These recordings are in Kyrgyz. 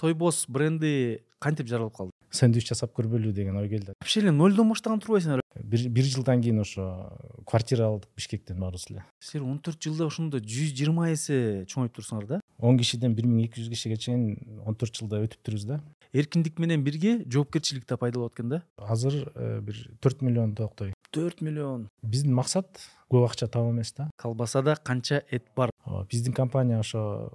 тойбоз бренди кантип жаралып калды сэндвич жасап көрбөйлү деген ой келди вообще эле нолдон баштаган турбайсыңарбы бир жылдан кийин ошо квартира алдык бишкектен баарыбыз эле силер он төрт жылда ошондо жүз жыйырма эсе чоңоюп турсуңар да? Он кишиден бир миң эки жүз кишиге чейин он төрт жылда өтүптүрбүз да. Эркиндик менен бирге жоопкерчилик да пайда болот экен да? Азыр э, бир төрт миллион токтой. Төрт миллион. Биздин максат көп акча табуу эмес да. Колбасада канча эт бар? Ооба биздин компания ошо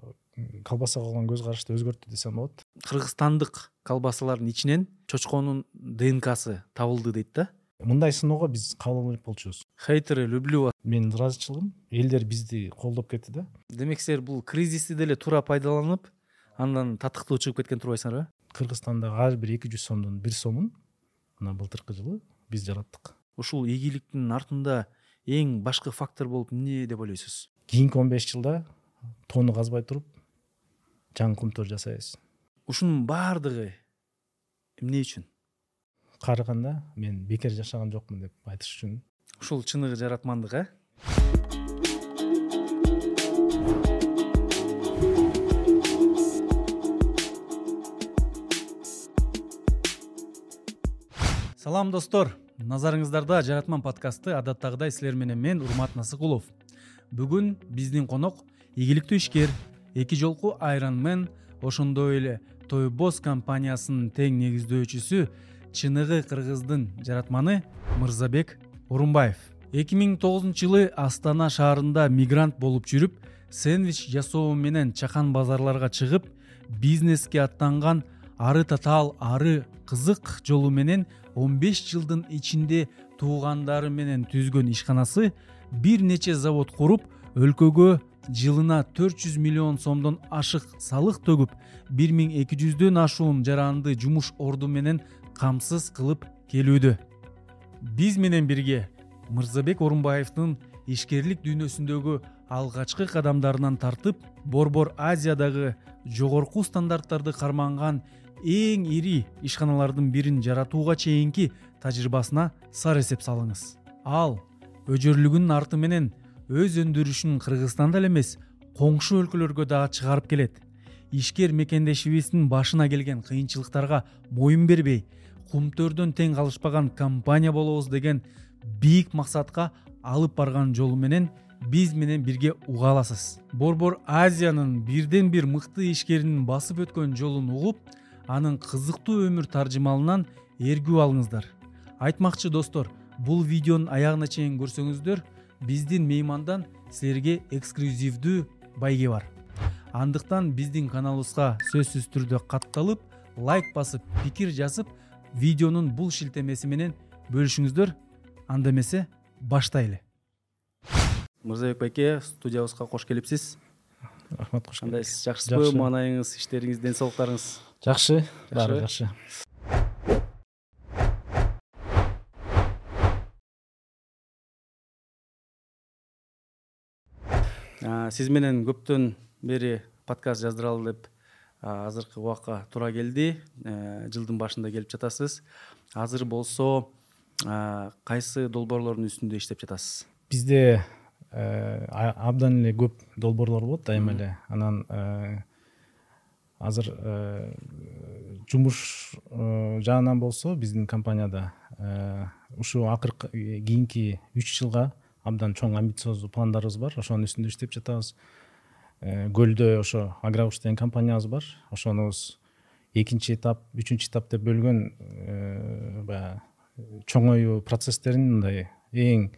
колбасага болгон көз карашты өзгөрттү десем болот. Кыргызстандык колбасалардын ичинен чочконун днксы табылды дейт да? Мындай сыноого биз кабыл албай болчубуз. Хейтеры люблю вас. Менин ыраазычылыгым элдер бизди колдоп кетти да. Демек силер бул кризисти деле туура пайдаланып андан татыктуу чыгып кеткен турбайсыңарбы кыргызстандагы ар бир эки жүз сомдун бир сомун мына былтыркы жылы биз жараттык. Ушул ийгиликтин артында эң башкы фактор болуп эмне деп ойлойсуз? Кийинки он беш жылда тоону казбай туруп жаңы кумтөр жасайбыз. Ушунун баардыгы эмне үчүн? Каарыганда мен бекер жашаган жокмун деп айтыш үчүн. Ушул чыныгы жаратмандык э салам достор. Назарыңыздарда жаратман подкасты адаттагыдай силер менен мен урмат насыкулов бүгүн биздин конок ийгиликтүү ишкер эки жолку айронмен ошондой эле тойбоз компаниясынын тең негиздөөчүсү чыныгы кыргыздын жаратманы мырзабек орунбаев эки миң тогузунчу жылы астана шаарында мигрант болуп жүрүп сэндвич жасоо менен чакан базарларга чыгып бизнеске аттанган ары татаал ары кызык жолу менен он беш жылдын ичинде туугандары менен түзгөн ишканасы бир нече завод куруп өлкөгө жылына төрт жүз миллион сомдон ашык салык төгүп бир миң эки жүздөн ашуун жаранды жумуш орду менен камсыз кылып келүүдө. Биз менен бирге мырзабек орунбаевдин ишкерлик дүйнөсүндөгү алгачкы кадамдарынан тартып борбор азиядагы жогорку стандарттарды карманган эң ири ишканалардын бирин жаратууга чейинки тажрыйбасына сар эсеп салыңыз. Ал өжөрлүгүнүн арты менен өз өндүрүшүн кыргызстанда эле эмес коңшу өлкөлөргө дагы чыгарып келет ишкер мекендешибиздин башына келген кыйынчылыктарга моюн бербей кумтөрдөн тең калышпаган компания болобуз деген бийик максатка алып барган жолу менен биз менен бирге уга аласыз борбор азиянын бирден бир мыкты ишкеринин басып өткөн жолун угуп анын кызыктуу өмүр таржымалынан эргүү алыңыздар. Айтмакчы достор бул видеонун аягына чейин көрсөңүздөр биздин меймандан силерге эксклюзивдүү байге бар. Андыктан биздин каналыбызга сөзсүз түрдө катталып лайк басып пикир жазып видеонун бул шилтемеси менен бөлүшүңүздөр. Анда эмесе баштайлы. Мырзабек байке студиябызга кош келипсиз. Рахмат кош кандайсыз жакшысызбы маанайыңыз иштериңиз ден соолуктарыңыз жакшы баары жакшы сиз менен көптөн бери подкаст жаздыралы деп азыркы убакка туура келди. Э, жылдын башында келип жатасыз. Азыр болсо кайсы долбоорлордун үстүндө иштеп жатасыз? Бизде э, абдан эле көп долбоорлор болот айыма эле. Анан э, азыр жумуш жагынан болсо биздин компанияда ушул акыркы кийинки үч жылга абдан чоң амбициоздуу пландарыбыз бар. Ошонун үстүндө иштеп жатабыз. Э, көлдө ошо агракуш деген компаниябыз бар. Ошонубуз экинчи этап үчүнчү этап деп бөлгөн э, баягы чоңоюу процесстерин мындай эң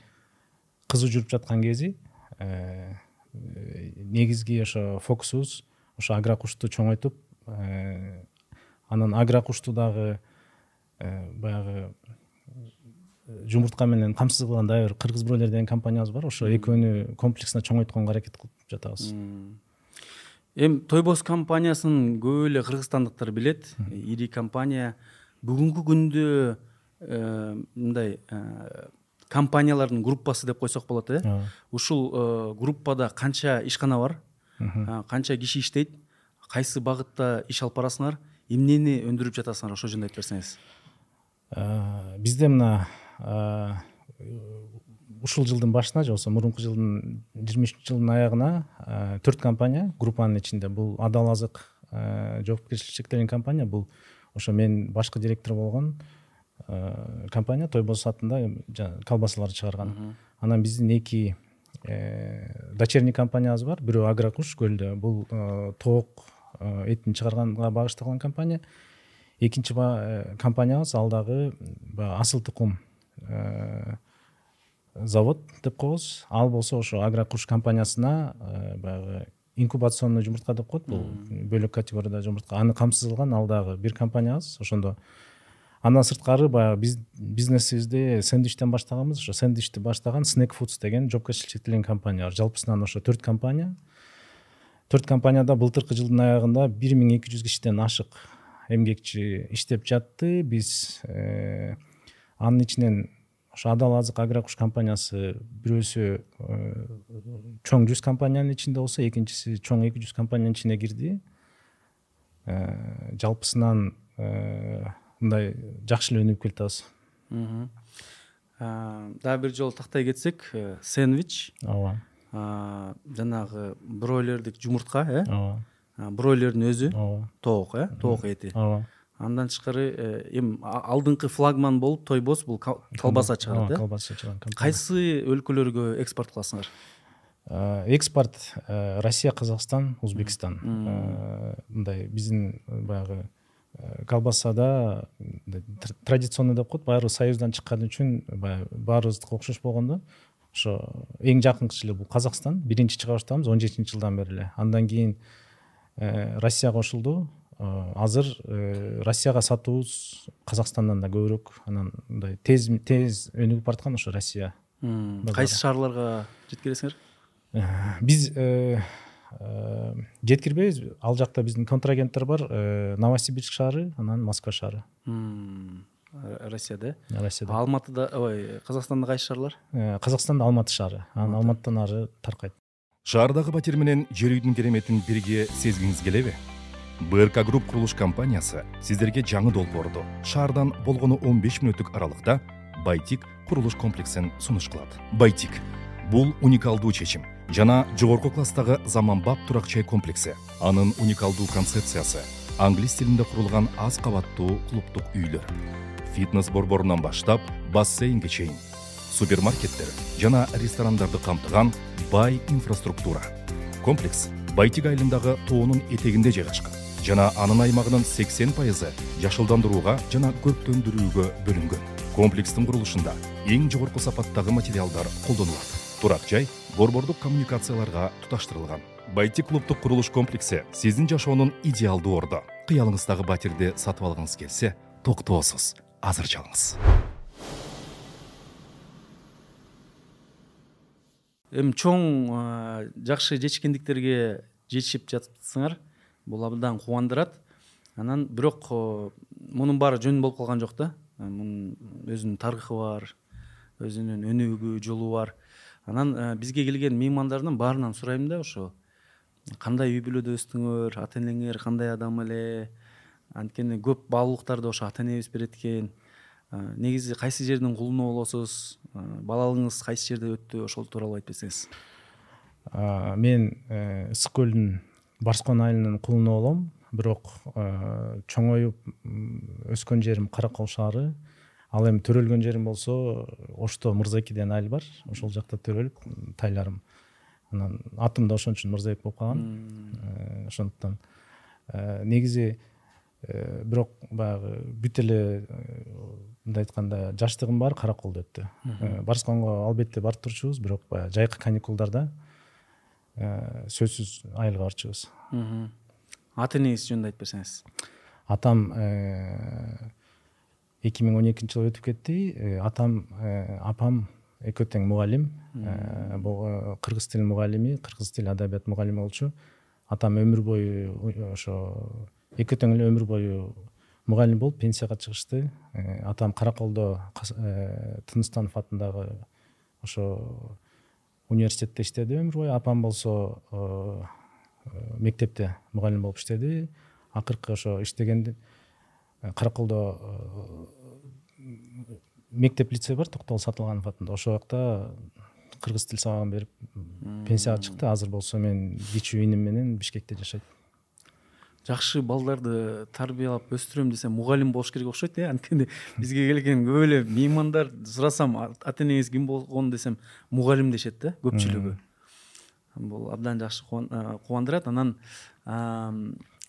кызуу жүрүп жаткан кези. Э, негизги ошо фокусубуз ошо агракушту чоңойтуп анан агракушту дагы баягы жумуртка менен камсыз кылган дагы бир кыргыз бройлер деген компаниябыз бар. Ошо экөөнү комплексно чоңойтконго аракет кылып жатабыз. Эми тойбоз компаниясын көп эле кыргызстандыктар билет. Ири компания. Бүгүнкү күндө э, мындай э, компаниялардын группасы деп койсок болот э? Ушул э, группада канча ишкана бар? Канча киши иштейт? Кайсы багытта иш алып барасыңар? Эмнени өндүрүп жатасыңар? Ошол жөнүндө айтып берсеңиз. Бизде мына ушул жылдын башына же болбосо мурунку жылдын жыйырма үчүнчү жылдын аягына төрт компания группанын ичинде. Бул адал азык жоопкерчилиги чектелген компания. Бул ошо мен башкы директор болгон компания тойбоз атында колбасаларды чыгарган. Анан биздин эки дочерний компаниябыз бар. Бирөө агрокуш көлдө. Бул тоок этин чыгарганга багышталган компания. Экинчи компаниябыз ал дагы баягы асыл тукум завод деп коебуз. Ал болсо ошо агрокуш компаниясына э, баягы инкубационный жумуртка деп коет бул. Бөлөк категорияда жумуртка. Аны камсыз кылган ал дагы бир компаниябыз ошондо. Андан сырткары баягы биз бизнесибизди сэндвичтен баштаганбыз. Ошо сэндвичти баштаган снек фудс деген жоопкерчилиги чектелген компания. Бар жалпысынан ошо төрт компания. Төрт компанияда былтыркы жылдын аягында бир миң эки жүз кишиден ашык эмгекчи иштеп жатты. Биз э, анын ичинен ошо адал азык агрокуш компаниясы бирөөсү э, чоң жүз компаниянын ичинде болсо экинчиси чоң эки жүз компаниянын ичине кирди. Э, жалпысынан э, мындай жакшы эле өнүгүп келатабыз дагы бир жолу тактай кетсек сэндвич. Ооба. Жанагы бройлердик жумуртка э? Ооба. Бройлердин өзү. Ооба. Тоок э? Тоок эти. Ооба андан тышкары э, эми алдыңкы флагман болуп тойбоз бул колбаса чыгарат э колбаса чыгарган кайсы өлкөлөргө экспорт кыласыңар? Э, экспорт э, россия казакстан узбекстан. Мындай биздин баягы колбасада традиционный деп коет баарыбыз союздан чыккан үчүн баягы баарыбыздыкы окшош болгондо. Ошо эң жакынкысы бул казакстан биринчи чыга баштаганбыз он жетинчи жылдан бери эле. Андан кийин россия кошулду Э, азыр э, россияга сатуубуз казакстандан да көбүрөөк анан мындай тез тез өнүгүп бараткан ошо россия. Кайсы шаарларга жеткиресиңер? Э, биз жеткирбейбиз. Ал жакта биздин контрагенттер бар. Новосибирск шаары анан москва шаары. Россияда э россияда. Алматыда ой казакстанда кайсы шаарлар? Казакстанда алматы шаары. Анан алматыдан ары таркайт. Шаардагы патер менен жер үйдүн кереметин бирге сезгиңиз келеби? Брк групп курулуш компаниясы сиздерге жаңы долбоорду шаардан болгону он беш мүнөттүк аралыкта байтик курулуш комплексин сунуш кылат. Байтик бул уникалдуу чечим жана жогорку класстагы заманбап турак жай комплекси. Анын уникалдуу концепциясы англис тилинде курулган аз кабаттуу клубдук үйлөр. Фитнес борборунан баштап бассейнге чейин супермаркеттер жана ресторандарды камтыган бай инфраструктура. Комплекс байтик айылындагы тоонун этегинде жайгашкан. Жана анын аймагынын сексен пайызы жашылдандырууга жана көрктөндүрүүгө бөлүнгөн. Комплекстин курулушунда эң жогорку сапаттагы материалдар колдонулат. Турак жай борбордук коммуникацияларга туташтырылган. Байтик клубдук курулуш комплекси сиздин жашоонун идеалдуу орду кыялыңыздагы батирди сатып алгыңыз келсе токтоосуз азыр чалыңыз эми чоң жакшы жетишкендиктерге жетишип жатыпсыңар бул абдан кубандырат. Анан бирок мунун баары жөн болуп калган жок да. Мунун өзүнүн тарыхы бар өзүнүн өнүгүү жолу бар. Анан э, бизге келген меймандардын баарынан сурайм да ошо. Кандай үй бүлөдө өстүңөр ата энеңер кандай адам эле? Анткени көп баалуулуктарды ошо ата энебиз берет экен э, негизи кайсы жердин кулуну болосуз? Э, балалыгыңыз кайсы жерде өттү? Ошол тууралуу айтып берсеңиз. Мен ысык көлдүн барскон айылынын кулуну болом бирок э, чоңоюп өскөн жерим каракол шаары ал эми төрөлгөн жерим болсо ошто мырзаэки деген айыл бар. Ошол жакта төрөлүп тайларым анан атым да ошон үчүн мырзабек болуп калган. Э, ошондуктан э, негизи бирок баягы бүт эле мындай айтканда жаштыгым баары караколдо өттү барсконго албетте барып турчубуз бирок баягы жайкы каникулдарда сөзсүз айылга барчубуз ата энеңиз жөнүндө айтып берсеңиз. Атам э, эки миң он экинчи жылы өтүп кетти. Э, атам апам экөө тең мугалим кыргыз тил мугалими кыргыз тил адабият мугалими болчу. Атам өмүр бою ошо экөө тең эле өмүр бою мугалим болуп пенсияга чыгышты. Атам караколдо тыныстанов атындагы ошо университетте иштеди өмүр бою апам болсо э, э, мектепте мугалим болуп иштеди. Акыркы ошо иштегенди э, караколдо мектеп лицей бар токтогул сатылганов атында ошол жакта кыргыз тил сабагын берип пенсияга чыкты. Азыр болсо менин кичүү иним менен бишкекте жашайт. Жакшы балдарды тарбиялап өстүрөм десем мугалим болуш керек окшойт э? Анткени бизге келген көп эле меймандар сурасам ата энеңиз ким болгон десем мугалим дешет да көпчүлүгү. Бул абдан жакшы кубандырат. Анан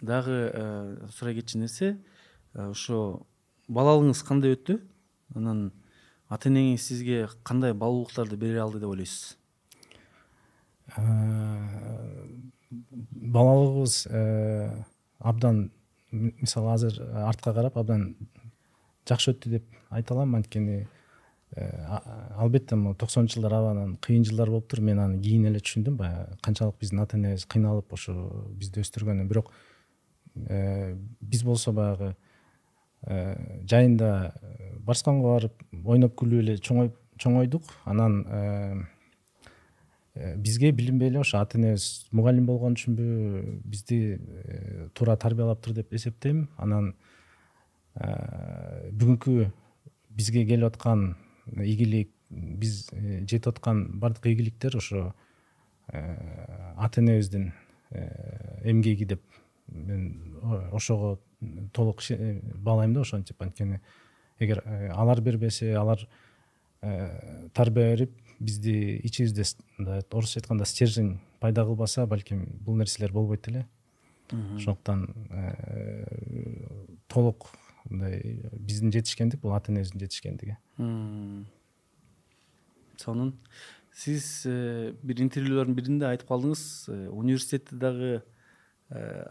дагы сурай кетчү нерсе ошо балалыгыңыз кандай өттү? Анан ата энеңиз сизге кандай баалуулуктарды бере алды деп ойлойсуз? Балалыгыбыз абдан мисалы азыр артка карап абдан жакшы өттү деп айта алам анткени албетте могу токсонунчу жылдар абдан кыйын жылдар болуптур мен аны кийин эле түшүндүм. Баягы канчалык биздин ата энебиз кыйналып ошо бизди өстүргөнүн. Бирок биз болсо баягы жайында барсканга барып ойноп күлүп эле чоңойдук. Анан бизге билинбей эле ошо ата энебиз мугалим болгон үчүнбү бизди туура тарбиялаптыр деп эсептейм. Анан бүгүнкү бизге келип аткан ийгилик биз жетип аткан баардык ийгиликтер ошо ата энебиздин эмгеги деп мен ошого толук баалайм да ошентип. Анткени эгер алар бербесе алар тарбия берип бизди ичибизде мындай орусча айтканда стержень пайда кылбаса балким бул нерселер болбойт эле. Ошондуктан толук мындай биздин жетишкендик бул ата энебиздин жетишкендиги сонун. Сиз э, бир интервьюлордун биринде айтып калдыңыз э, университетти дагы э,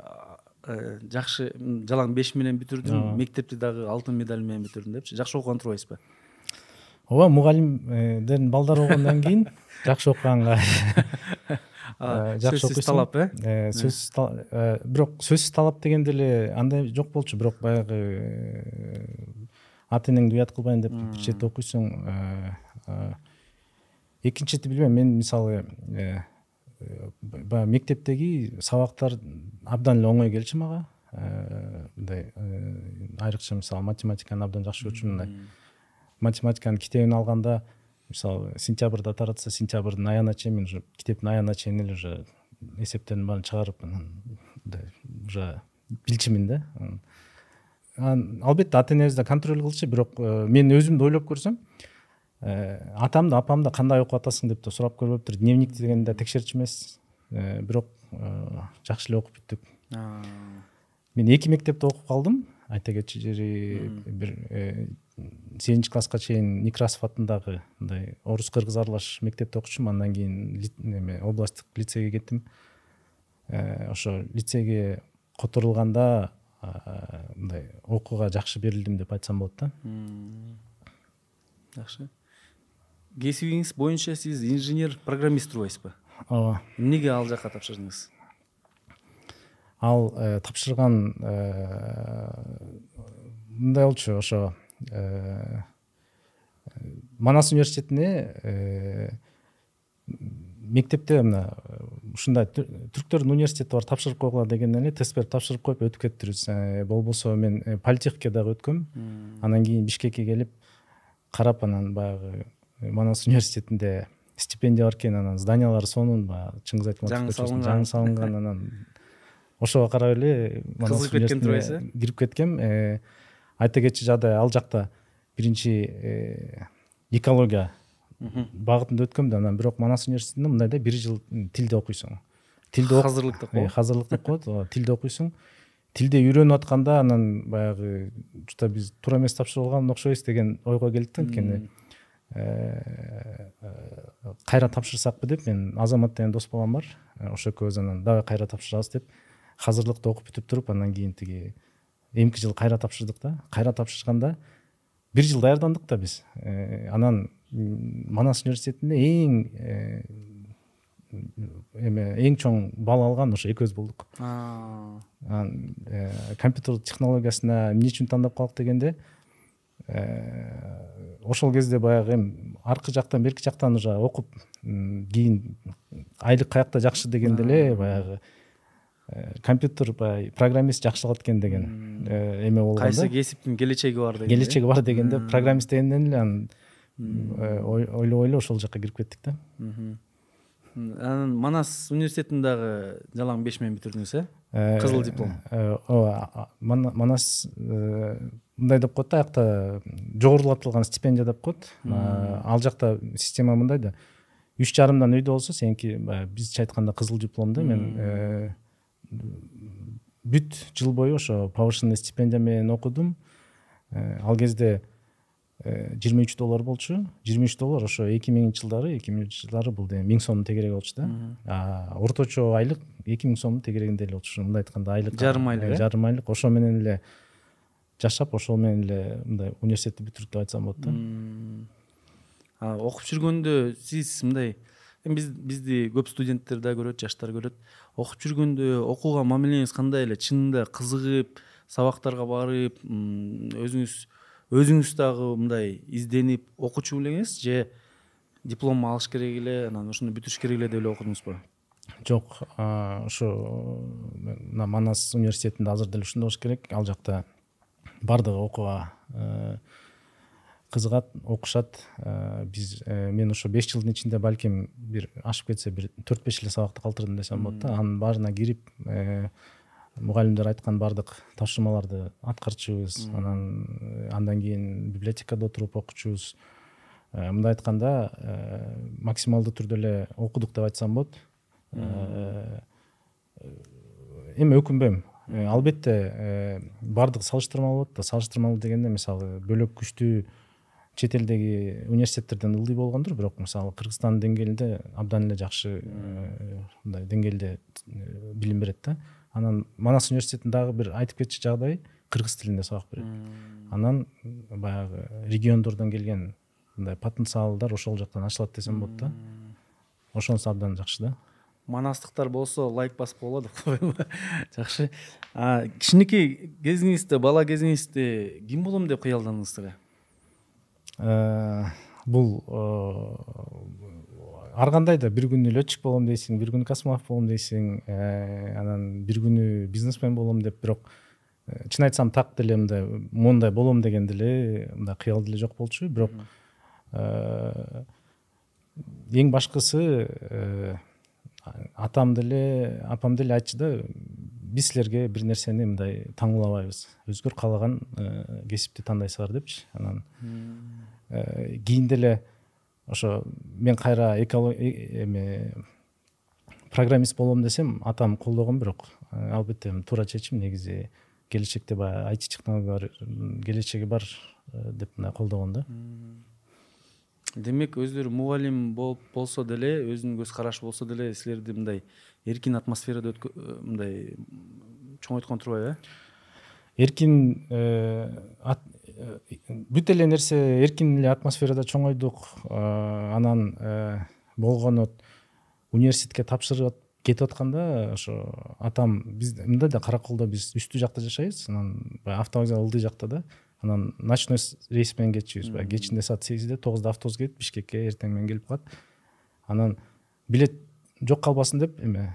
жакшы жалаң беш менен бүтүрдүм мектепти дагы алтын медаль менен бүтүрдүм депчи. Жакшы окуган турбайсызбы ооба мугалимден балдар болгондон кийин жакшы окуганга. Жакшы сөзсүз талап э, э сөзсүз э, бирок сөзсүз талап дегенде эле андай жок болчу бирок баягы ата энеңди уят кылбайын деп бир чети окуйсуң экинчи чети билбейм. Мен мисалы баягы мектептеги сабактар абдан эле оңой келчү мага. Мындай айрыкча мисалы математиканы абдан жакшы көрчүмүн мындай математиканын китебин алганда мисалы сентябрда таратса сентябрдын аягына чейин мен уже китептин аягына чейин эле уже эсептердин баарын чыгарып мындай уже билчүмүн да анан албетте ата энебиз да контроль кылчу бирок мен өзүм да ойлоп көрсөм атам да апам да кандай окуп атасың деп да сурап көрбөптүр дневник дегенди да текшерчү эмес бирок жакшы эле окуп бүттүк мен эки мектепте окуп калдым айта кетчү жери бир сегизинчи класска чейин некрасов атындагы мындай орус кыргыз аралаш мектепте окучумун андан кийин эме областтык лицейге кеттим. Э, ошо лицейге которулганда мындай окууга жакшы берилдим деп айтсам болот да. Жакшы. Кесибиңиз боюнча сиз инженер программист турбайсызбы ооба. Эмнеге ал жака тапшырдыңыз? Ал э, тапшырган э, мындай болчу ошо манас университетине э, мектепте мына ушундай түрктөрдүн университети бар тапшырып койгула дегенден эле тест берип тапшырып коюп өтүп кетиптирбиз э, болбосо мен политехке дагы өткөм. Анан кийин бишкекке келип карап анан баягы манас университетинде стипендия бар экен анан зданиялары сонун баягы чыңгыз айтматов жаңы жаңы салынган анан ошого карап эле кызыгып кеткен турбайсыз э кирип кеткем айта кетчү жагдай ал жакта биринчи э, экология багытында өткөм да анан бирок манас университетинде мындай да бир жыл тилде окуйсуң. Тилде азырлык деп коебу азырлык деп коет ооба тилде окуйсуң. Тилде үйрөнүп атканда анан баягы что то биз туура эмес тапшырып алган окшойбуз деген ойго келдик да анткени э, кайра тапшырсакпы деп мен азамат деген дос балам бар. Ошо экөөбүз анан давай кайра тапшырабыз деп азырлыкты окуп бүтүп туруп андан кийин тиги эмки жылы кайра тапшырдык да кайра тапшырганда бир жыл даярдандык да биз э, анан манас университетинде эң э, эме эң чоң балл алган ошо экөөбүз болдук анан э, компьютер технологиясына эмне үчүн тандап калдык дегенде ошол кезде баягы эми аркы жактан берки жактан уже окуп кийин айлык каякта жакшы дегенде эле баягы Э, компьютер баягы программист жакшылык экен деген э, эме болгон кайсы кесиптин келечеги бар деген келечеги бар дегенде программист дегенден эле анан э, ойлобой эле ошол жака кирип кеттик да анан манас университетин дагы жалаң беш менен бүтүрдүңүз э кызыл диплом. ооба манас мындай деп коет да аякта жогорулатылган стипендия деп коет ал жакта система мындай да. Үч жарымдан үйдө болсо сеники баягы бизче айтканда кызыл диплом да мен бүт жыл бою ошо повышенный стипендия менен окудум. Ал кезде жыйырма үч доллар болчу. жыйырма үч доллар ошо эки миңинчи жылдары эки миңинчи жылдары бул деген миң сомдун тегереги болчу да. Орточо айлык эки миң сомдун тегерегинде эле болчу. Мындай айтканда айлык жарым айлык э жарым айлык. Ошо менен эле жашап ошол менен эле мындай университетти бүтүрдүк деп айтсам болот да. Окуп жүргөндө сиз мындай эми биз бизди көп студенттер да көрөт жаштар көрөт окуп жүргөндө окууга мамилеңиз кандай эле? Чынында кызыгып сабактарга барып өзүңүз өзүңүз дагы мындай изденип окучу белеңиз же диплом алыш керек эле анан ошону бүтүрүш керек эле деп эле окудуңузбу жок ошо мына манас университетинде азыр деле ушундай болуш керек. Ал жакта баардыгы окууга э, кызыгат окушат. Э, биз э, мен ошо беш жылдын ичинде балким бир ашып кетсе бир төрт беш эле сабакты калтырдым десем болот да. Анын баарына кирип мугалимдер айткан баардык тапшырмаларды аткарчубуз анан э, андан кийин библиотекада отуруп окучубуз. Э, мындай айтканда э, максималдуу түрдө эле окудук деп айтсам болот. Эми өкүнбөйм. Албетте баардыгы салыштырмалуу болот да. Салыштырмалуу дегенде мисалы бөлөк күчтүү чет элдеги университеттерден ылдый болгондур бирок мисалы кыргызстандын деңгээлинде абдан эле жакшы мындай деңгээлде билим берет да. Анан манас университетинин дагы бир айтып кетчү жагдай кыргыз тилинде сабак берет анан баягы региондордон келген мындай потенциалдар ошол жактан ачылат десем болот да. Ошонусу абдан жакшы да. Манастыктар болсо лайк басып коебу жакшы. Кичинекей кезиңизде бала кезиңизде ким болом деп кыялдандыңыз э, бул э, ар кандай да бир күнү летчик болом дейсиң бир күнү космонавт болом дейсиң э, анан бир күнү бизнесмен болом деп бирок чын айтсам так деле мындай моундай болом деген деле мындай кыял деле жок болчу бирок эң башкысы атам деле апам деле айтчу да биз силерге бир нерсени мындай таңуулабайбыз өзүңөр каалаган кесипти тандайсыңар депчи анан кийин деле ошо мен кайра э, эме программист болом десем атам колдогон бирок. Э, албетте туура чечим негизи келечекте баягы айти технологиялар келечеги бар э, деп мындай колдогон да. Демек өздөрү мугалим болуп болсо деле өзүнүн көз карашы болсо деле силерди мындай эркин атмосферада мындай чоңойткон турбайбы э? Эркин бүт эле нерсе эркин эле атмосферада чоңойдук анан э, болгону университетке тапшырып кетип атканда ошо атам биз мындай да кара коолдо биз үстү жакта жашайбыз анан баягы автовокзал ылдый жакта да анан ночной рейс менен кетчүбүз баягы кечинде саат сегизде тогузда автобус келет бишкекке эртең менен келип калат. Анан билет жок калбасын деп эме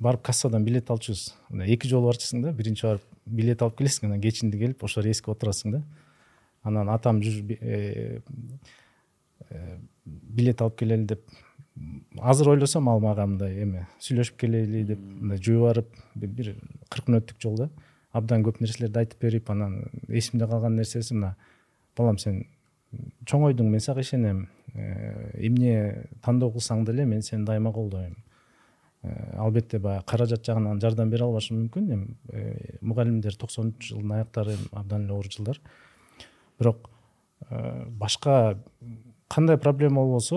барып кассадан билет алчубуз мындай эки жолу барчусуң да биринчи барып билет алып келесиң анан кечинде келип ошо рейске отурасың да. Анан атам э, э, билет алып келели деп азыр ойлосом ал мага мындай эме сүйлөшүп келели деп мындай жуубарып бир кырк мүнөттүк жол да. Абдан көп нерселерди айтып берип анан эсимде калган нерсеси мына балам сен чоңойдуң мен сага ишенем эмне тандоо кылсаң деле мен сени дайыма колдойм албетте баягы каражат жагынан жардам бере албашым мүмкүн. Эми мугалимдер токсонунчу жылдын аяктары абдан эле оор жылдар. Бирок э, башка кандай проблема болбосо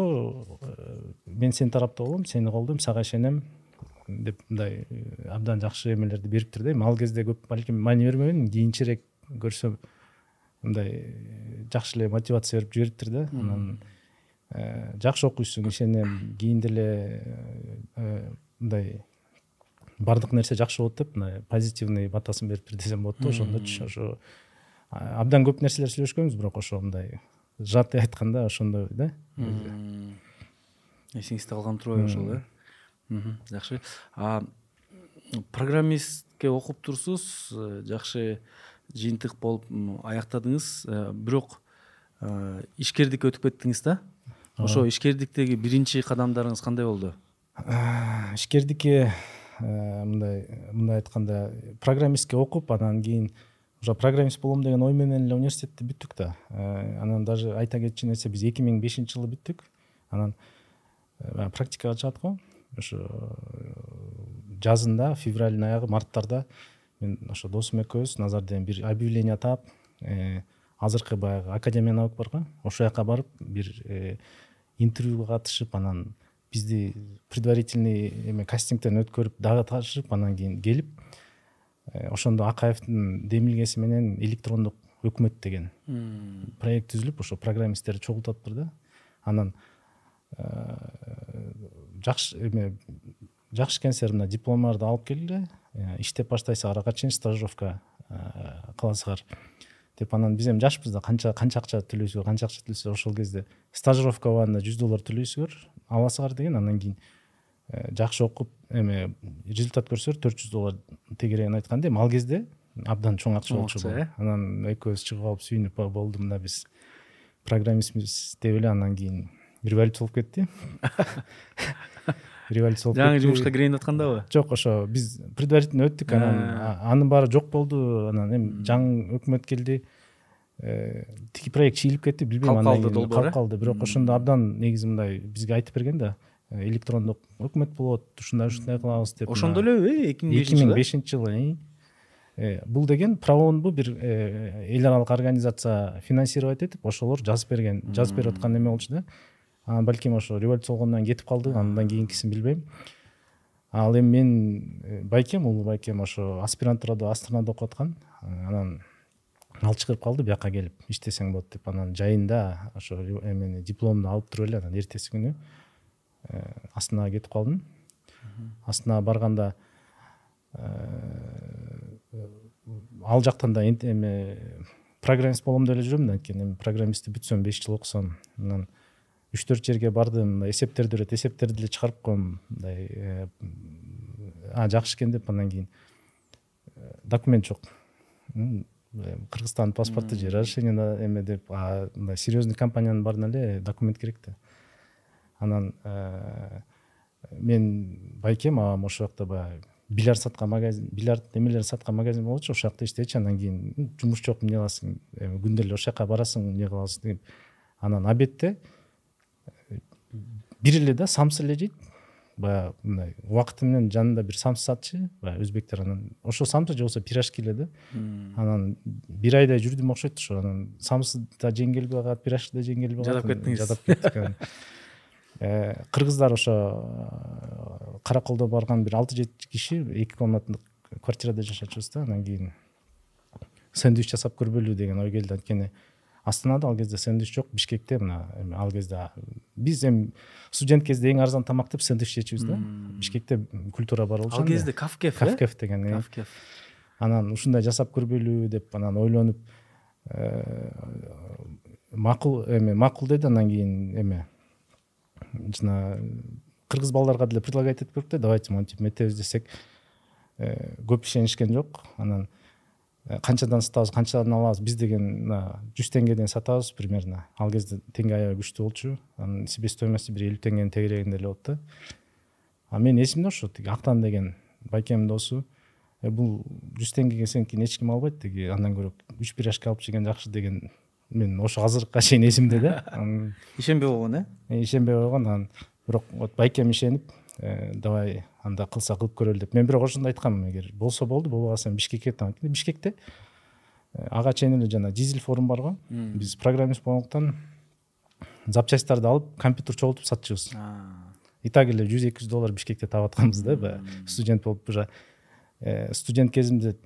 э, мен сенин тарапта болом сени колдойм сага ишенем деп мындай э, абдан жакшы эмелерди бериптир да. Эми ал кезде көп балким маани бермеген кийинчерээк көрсөм мындай жакшы эле мотивация берип жибериптир да. Анан жакшы окуйсуң ишенем кийин деле мындай баардык нерсе жакшы болот деп мындай позитивный батасын бериптир десем болот да ошондочу ошо абдан көп нерселер сүйлөшкөнбүз бирок ошо мындай сжатый айтканда ошондой да? Эсиңизде калган турбайбы ошол э? Жакшы. Программистке окуп турсуз э, жакшы жыйынтык болуп аяктадыңыз э, бирок э, ишкердикке өтүп кеттиңиз да? Ошо ишкердиктеги биринчи кадамдарыңыз кандай болду ишкердикке мындай мындай айтканда программистке окуп анан кийин уже программист болом деген ой менен эле университетти бүттүк да. Анан даже айта кетчү нерсе биз эки миң бешинчи жылы бүттүк. Анан практикага чыгат го. Ошо жазында февралдын аягы марттарда мен ошо досум экөөбүз назар деген бир объявление таап азыркы баягы академия наук барго ошол жака барып бир интервьюга катышып анан бизди предварительный эме кастингден өткөрүп дагы ташып анан кийин келип э, ошондо акаевдин демилгеси менен электрондук өкмөт деген проект түзүлүп ошо программисттерди чогултуп атыптыр да анан э, жакшы эме жакшы экенсиңер мына дипломдорду алып келгиле э, иштеп баштайсыңар ага чейин стажировка кыласыңар? Деп анан биз эми жашпыз да канча канча акча төлөйсүзөр канча акча төлөйсүзөр ошол кезде стажировка убагында жүз доллар төлөйсүзөр аласыңар деген андан кийин э, жакшы окуп эме результат көрсөңөр төрт жүз доллар тегерегин айтканда эми ал кезде абдан чоң акча болчу бул э? Анан экөөбүз чыгып алып сүйүнүп болду мына биз программистмиз деп эле андан кийин революция болуп кетти. Революция болуп жаңы жумушка кирейин деп аткандабы жок ошо биз предварительно өттүк анан анын баары жок болду. Анан эми жаңы өкмөт келди. э, тиги проект чийилип кетти билбейм калып калды долбоор калып калды. Бирок ошондо абдан негизи мындай бизге айтып берген да. Э, электрондук өкмөт болот ушундай ушундай кылабыз деп ошондо элеби э эки миң эки миң бешинчи жылы э, бул деген правонбу бир эл аралык организация финансировать этип ошолор жазып берген жазып берип аткан эме болчу да. Анан балким ошо революция болгондон кетип калды андан кийинкисин билбейм. Ал эми менин э, байкем улуу байкем ошо аспирантурада астанада окуп аткан. Анан ал чакырып калды бияка келип иштесең болот деп анан жайында ошо эмени дипломду алып туруп эле анан эртеси күнү э, астанага кетип калдым. Астанага барганда э, ал жактан да эме программист болом деп эле жүрөм да анткени эми программистти бүтсөм беш жыл окусам анан үч төрт жерге бардым мындай эсептерди берет эсептерди эле чыгарып коем мындай э, жакшы экен деп андан кийин документ жок. Кыргызстандын паспорту же разрешение на эме деп мындай серьезный компаниянын баарына эле документ керек да анан э, мен байкем агам ошол жакта баягы бильярд саткан магазин бильярд эмелерди саткан магазин болчу ошол жакта иштечү анан кийин жумуш жок эмне кыласың эми күндө эле ошол жака барасың эмне кыласың? деп. Анан обедте бир эле да самсы эле жейт. Баягы мындай убакыты менен жанында бир самсы сатчу баягы өзбектер анан ошол самсы же болбосо пирожки эле да анан бир айдай жүрдүм окшойт ошо. Анан самсы да жегим келбей калат пирожки да жегим келбей калат жадап кеттиңиз. Жадап кеттик анан. Э, кыргыздар ошо э, караколдо барган бир алты жети киши эки комнатный квартирада жашачубуз да. Анан кийин сэндвич жасап көрбөйлү деген ой келди анткени. Астанада ал кезде сэндвич жок бишкекте мына эми ал кезде биз эми студент кезде эң арзан тамак деп сэндвич жечүбүз да. Бишкекте культура бар болчу ал кезде кафкев э? Кафкев деген э? Кафкев анан ушундай жасап көрбөйлү деп анан ойлонуп э, макул эме макул деди. Андан кийин эме жана кыргыз балдарга деле предлагать этип көрдүк да. Давайте монтип метебиз десек көп ишенишкен жок. Анан Э, канчадан сатабыз канчадан алабыз биз деген мына жүз теңгеден сатабыз примерно. Ал кезде теңге аябай күчтүү болчу анын себестоимости бир элүү теңгенин тегерегинде эле болот да а менин эсимде ошо тиги актан деген байкемдин досу «Э, бул жүз теңгеге сеникини эч ким албайт тиги андан көрө үч пирожки алып жеген жакшы деген мен ошо азыркыга чейин эсимде да ишенбей койгон э? э? ишенбей койгон анан бирок вот байкем ишенип давай анда кылса кылып көрөлү деп. Мен бирок ошондо айткам эгер болсо болду болбой калса бишкекке кетем анткени бишкекте э, ага чейин эле жана дизель форум барго биз программист болгондуктан запчастьтарды алып компьютер чогултуп сатчубуз и так эле жүз эки жүз доллар бишкекте таап атканбыз да баягы. Студент болуп уже э, студент кезимде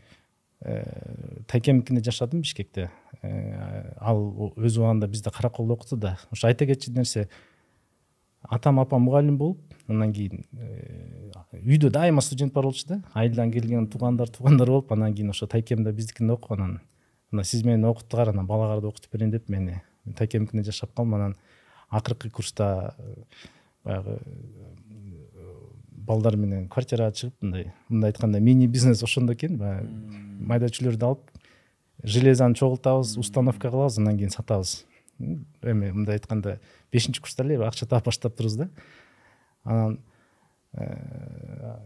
э, тайкемикинде жашадым бишкекте. Ал өз убагында бизде караколдо окуту да. Ошо айта кетчү нерсе атам апам мугалим болуп андан кийин э, үйдө дайыма студент бар болчу да. Айылдан келген туугандар туугандар болуп анан кийин ошо тайкемде биздикинде окуп анан мына сиз мени окуттуңар анан балаңарды окутуп берейин деп мени тайкемикинде жашап калдым анан акыркы курста э, баягы э, балдар менен квартирага чыгып мындай мындай айтканда мини бизнес ошондо экен. Баягы майда чүлөрдү алып железону чогултабыз установка кылабыз андан кийин сатабыз. Эми мындай айтканда бешинчи курста эле акча таап баштаптырбыз да анан э,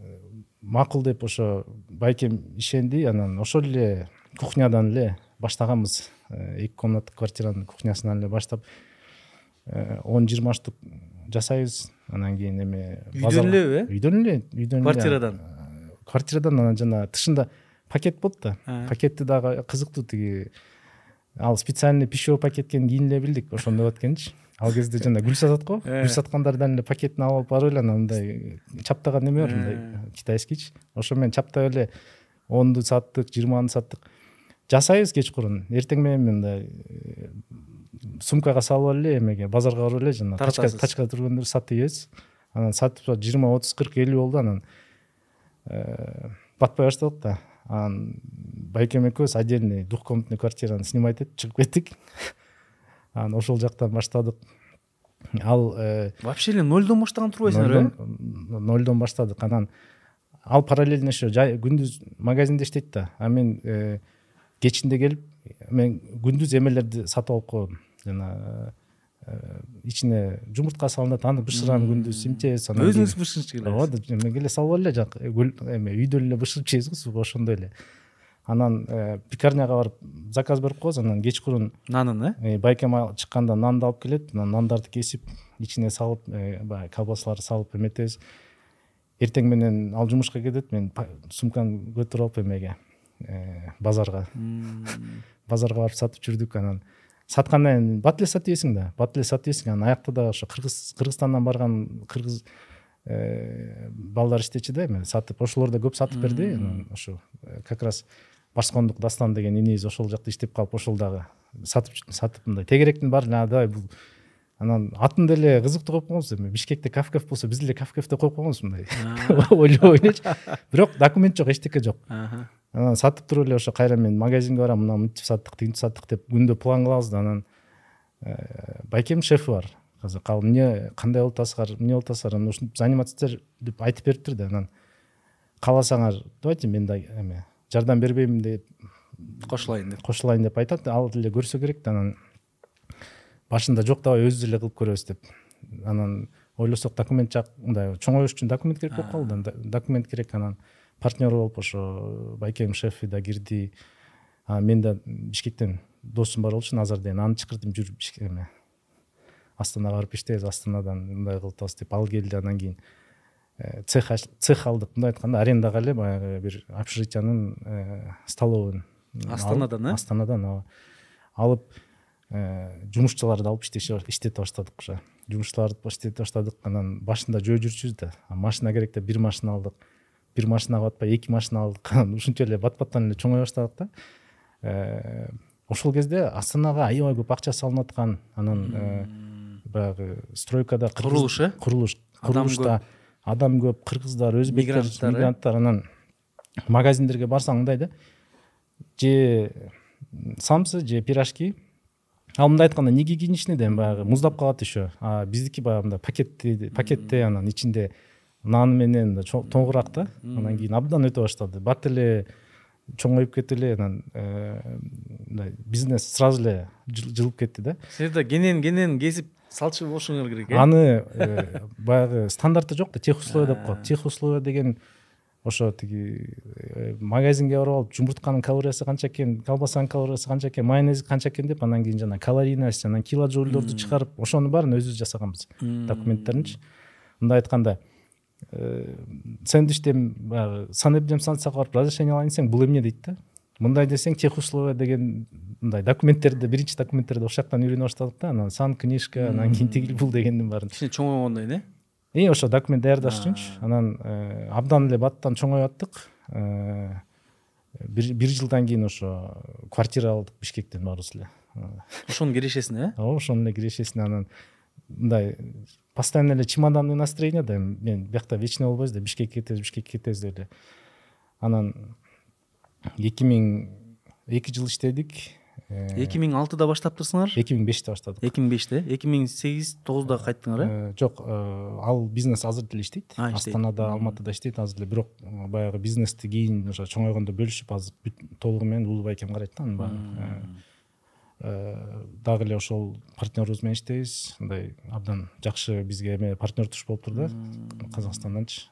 макул деп ошо байкем ишенди анан ошол эле кухнядан эле баштаганбыз. Эки комнатный квартиранын кухнясынан эле баштап он жыйырма штук жасайбыз. Анан кийин эме үйдөн элеби э үйдөн эле үйдөн эле квартирадан? квартирадан анан жана тышында пакет болот да. Пакетти дагы кызыктуу тиги ал специальный пищевой пакет экенин кийин эле билдик ошондой болот экенчи ал кезде жана гүл сатат го. Э. гүл саткандардан эле пакетин алып алып барып эле анан мындай чаптаган неме бар мындай Э. китайскийчи ошо менен чаптап эле онду саттык жыйырманы саттык жасайбыз кечкурун эртең менен мындай э, сумкага салып алып эле эмеге базарга барып эле жана тачка тачкада жүргөндө сатып ийебиз анан сатып жыйырма отуз кырк элүү болду. Анан батпай баштадык да. Анан байкем экөөбүз отдельный двухкомнатный квартираны снимать этип чыгып кеттик анан ошол жактан баштадык. Ал э, вообще эле нолдон баштаган турбайсыңар э? нолдон баштадык. Анан ал параллельно еще жай күндүз магазинде иштейт да. А мен э, кечинде келип мен күндүз эмелерди сатып алып койгом жана э, ичине жумуртка салынат аны бышырам күндүз эмчебиз анан өзүңүз бышырчу ооба эме эле салып эле гүл эме үйдө эле бышырып жейбиз го ошондой эле. Анан э, пекарняга барып заказ берип коебуз анан кечкурун нанын э? э, байкем чыкканда нанды алып келет анан нандарды кесип ичине салып э, баягы колбасаларды салып эметебиз. Эртең менен ал жумушка кетет мен сумканы көтөрүп алып эмеге базарга. Базарга барып сатып жүрдүк анан саткандан кийин бат эле сатып ийесиң да бат эле сатып ийесиң анан аякта дагы ошо кыргыз кыргызстандан барган кыргыз балдар иштечү да эме сатып ошолор да көп сатып берди. Анан ошо как раз башкондук дастан деген инибиз ошол жакта иштеп калып ошол дагы сатып сатып мындай тегеректин баарын давай бул анан атын деле кызыктуу коюп койгонбуз эми бишкекте кавкав болсо биз деле кавкав деп коюп койгонбуз мындай. Ойлоп элечи бирок документ жок эчтеке жок. Анан сатып туруп эле ошо кайра мен магазинге барам мына мынтип саттык тигинтип саттык деп күндө план кылабыз да анан э, байкем шефи бар кызык ал эмне кандай болуп атасыңар эмне болуп атасыңар анан ушинтип заниматься деп айтып бериптир да анан кааласаңар давайте мен да эме жардам бербеймин деп кошулайын деп. кошулайын деп айтат. Ал деле көрсө керек да анан башында жок давай өзүбүз эле кылып көрөбүз деп. Анан ойлосок документ жак мындай чоңоюш үчүн документ керек болуп калды. Да документ керек анан партнер болуп ошо байкем шефи да кирди. А мен да бишкектен досум бар болчу назар деген. Аны чакырдым жүр Бишке- эме астанага барып иштейбиз астанадан мындай кылып атабыз деп. Ал келди анан кийин цех ач- цех алдык. Мындай айтканда арендага эле баягы бир общежитиянын э, столовыйын Астанадан, э? астанадан ооба. Алып э, жумушчуларды алып иштете баштадык уже. Жумушчуларды иштете баштадык. Анан башында жөө жүрчүбүз да. Машина керек деп бир машина алдык. Бир машинага батпай эки машина алдык. Анан ушинче эле бат баттан эле чоңое баштадык да. Э, ошол кезде астанага аябай көп акча салынып аткан. Анан э, баягы стройкада Курулуш, э? курулуш курулушта адам көп кыргыздар өзбектер Мигранттар, э? мигранттар анан магазиндерге барсаң мындай да же самсы же пирожки. Ал мындай айтканда неге да эми баягы муздап калат еще. А биздики баягы мындай пакетти пакетте анан ичинде нан менен тоңураак да анан кийин абдан өтө баштады бат эле чоңоюп кетти эле анан э, мындай бизнес сразу эле жыл- жылып кетти да. Силер да кенен кенен кесип салчу болушуңар керек э? Аны э, баягы стандарты жок да тех условия деп коет. Тех условия деген ошо тиги э, магазинге барып алып жумуртканын калориясы канча экен колбасанын калориясы канча экен майонез канча экен деп анан кийин жана калорийность анан килоджоульдорду чыгарып ошонун баарын өзүбүз жасаганбыз документтеринчи мындай айтканда э, сэндвичтен баягы санэпидемстанцияга барып разрешение алайын десең бул эмне дейт да мындай десең тех деген мындай документтерди биринчи документтерди ошол жактан үйрөнө баштадык да анан сан книжка анан кийин тигил бул дегендин баарын. Кичине чоңойгондон э и ошо документ даярдаш үчүнчү анан э, абдан эле баттан чоңоюп аттык Э, бир бир жылдан кийин ошо квартира алдык бишкектен баарыбыз эле. Ошонун кирешесине э ооба ошонун эле кирешесине. Анан мындай постоянно эле чемоданный настроение да эми мен биякта вечный болбойбуз да бишкекке кетебиз бишкекке кетебиз деп эле. Анан эки миң эки жыл иштедик эки миң алтыда баштаптырсыңар эки миң беште баштадык эки миң беште эки миң сегиз тогузда кайттыңар э Э, жок э, ал бизнес азыр деле иштейт астанада алматыда иштейт азыр эле бирок э, баягы бизнести кийин уже чоңойгондо бөлүшүп азыр бүт толугу менен улуу байкем карайт да анын баарын дагы эле ошол партнерубуз менен иштейбиз. Мындай абдан жакшы бизге эме партнер туш болуптур да. Казакстанданчы.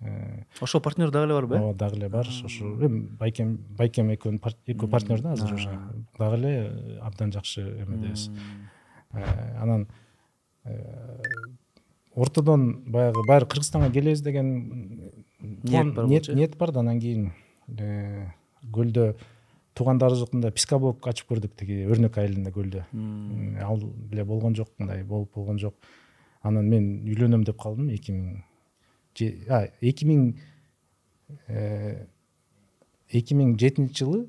Ошол партнер дагы эле барбы э ооба дагы эле бар. Ошо эми байкем байкем экөөнүн экөө партнер да азыр уже дагы эле абдан жакшы эмедебиз анан ортодон баягы баары кыргызстанга келебиз деген ниет бар ниет бар да. Анан кийин көлдө туугандарыбыз жокунда пискоблок ачып көрдүк тиги өрнөк айылында көлдө ал эле болгон жок мындай болуп болгон жок анан мен үйлөнөм деп калдым эки миң эки миң эки миң жетинчи жылы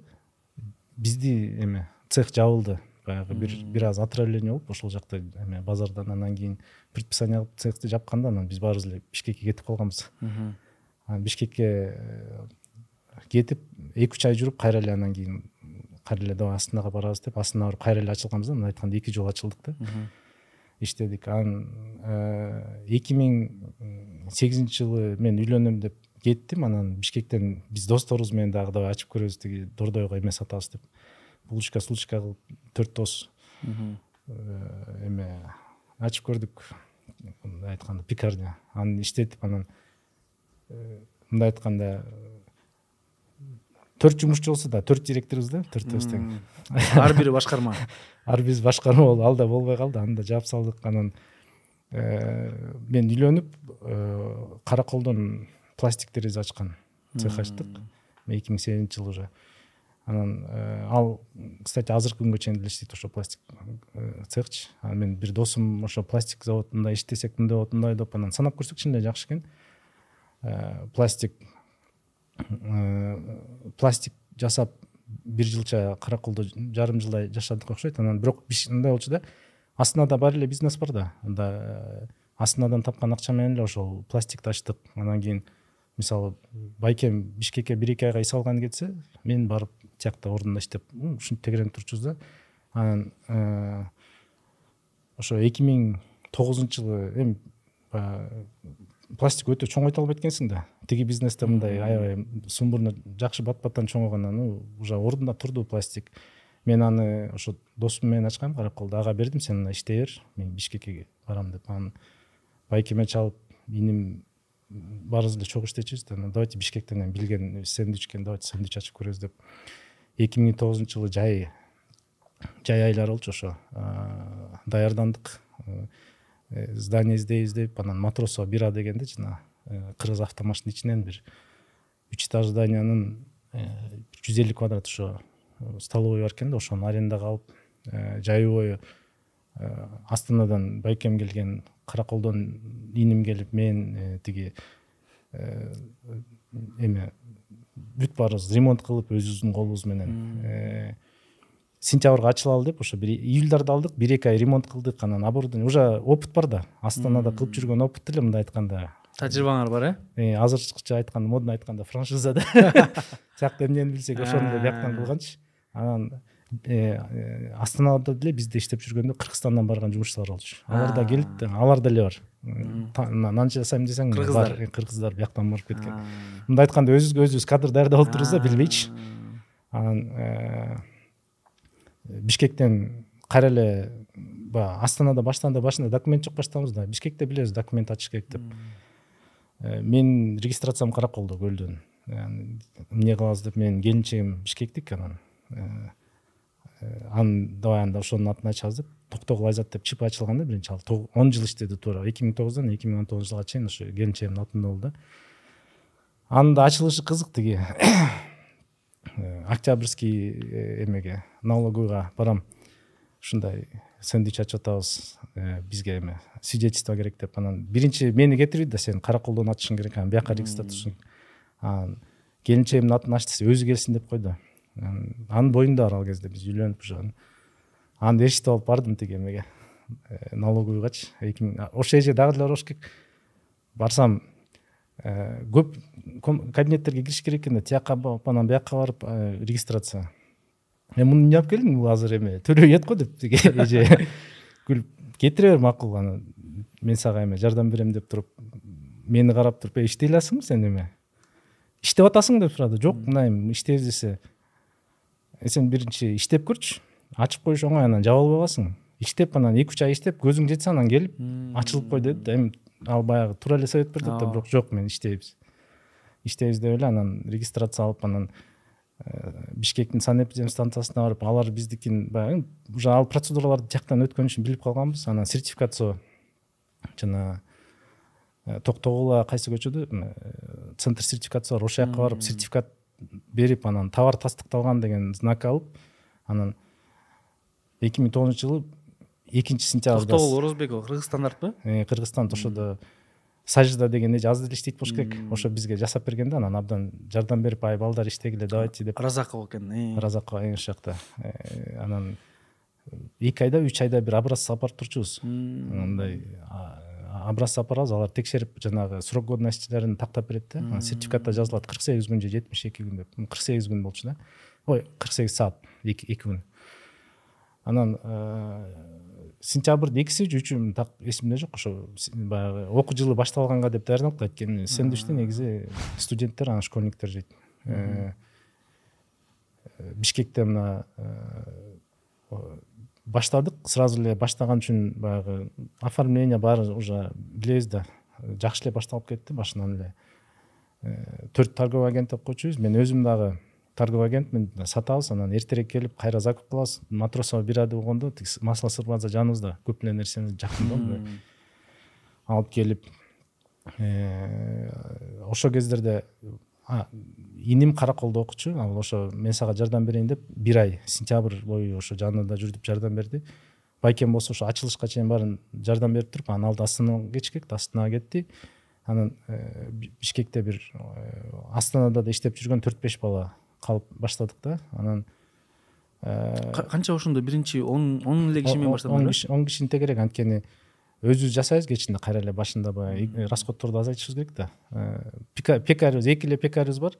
бизди эме цех жабылды. Баягы бир бир аз отравление болуп ошол жакта эме базардан анан кийин предписание кылып цехти жапканда анан биз баарыбыз эле бишкекке кетип калганбыз анан бишкекке кетип эки үч ай жүрүп кайра эле анан кийин кайра эле давай астанага барабыз деп астанага барып кайра эле ачылганбыз да. Мындай айтканда эки жолу ачылдык да. Иштедик. Анан э, эки миң сегизинчи жылы мен үйлөнөм деп кеттим. Анан бишкектен биз досторубуз менен дагы давай ачып көрөбүз. Тиги дордойго эме сатабыз деп. Булочка сулочка кылып төрт дос э, эме ачып көрдүк. Мындай айтканда пекарня аны иштетип анан э, мындай айтканда төрт жумушчу болсо да төрт директорбуз да төртөөбүз тең ар бири башкарма. Ар бирибиз башкарма болуп ал да болбой калды. Аны да жаап салдык. Анан э, мен үйлөнүп э, кара колдон пластик терезе ачкан. Цех ачтык эки миң сегизинчи жылы уже. Анан э, ал кстати азыркы күнгө чейин деле иштейт ошол пластик цехчи анан мен бир досум ошо пластик заводунда иштесек мындай болот мындай деп анан санап көрсөк чын эле жакшы экен. Пластик пластик жасап бир жылча кара колдо жарым жылдай жашадык окшойт. Анан бирок мындай болчу да астанада баары эле бизнес бар да. Анда э, астанадан тапкан акча менен эле ошол пластикти ачтык. Анан кийин мисалы байкем бишкекке бир эки айга үй салганы кетсе мен барып тиякта ордунда иштеп ушинтип тегеренип турчубуз да. Анан э, ошо эки миң тогузунчу жылы эми баягы пластик өтө чоңойто албайт экенсиң да тиги бизнесте мындай аябай сумбурно жакшы бат баттан чоңойгондон уже ордунда турду пластик. Мен аны ошо досум менен ачкам караколдо ага бердим сен мына иштей бер мен бишкекке барам деп. Анан байкеме чалып иним баарыбыз эле чогуу иштечүбүз да давайте бишкектен эми билген сэндвич экен давайте сэндвич ачып көрөбүз деп. Эки миң тогузунчу жылы жай жай айлар болчу ошо даярдандык Э, здание издейбиз деп анан матросова бир а дегенде жана кыргыз автомаштын ичинен бир. Үч этаж зданиянын э, жүз элүү квадрат ошо столовый бар экен да ошону арендага алып жайы бою астанадан байкем келген караколдон иним келип мен тиги эме бүт баарыбыз ремонт кылып өзүбүздүн колубуз менен сентябрга ачылалы деп ошо бир июльдарда алдык бир эки ай ремонт кылдык анан оборудование уже опыт бар да. Астанада кылып жүргөн опыт эле мындай айтканда тажрыйбаңар бар э азыркыча айтканда модно айтканда франшиза да тиякта эмнени билсек ошону эле бияктан кылганчы. Анан астанада деле бизде иштеп жүргөндө кыргызстандан барган жумушчулар болчу. Алар да келип алар деле бар. Нан жасайм десең кыргыздар. Кыргыздар бияктан барып кеткен. Мындай айтканда өзүбүзгө өзүбүз кадр даярдап отурбуз да билбейчи. Анан бишкектен кайра эле баягы астанада баштаганда башында документ жок баштаганбыз да бишкекте билебиз документ ачыш керек деп. Менин регистрациям караколдо көлдөн эмне кылабыз деп менин келинчегим бишкектик анан. Э, э, аны давай анда ошонун атын ачабыз деп токтогул айзат деп чп ачылган да биринчи ал он жыл иштеди туура. Эки миң тогуздан эки миң он тогузунчу жылга чейин ошо келинчегимдин атында болду. Да анын да ачылышы кызык тиги. Э, октябрьский э, эмеге налоговыйга барам. Ушундай сэндвич ачып атабыз э, бизге эме свидетельство керек деп. Анан биринчи мени кетирбейт да сен караколдон ачышың керек анан бияка регистрация анан келинчегимдин атын ач десе өзү келсин деп койду. Анын боюнда бар ал кезде биз үйлөнүп уже аны ээрчитип алып бардым тиги эмеге. Налоговыйгачы эки миң ошол эже дагы деле болуш керек барсам Э, көп кабинеттерге кириш керек экен да тияка анан бияка барып э, регистрация эми муну эмне алып келдиң бул азыр эме төлөбөй ийет го деп эже күлүп кетире бер макул анан мен сага эме жардам берем деп туруп мени карап туруп эй иштей аласыңбы сен эме иштеп атасыңбы деп сурады жок мына эми иштейбиз десе сен биринчи иштеп көрчү ачып коюш оңой анан жаба албай каласың иштеп анан эки үч ай иштеп көзүң жетсе анан келип ачылып кой деди да эми ал баягы туура эле совет берип атат да бирок жок мен иштейбиз иштейбиз деп эле анан регистрация алып анан бишкектин санэпидем станциясына барып алар биздикин баягы уже ал процедураларды тияктан өткөн үчүн билип калганбыз. Анан сертификация жана э, токтогула кайсы көчөдө? Э, центр сертификация бар ошол жака барып сертификат берип анан товар тастыкталган деген знак алып анан эки миң тогузунчу жылы экинчи сентябрда токтогул орозбекова кыргызстандарбы кыргызстан ошодо сажда деген эже азыр иштейт болуш керек. Ошо бизге жасап берген да анан абдан жардам берип ай балдар иштегиле давайте деп. разакова экен разакова ошол жакта анан эки айда үч айда бир образец алып барып турчубуз мындай образец алып барабыз алар текшерип жанагы срок годностьтилерин тактап берет да. Анан сертификатта жазылат кырк сегиз күн же жетимиш эки күн деп. Кырк сегиз күн болчу да. Ой кырк сегиз саат эки күн. Анан сентябрдын экиси же үчү так эсимде жок ошо баягы окуу жылы башталганга деп даярдандык да. Анткени сэндвичти негизи студенттер анан школьниктер жейт. Э, бишкекте мына э, баштадык. Сразу эле баштаган үчүн баягы оформление баары уже билебиз да. Жакшы эле башталып кетти. Башынан эле э, төрт торговый агент деп койчубуз мен өзүм дагы торговый агентмин сатабыз анан эртерээк келип кайра закуп кылабыз матросова бирады болгондо тиги масло сырбаза жаныбызда көп эле нерсени жакын да мындай алып келип э, ошол кездерде иним кара колдо окучу ал ошо мен сага жардам берейин деп бир ай сентябрь бою ошо жанында жүрүп жардам берди. Байкем болсо ошо ачылышка чейин баарын жардам берип туруп анан алды астанага кетиш керек астанага кетти. Анан э, бишкекте бир э, астанада да иштеп жүргөн төрт беш бала калып баштадык да анан э, канча ошондо биринчи он он эле киши менен баштадыңыз он кишини тегерек анткени өзүбүз жасайбыз кечинде кайра эле башында баягы расходторду азайтышыбыз керек да э, пекарибиз эки эле пекарибиз бар.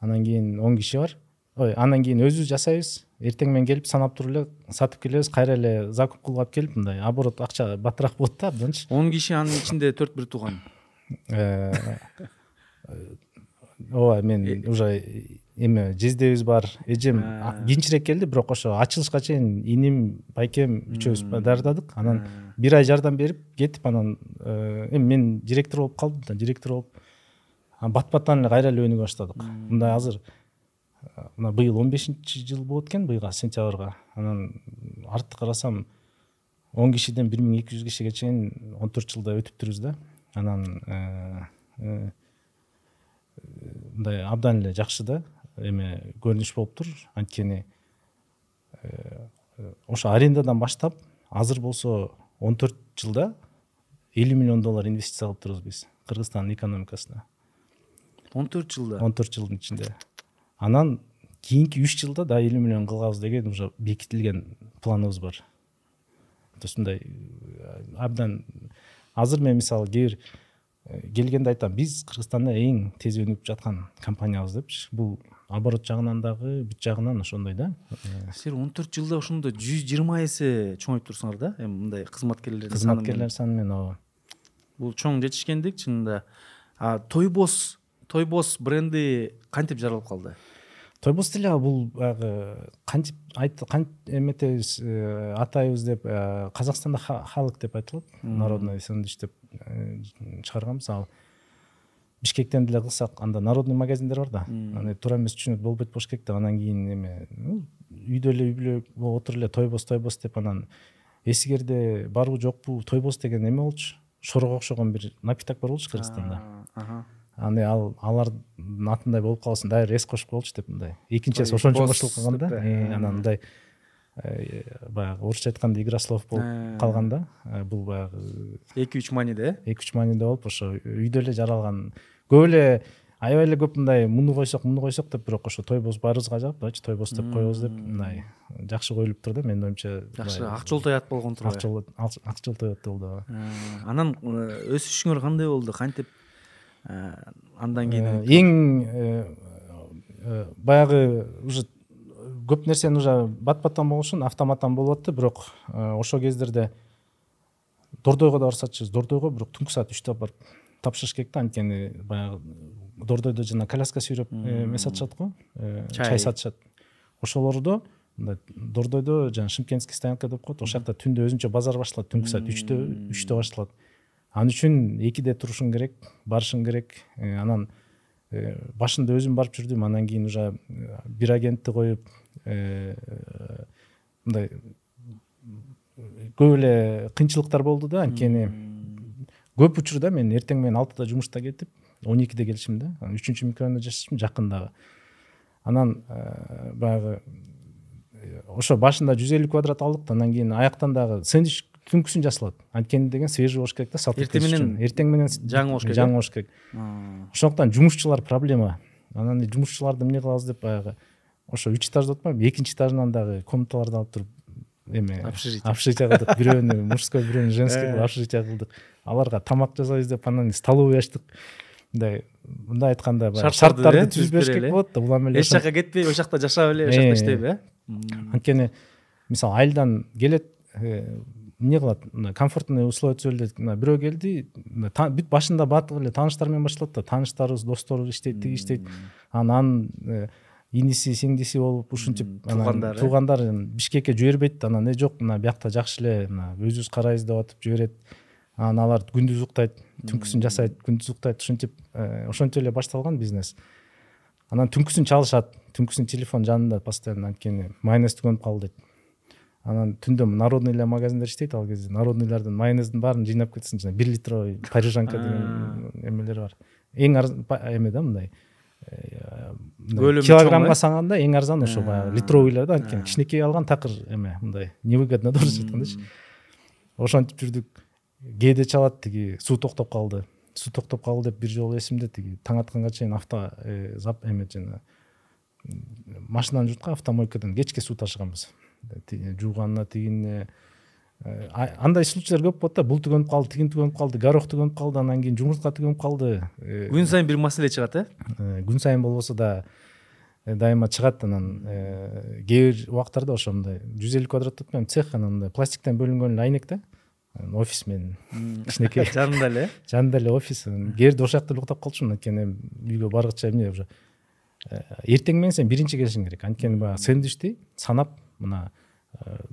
Анан кийин он киши бар. Ой анан кийин өзүбүз жасайбыз эртең менен келип санап туруп эле сатып келебиз кайра эле закуп кылып алып келип мындай оборот акча баттыраак болот да абданчы он киши анын ичинде төрт бир тууган э, ооба мен уже эме жездебиз бар. Эжем кийинчерээк келди бирок ошо ачылышка чейин иним байкем үчөөбүз даярдадык. Анан бир ай жардам берип кетип анан э, эми мен директор болуп калдым да директор болуп. Бат баттан эле кайра эле өнүгө баштадык. Мындай азыр э, мына быйыл он бешинчи жыл болот экен быйылга сентябрга анан артты карасам он кишиден бир миң эки жүз кишиге чейин он төрт жылда өтүптүрбүз да. Анан э, мындай абдан эле жакшы да. Эме көрүнүш болуптур анткени ошо арендадан баштап азыр болсо он төрт жылда элүү миллион доллар инвестиция кылып турбуз биз кыргызстандын экономикасына. он төрт жылда? он төрт жылдын ичинде анан кийинки үч жылда дагы элүү миллион кылабыз деген уже бекитилген планыбыз бар. То есть мындай абдан азыр мен мисалы кээ бир келгенде айтам биз кыргызстанда эң тез өнүгүп жаткан компаниябыз депчи бул оборот жагынан дагы бүт жагынан ошондой да. Силер он төрт жылда ошондо жүз жыйырма эсе чоңоюп турсуңар да? Эми мындай кызматкерлердин кызматкерлер саны менен ооба бул чоң жетишкендик чынында а тойбоз тойбоз бренди кантип жаралып калды тойбоз деле бул баягы кантип эметебиз э, атайбыз деп э, казакстанда халык деп айтылат народный сэндвич деп э, чыгарганбыз ал бишкектен деле кылсак анда народный магазиндер бар да. Аны туура эмес түшүнүк болбойт болуш керек да. Анан кийин эме үйдө эле үй бүлө болуп отуруп эле тойбоз тойбоз деп анан эсигерде барбы жокпу тойбоз деген эме болчу. Шорого окшогон бир напиток бар болчу кыргызстанда. Аны ал алардын атындай болуп калсын дайыр эс кошуп коелучу деп мындай. Экинчи эс ошон үчүн кошулуп калган да. э, анан мындай баягы орусча айтканда игра слов болуп э. калган да. Бул баягы эки үч мааниде э? эки үч мааниде болуп ошо үйдө эле жаралган. Көп эле аябай эле көп мындай муну койсок муну койсок деп бирок ошо тойбоз баарыбызга давайте тойбоз деп коебуз деп мындай жакшы коюлуптур да менин оюмча жакшы ак жолтой ат болгон турбайбы ак жолтой ат болду ооба. Анан өсүшүңөр кандай болду? Кантип Э, андан кийин э, эң э, баягы уже көп нерсени уже бат баттан үчүн автоматтан болуп атты бирок ошол кездерде дордойго да барсачыбыз. Дордойго бирок түнкү саат үчтө барып тапшырыш керек да. Анткени баягы дордойдо жана коляска сүйрөп эме сатышат го чай. сатышат. Ошолордо мындай дордойдо жана шымкентский стоянка деп коет. Ошол жакта түндө өзүнчө базар башталат түнкү саат үчтө үчтө башталат. Ал үчүн экиде турушуң керек барышың керек. Э, анан э, башында өзүм барып жүрдүм. Анан кийин уже бир агентти коюп мындай көп эле кыйынчылыктар болду да анткени көп учурда мен эртең менен алтыда жумушта кетип он экиде келишим да үчүнчү микрорайондо жашачумун жакындагы анан баягы ошо башында жүз элүү квадрат алдык да анан кийин аяктан дагы сэндвич түнкүсүн жасалат. Анткени деген свежий болуш керек да эртең менен эртең менен жаңы болуш керек жаңы болуш керек. Ошондуктан жумушчулар проблема. Анан жумушчуларды эмне кылабыз деп баягы ошо үч этажды атпайбы экинчи этажынан дагы комнаталарды алып туруп эме общежитие. общежитие кылдык. Бирөөнү мужской бирөөнү женский кылып общежитие кылдык. Аларга тамак жасайбыз деп анан столовый ачтык. Мындай мындай айтканда баягы шарттарды э, түзүп бериш керек болот да улам эле эч жака кетпей ошол жакта жашап эле ошол жакта э, иштейби э? Анткени мисалы айылдан келет э, эмне кылат? Мына комфортный условия түзөлү деп мына бирөө келди бүт башында баардыгы эле тааныштар менен башталат да тааныштарыбыз достор иштейт тиги иштейт. Анан анын иниси сиңдиси болуп ушинтип туугандары туугандары бишкекке жибербейт анан э жок мына биякта жакшы эле мына өзүбүз карайбыз деп атып жиберет. Анан алар күндүз уктайт түнкүсүн жасайт күндүз уктайт ушинтип ошентип эле башталган бизнес. Анан түнкүсүн чалышат түнкүсүн телефон жанында постоянно анткени майонез түгөнүп калды дейт. Анан түндө народный эле магазиндер иштейт ал кезде народныйлардын майонездин баарын жыйнап кетесиң жана бир литровый парижанка деген эмелер бар. Эң эме да мындай көлөмү килограммга санганда эң арзан ошо баягы литровыйлар да анткени кичинекей алган такыр эме мындай невыгодно орусча айткандачы ошентип жүрдүк. Кээде чалат тиги суу токтоп калды. Суу токтоп калды деп бир жолу эсимде тиги таң атканга чейин авто эме жана машинаны журтка автомойкадан кечке суу ташыганбыз. Жууганына тигинине андай случайлар көп болот да бул түгөнүп калды тигини түгөнүп калды горох түгөнүп калды анан кийин жумуртка түгөнүп калды. Күн сайын бир маселе чыгат э? Күн сайын болбосо да дайыма чыгат анан кээ бир убактарда ошо мындай жүз элүү квадрат деп атпаймынбы цех анан мындай пластиктен бөлүнгөн эле айнек да. Офис менен кичинекей. Жанында эле э? Жанында эле офис кээ бирде ошол жакта эле уктап калчумун анткени үйгө баргыча эмне уже эртең менен сен биринчи келишиң керек. Анткени баягы сэндвичти санап мына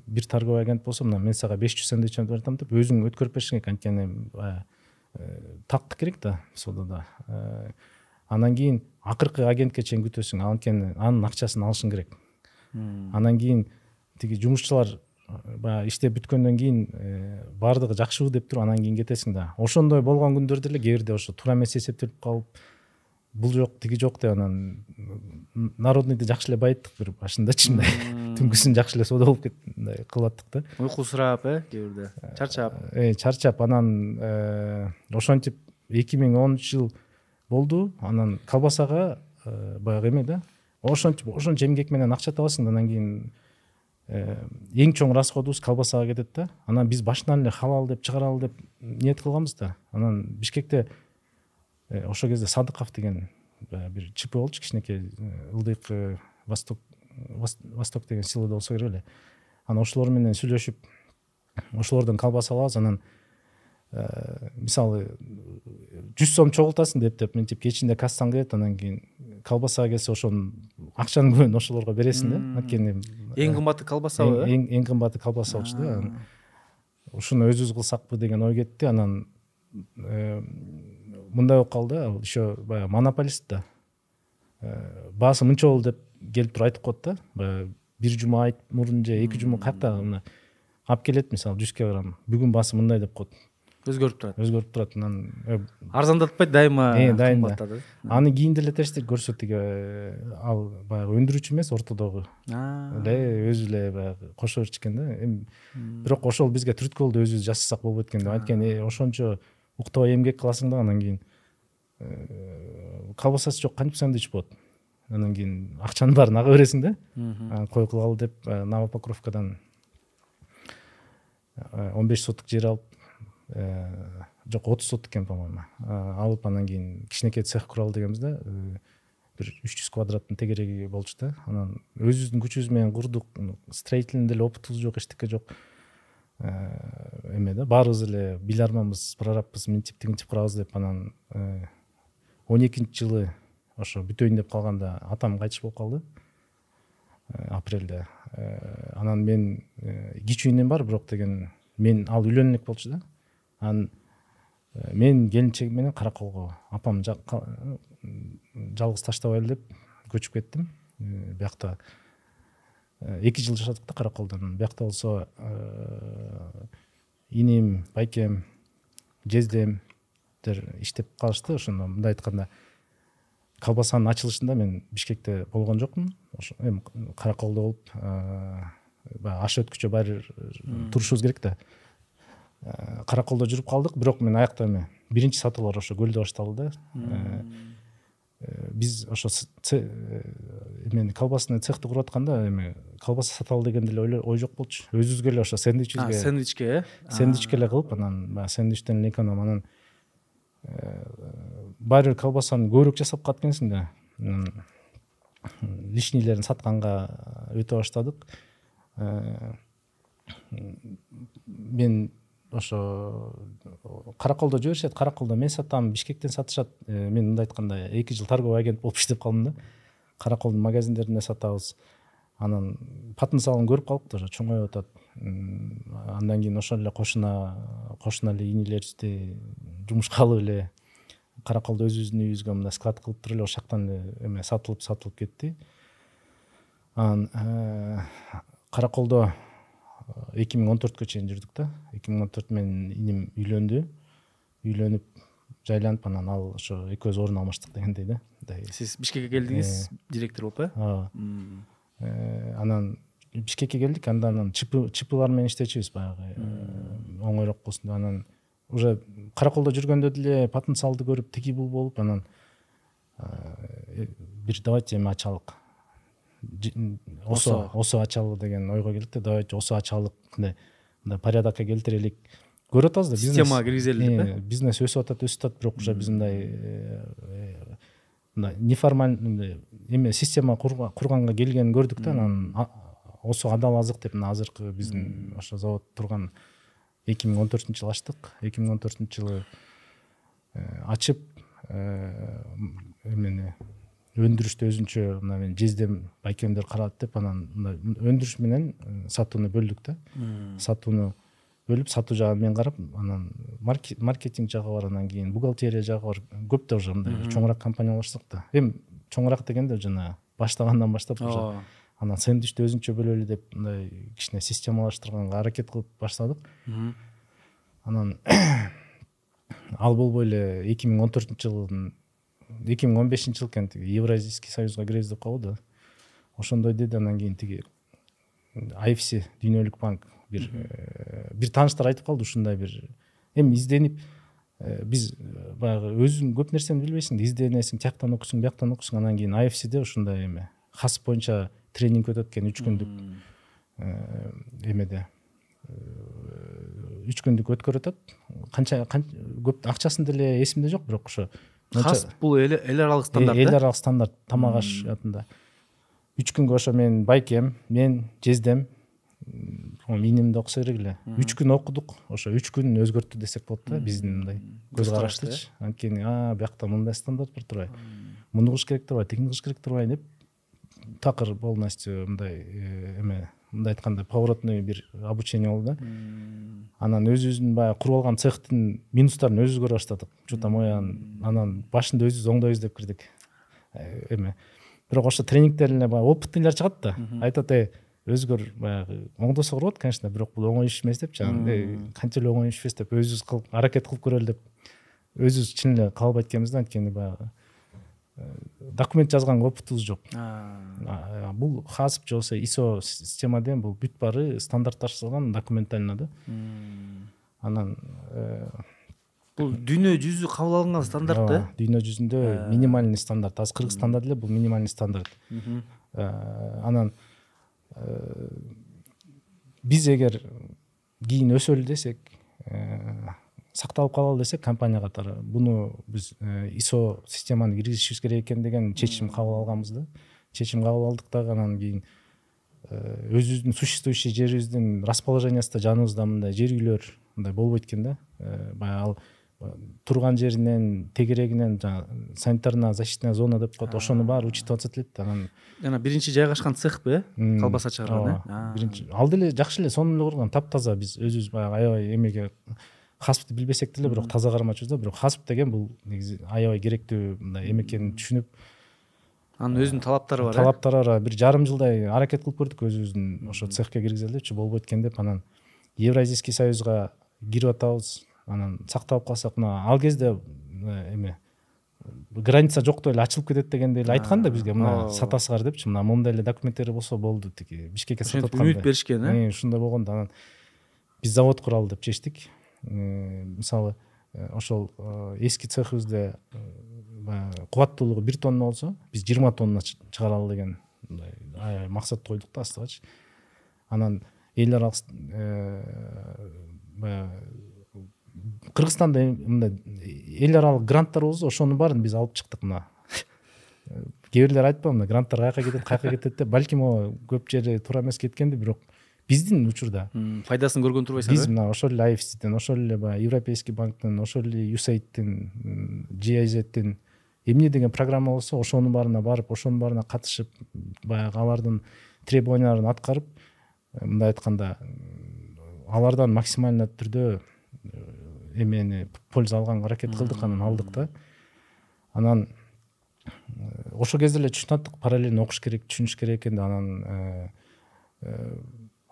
бир торговый агент болсо мына мен сага беш жүз сэндвич алып баратам деп өзүң өткөрүп беришиң керек. Анткени баягы тактык керек да содада анан кийин акыркы агентке чейин күтөсүң анткени анын акчасын алышың керек. Анан кийин тиги жумушчулар баягы иштеп бүткөндөн кийин э, баардыгы жакшыбы деп туруп анан кийин кетесиң да. Ошондой болгон күндөрдө эле кээ бирде ошо туура эмес эсептелип калып бул жок тиги жок деп анан народныйды жакшы эле байыттык бир башындачы мындай түнкүсүн жакшы эле соода болуп кетип мындай кылып аттык да уйкусурап э кээ бирде? Чарчап. Э чарчап. Анан э, ошентип эки миң онунчу жыл болду. Анан колбасага э, баягы эме да ошентип ошончо эмгек менен акча табасың да анан кийин Э, эң чоң расходубуз колбасага кетет да. Анан биз башынан эле халал деп чыгаралы деп ниет кылганбыз да. Анан бишкекте э, ошол кезде садыков деген бир чп болчу кичинекей э, ылдыйк восток восток деген селодо болсо керек эле. Анан ошолор менен сүйлөшүп ошолордон колбаса алабыз анан мисалы жүз сом чогултасың деп деп мынтип кечинде кассаңды берет анан кийин колбасага келсе ошонун акчанын көбүн ошолорго бересиң да. Анткени эң кымбаты колбасабы э? эң кымбаты колбаса болчу да. Ушуну өзүбүз кылсакпы деген ой кетти. Анан мындай болуп калды. Ал еще баягы монополист да. Баасы мынча болду деп келип туруп айтып коет да. Баягы бир жума мурун же эки жума каякта мына алып келет мисалы жүз килограмм. Бүгүн баасы мындай деп коет. Өзгөрүп турат. Өзгөрүп турат. Анан э, арзандатпайт дайыма э, дайыма аны кийин деле тештик көрсө тиги э, ал баягы өндүрүүчү эмес ортодогу. Эле өзү эле баягы кошо берчү экен да. Эми бирок ошол бизге түрткү болду өзүбүз жасасак болбойт экен деп анткени ошончо уктабай эмгек кыласың да анан кийин колбасасы жок кантип сэндвич болот? Анан кийин акчанын баарын ага бересиң да? Кой кылалы деп новопокровкадан он беш соток жер алып Э, жок отуз соток экен по моему алып анан кийин кичинекей цех куралы дегенбиз да э, бир үч жүз квадраттын тегереги болчу да. Анан өзүбүздүн күчүбүз менен курдук. Строительный деле опытыбыз жок эчтеке жок. э, эме да баарыбыз эле биларманбыз прораббыз мынтип тигинтип курабыз деп анан он экинчи жылы ошо бүтөйүн деп калганда атам кайтыш болуп калды. Апрелде анан мен кичүү энем бар бирок деген мен ал үйлөнө элек болчу да. Анан мен келинчегим менен караколго апам жалгыз таштабайлы деп көчүп кеттим. Биякта эки жыл жашадык да караколдо анан биякта болсо иним байкем жездемдер иштеп калышты. Ошондо мындай айтканда колбасанын ачылышында мен бишкекте болгон жокмун. Ошо эми караколдо болуп баягы аш өткүчө баары турушубуз керек да. Караколдо жүрүп калдык. Бирок мен аякта эме биринчи сатуулар ошо көлдө башталды. Да биз ошо эмени колбасный цехти куруп атканда эми колбаса саталы деген деле ой жок болчу. Өзүбүзгө эле ошо сэндвичибизге сэндвичке э? Сэндвичке эле кылып анан баягы сэндвичтен эле экономия анан баары бир колбасаны көбүрөөк жасап калат экенсиң да. Анан лишнийлерин сатканга өтө баштадык. Мен ошо караколдо жиберишет караколдо мен сатам бишкектен сатышат э, мен мындай айтканда эки жыл торговый агент болуп иштеп калдым да. Караколдун магазиндерине сатабыз. Анан потенциалын көрүп калдык уже чоңоюп атат. Андан кийин ошол эле кошуна кошуна эле инилерибизди жумушка алып эле караколдо өзүбүздүн үйүбүзгө мындай склад кылып туруп эле ошол жактан эле эме сатылып сатылып кетти. Анан э, караколдо эки миң он төрткө чейин жүрдүк да. эки миң он төрт менен иним үйлөндү үйлөнүп жайланып анан ал ошо экөөбүз орун алмаштык дегендей да. Мындай сиз бишкекке келдиңиз э. директор болуп э? Ооба. Э, анан бишкекке келдик анда анан чпылар менен иштечүбүз баягы э, оңойраак болсун деп. Анан уже караколдо жүргөндө деле потенциалды көрүп тиги бул болуп анан бир давайте эме ачалык осо осо. ачалы деген ойго келдик да давайте осо ачалык мындай мындай порядокко келтирелик көрүп атабыз да системага киргизели деп э бизнес өсүп атат өсүп атат бирок уже биз мындай мындай неформальный мындай эме система курганга келгенин көрдүк да анан осо адал азык деп мына азыркы биздин ошо завод турган эки миң он төртүнчү жылы ачтык эки миң он төртүнчү жылы ачып эмени өндүрүштү өзүнчө мына менин жездем байкемдер карат деп анан мындай өндүрүш менен сатууну бөлдүк да сатууну бөлүп сатуу жагын мен карап анан маркетинг жагы бар анан кийин бухгалтерия жагы бар көп да уже мындай чоңураак компаниялаштык да эми чоңураак дегенде жанагы баштагандан баштап уже. Анан сэндвичти өзүнчө бөлөлү деп мындай кичине системалаштырганга аракет кылып баштадык анан ал болбой эле эки миң он төртүнчү жылдын эки миң он бешинчи жылы экен тиги евразийский союзга киребиз деп калбады ошондой деди андан кийин тиги ifc дүйнөлүк банк бир э, бир тааныштар айтып калды ушундай бир эми изденип э, биз э, баягы өзүң көп нерсени билбейсиң да изденесиң тияктан окуйсуң бияктан окуйсуң анан кийин ifcде ушундай эме хасп боюнча тренинг өтөт экен үч күндүк эмеде үч күндүк өткөрүп атат канча көп акчасын деле эсимде жок бирок ошо хас бул эл аралык стандарт эл аралык стандарт тамак аш атында. Үч күнгө ошо менин байкем мен жездем. Иним да окуса керек эле. Үч күн окудук. Ошо үч күн өзгөрттү десек болот да биздин мындай көз караштычы анткени биякта мындай стандарт бар турбайбы муну кылыш керек турбайбы тигини кылыш керек турбайбы деп такыр полностью мындай э, эме мындай айтканда поворотный бир обучение болду да. Анан өзүбүздүн баягы куруп алган цехтин минустарын өзүбүз көрө баштадык. Что то моян анан башында өзүбүз оңдойбуз деп кирдик. Э, эме. Бирок ошо тренингден эле баягы опытныйлар чыгат да. Айтат эй өзгөр баягы оңдосо курбат конечно бирок бул оңой иш эмес деп. Жанагы канча эле оңой иш эмес деп өзүбүз кылып аракет кылып көрөлү деп өзүбүз чын эле каалбайт экенбиз да анткени баягы документ жазганга опытыбыз жок бул хасп же болбосо исо система деген бул бүт баары стандартташтырылган документально да. Анан э, бул дүйнө жүзү кабыл алынган стандарт да дүйнө жүзүндө минимальный стандарт. Азыр кыргызстанда деле бул минимальный стандарт. Э, анан э, биз эгер кийин өсөлү десек сакталып калалы десек компания катары буну биз э, исо системаны киргизишибиз керек экен деген чечим кабыл алганбыз да. Чечим кабыл алдык дагы анан кийин э, өзүбүздүн существующий жерибиздин расположениясында жаныбызда мындай жер үйлөр мындай болбойт экен да. Э, баягы ал турган жеринен тегерегинен жанагы санитарная защитная зона деп коет ошону баары учитывать атат элек да анан жана биринчи жайгашкан цехпи э колбаса чыгарган э биринчи ал деле жакшы эле сонун эле курган. Таптаза биз өзүбүз баягы аябай эмеге хасбты билбесек деле бирок таза кармачубуз да. Бирок хасп деген бул негизи аябай керектүү мындай эме экенин түшүнүп анын өзүнүн талаптары бар э? талаптары бар бир жарым жылдай аракет кылып көрдүк өзүбүздүн ошо цехке киргизеличи болбойт экен деп. Анан евразийский союзга кирип атабыз анан сактап калсак мына ал кезде эме граница жоктой эле ачылып кетет дегенди эле айткан да бизге. Мына сатасыңар депчи. Мына момундай эле документтери болсо болду тиги. Бишкекке сатып ошентип үмүт беришкен э? Ушундай болгондо анан биз завод куралы деп чечтик. Мисалы э, ошол э, эски цехибизде э, баягы кубаттуулугу бир тонна болсо биз жыйырма тонна чыгаралы деген мындай аябай максат койдук да астыгачы анан эл аралык баягы кыргызстанда мындай эл аралык гранттар болсо ошонун баарын биз алып чыктык мына. Кээ бирлер айтпайбы мына гранттар каяка кетет каяка кетет деп. Балким көп жери туура эмес кеткендир бирок биздин учурда. Пайдасын көргөн турбайсыңарбы биз мына ошол эле ifcден ошол эле баягы европейский банктен ошол эле юсаидтин giздин эмне деген программа болсо ошонун баарына барып ошонун баарына катышып баягы алардын требованияларын аткарып мындай айтканда алардан максимально түрдө эмени польза алганга аракет кылдык анан алдык да. Анан ошол кезде эле түшүнүп аттык параллельно окуш керек түшүнүш керек экен да анан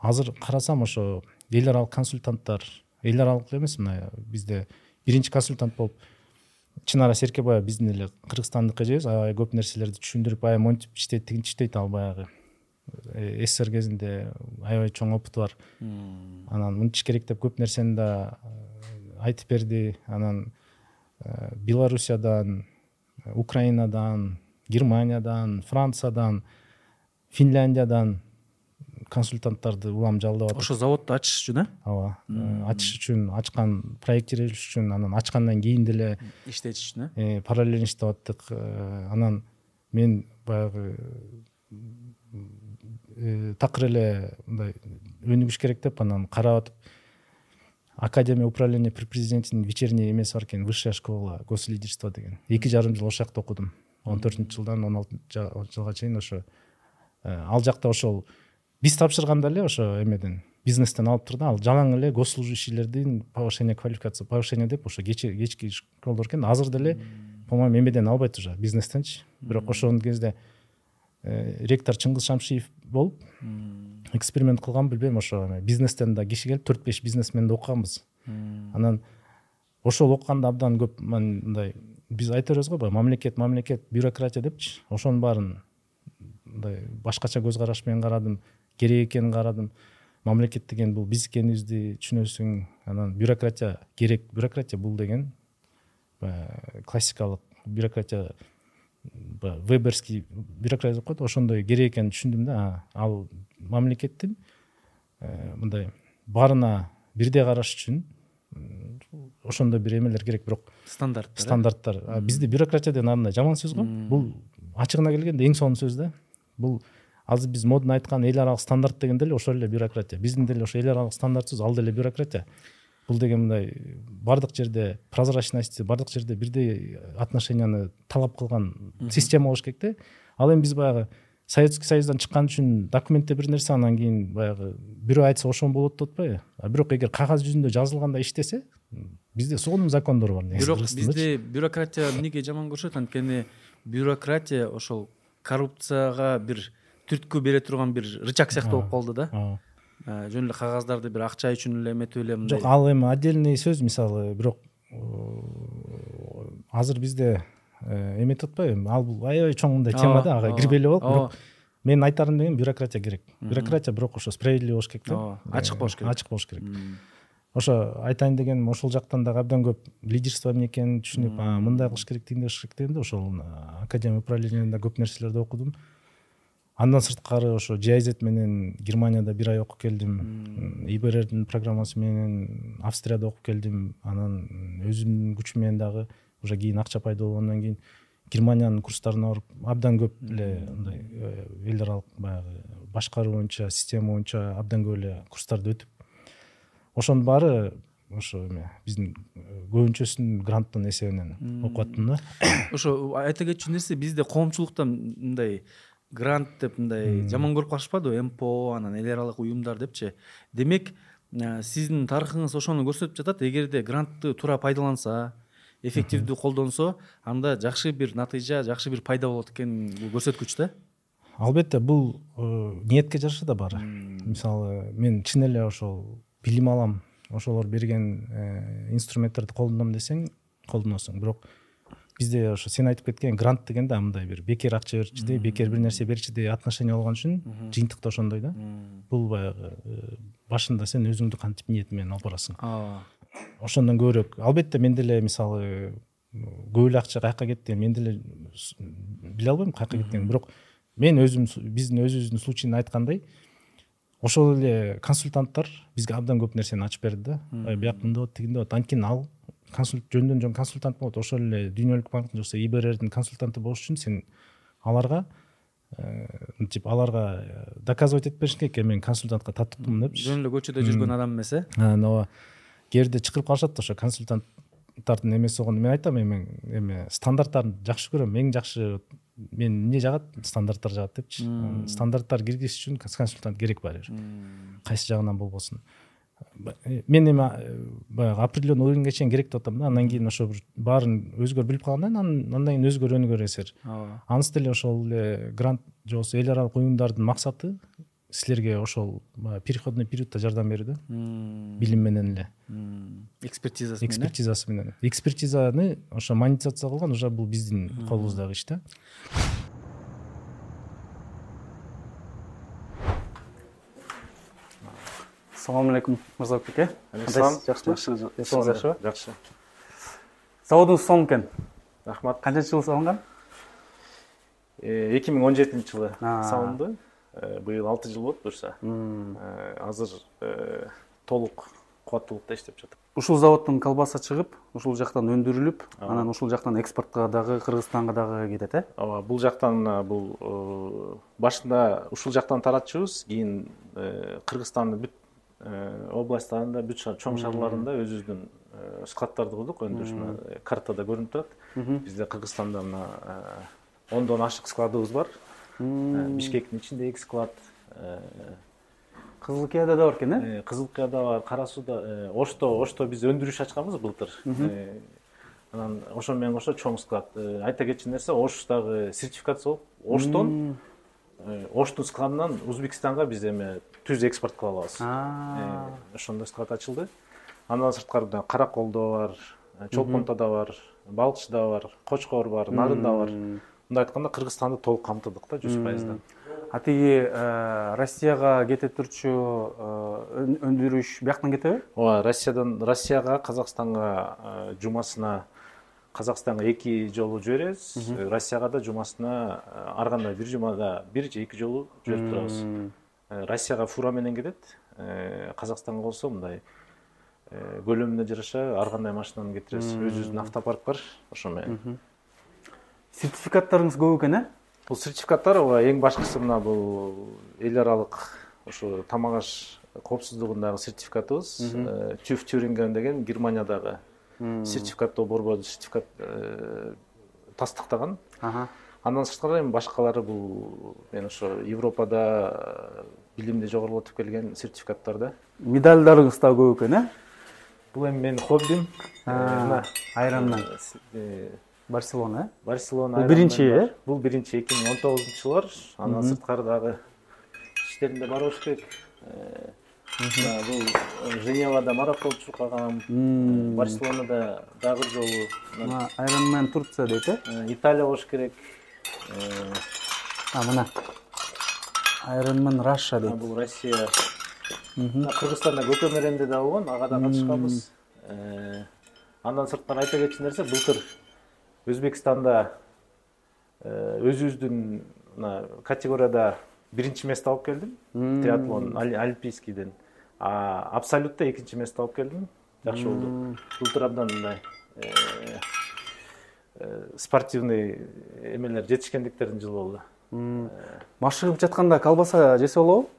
азыр карасам ошо эл аралык консультанттар эл аралык эле эмес мына бизде биринчи консультант болуп чынара серкебаева биздин эле кыргызстандык эжебиз аябай көп нерселерди түшүндүрүп баягы монтип иштейт тигинтип иштейт ал баягы э, ссср кезинде аябай чоң опыту бар анан мынтиш керек деп көп нерсени да э, айтып берди анан э, белоруссиядан украинадан германиядан франциядан финляндиядан консультанттарды улам жалдап атат ошо заводду ачыш үчүн э ооба э, ачыш үчүн ачкан проектировать үчүн анан ачкандан кийин деле иштетиш үчүн э параллельно иштеп аттык. Э, анан мен баягы э, такыр эле мындай өнүгүш керек деп анан карап атып академия управления при президентинин вечерний эмеси бар экен высшая школа гослидерства деген. Эки жарым жыл ошол жакта окудум. Он төртүнчү жылдан он алтынчы жылга чейин ошо ал жакта ошол биз тапшырганда эле ошо эмеден бизнестен алыптыр да ал жалаң эле госслужащийлердин повышение квалификация повышение деп ошо кечки школдор экен азыр деле по моему эмеден албайт уже бизнестенчи. Бирок ошол кезде э, ректор чыңгыз шамшиев болуп эксперимент кылганбы билбейм ошо бизнестен да киши келип төрт беш бизнесменди окуганбыз. Анан ошол окуганда абдан көп мындай биз айта беребиз го баягы мамлекет мамлекет бюрократия депчи. Ошонун баарын мындай башкача көз караш менен карадым керек экенин карадым мамлекет деген бул биз экенибизди түшүнөсүң анан бюрократия керек. Бюрократия бул деген баягы классикалык бюрократия веберский бюрократия деп коет ошондой керек экенин түшүндүм да ал мамлекеттин э, мындай баарына бирдей караш үчүн ошондой бир эмелер керек. Бирок стандарттар стандарттар. Бизде бюрократия деген андай жаман сөз го бул ачыгына келгенде эң сонун сөз да бул азыр биз модно айткан эл аралык стандарт деген деле ошол эле бюрократия. Биздин деле ошо эл аралык стандартыбыз ал деле бюрократия. Бул деген мындай баардык жерде прозрачность баардык жерде бирдей отношенияны талап кылган система болуш керек да ал эми биз баягы советский союздан чыккан үчүн документте бир нерсе анан кийин баягы бирөө айтса ошон болот деп атпайбы а бирок эгер кагаз жүзүндө жазылгандай иштесе бизде сонун закондор бар бирок бизде бюрократия эмнеге жаман көрүшөт анткени бюрократия ошол коррупцияга бир түрткү бере турган бир рычаг сыяктуу болуп калды да. э, жөн эле кагаздарды бир акча үчүн эле эметип эле мындай. Жок ал эми отдельный сөз мисалы бирок азыр бизде э, эметип атпайбы? Ал бул аябай чоң мындай тема да ага кирбей эле болук бирок менин айтарым деген бюрократия керек. Бюрократия бирок ошо справедливый болуш керек да. Ооба ачык болуш керек. Ачык болуш керек. Ошо айтайын дегеним ошол жактан дагы абдан көп лидерство эмне экенин түшүнүп мындай кылыш керек тигиндей кылыш керек дегенде ошол академия управлениеда көп нерселерди окудум андан сырткары ошо giz менен германияда бир ай окуп келдим. Ибрдин программасы менен австрияда окуп келдим. Анан өзүмдүн күчүм менен дагы уже кийин акча пайда болгондон кийин германиянын курстарына барып абдан көп эле мындай э, эл аралык баягы башкаруу боюнча система боюнча абдан көп эле курстарды өтүп ошонун баары ошо эме биздин көбүнчөсүн гранттын эсебинен окуп аттым да. Ошо айта кетчү нерсе бизде коомчулукта мындай грант деп мындай жаман көрүп калышпадыбы мпо анан эл аралык уюмдар депчи. Демек сиздин тарыхыңыз ошону көрсөтүп жатат. Эгерде грантты туура пайдаланса эффективдүү колдонсо анда жакшы бир натыйжа жакшы бир пайда болот экен бул көрсөткүч да албетте бул ниетке жараша да баары мисалы мен чын эле ошол билим алам ошолор берген э, инструменттерди колдоном десең колдоносуң бирок бизде ошо сен айтып кеткен грант деген да мындай бир бекер акча берчүдөй бекер бир нерсе берчүдөй отношение болгон үчүн жыйынтык да ошондой да. Бул баягы э, башында сен өзүңдү кантип ниет менен алып барасың? Ошондон көбүрөөк. Албетте мен деле мисалы көп эле акча каяка кетти мен деле биле албайм каяка кеткенин бирок мен өзүм биздин өзүбүздүн случайын айткандай ошол эле консультанттар бизге абдан көп нерсени ачып берди да. Бияк мындай болот тигиндей болот анткени ал жөндөн жөн консультант болот ошол эле дүйнөлүк банктын же болбосо ибрдин консультанты болуш үчүн сен аларга мынтип аларга э, доказывать этип беришиң керек. Мен консультантка татыктуумун депчи жөн эле көчөдө жүргөн адам эмес э ооба кээ бирде чакырып калышат ошо консультанттардын эмеси болгондо мен айтам эми эме стандарттарын жакшы көрөм. Эң жакшы мен эмне жагат? Стандарттар жагат депчи. Стандарттар киргизиш үчүн консультант керек баары бир кайсы жагынан болбосун? Мен эми баягы определенный уровеньге чейин керек деп атам да. Андан кийин ошо бир баарын өзгөр билип калгандан кийин андан кийин өзгөрө өнүгөр эсер ооба. Анысы деле ошол эле грант же болбосо эл аралык уюмдардын максаты силерге ошол баягы переходной периоддо жардам берүү да. Билим менен эле. Экспертизасы менен экспертизасы менен. Экспертизаны ошо монетизация кылган уже бул биздин колубуздагы иш да. ассалаумағалейкум мырзабек көке алейкум жақсы ма? Жақсы жақсы. Заводыңыз соң екен. Рахмат. Қаншаншы жылы салынған? Екі мың он жетінші жылы салынды. Биыл алты жыл болды бұйырса. Азыр толық қуаттылықта иштеп жатыр. Ушул заводтун колбаса чыгып ушул жактан өндүрүлүп анан ушул жактан экспортко дагы кыргызстанга дагы кетет э? Ооба бул жактан бул башында ушул жактан таратчубуз кийин э, кыргызстандын бүт областтарында бүт чоң шаарларында өзүбүздүн э, складдарды курдук өндүрүш мына картада көрүнүп турат бизде кыргызстанда мына э, ондон ашык складыбыз бар. Бишкектин ичинде эки склад кызыл кыяда да бар экен э? Кызыл кыяда бар кара сууда ошто ошто биз өндүрүш ачканбыз былтыр. Анан ошону менен кошо чоң склад. Айта кетчү нерсе ош дагы сертификация болуп оштон Э, оштун складынан узбекстанга биз эми түз экспорт кыла алабыз. Э, ошондой склад ачылды. Андан сырткары караколдо бар э, чолпонтодо бар балыкчыда бар кочкор бар нарында бар. Мындай айтканда кыргызстанды толук камтыдык да жүз пайыздан а тиги россияга кете турчу өндүрүш бияктан кетеби ооба россиядан россияга казакстанга жумасына қазақстанға екі жолу жібереміз э, россияға да жұмасына э, арғанда бір жұмада бір же екі жолы жіберіп тұрамыз э, россияға фураменен кетеді. Қазақстанға болса мындай көлеміне жараша арғандай машинаны кетіресіз. Өзіңіздің автопарк бар ошомен сертификаттарыңыз көп екен ә? э бул сертификаттар эң башкысы мына бул эл аралык ушу тамак аш коопсуздугундагы сертификатыбыз тюф тюринген деген германиядагы сертификаттоо борбору сертификат э, тастыктаган андан сырткары эми башкалары бул мен ошо европада э, билимди жогорулатып келген сертификаттар да медальдарыңыз дагы көп экен э бул эми менин хоббим. Э, айронмен барселона э барселона бул биринчи э бул биринчи эки миң он тогузунчу жылы. Бар андан сырткары дагы иштеримде бар болуш керек бул э, женевада марафон чуркагам барселонада дагы жолу мына айронмен турция дейт э италия болуш керек. Мына. Айронмен раша дейт бул россия. Кыргызстанда көкөмөренде да болгон ага да катышканбыз андан сырткары айта кетчү нерсе былтыр өзбекстанда өзүбүздүн мына категорияда биринчи место алып келдим триатлон олимпийскийден абсолютта экинчи место алып келдим. Жакшы болду. Былтыр абдан мындай э, э, спортивный эмелер жетишкендиктердин жылы болду. Машыгып жатканда колбаса жесе болобу?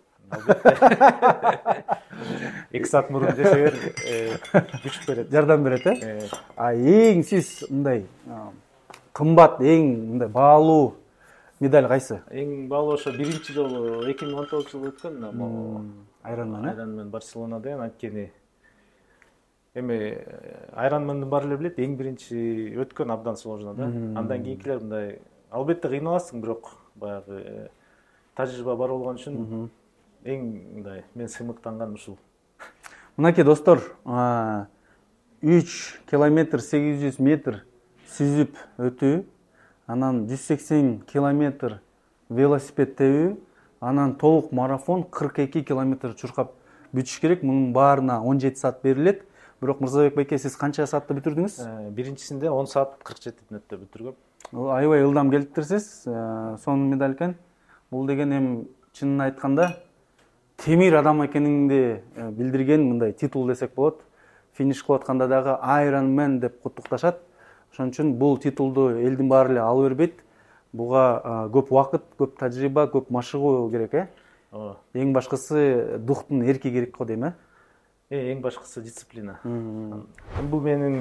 Эки саат мурун жесе бер э, күч берет. Жардам берет э? Э, а эң сиз мындай кымбат эң мындай баалуу медаль кайсы? Эң баалуу ошо биринчи жолу эки миң он тогузунчу жылы өткөн айранман э айранмен барселонада анткени эми айранмендин баары эле билет эң биринчи өткөн абдан сложно да андан кийинкилер мындай албетте кыйналасың бирок баягы тажрыйба бар болгон үчүн эң мындай мен сыймыктанган ушул мынакей достор үч километр сегиз жүз метр сүзүп өтүү анан жүз сексен километр велосипед тебүү анан толук марафон кырк эки километр чуркап бүтүш керек. Мунун баарына он жети саат берилет. Бирок мырзабек байке сиз канча саатта бүтүрдүңүз? Э, биринчисинде он саат кырк жети мүнөттө бүтүргөм. Аябай ылдам келиптирсиз Э, сонун медаль экен. Бул деген эми чынын айтканда темир адам экениңди э, билдирген мындай титул десек болот. Финиш кылып атканда дагы айрон мен деп куттукташат. Ошон үчүн бул титулду элдин баары эле ала бербейт бұға көп уақыт көп тәжірибе көп машығу керек э? Ең башкысы духтун эрки керек го дейм э? э? Ең башкысы дисциплина. Бұл менің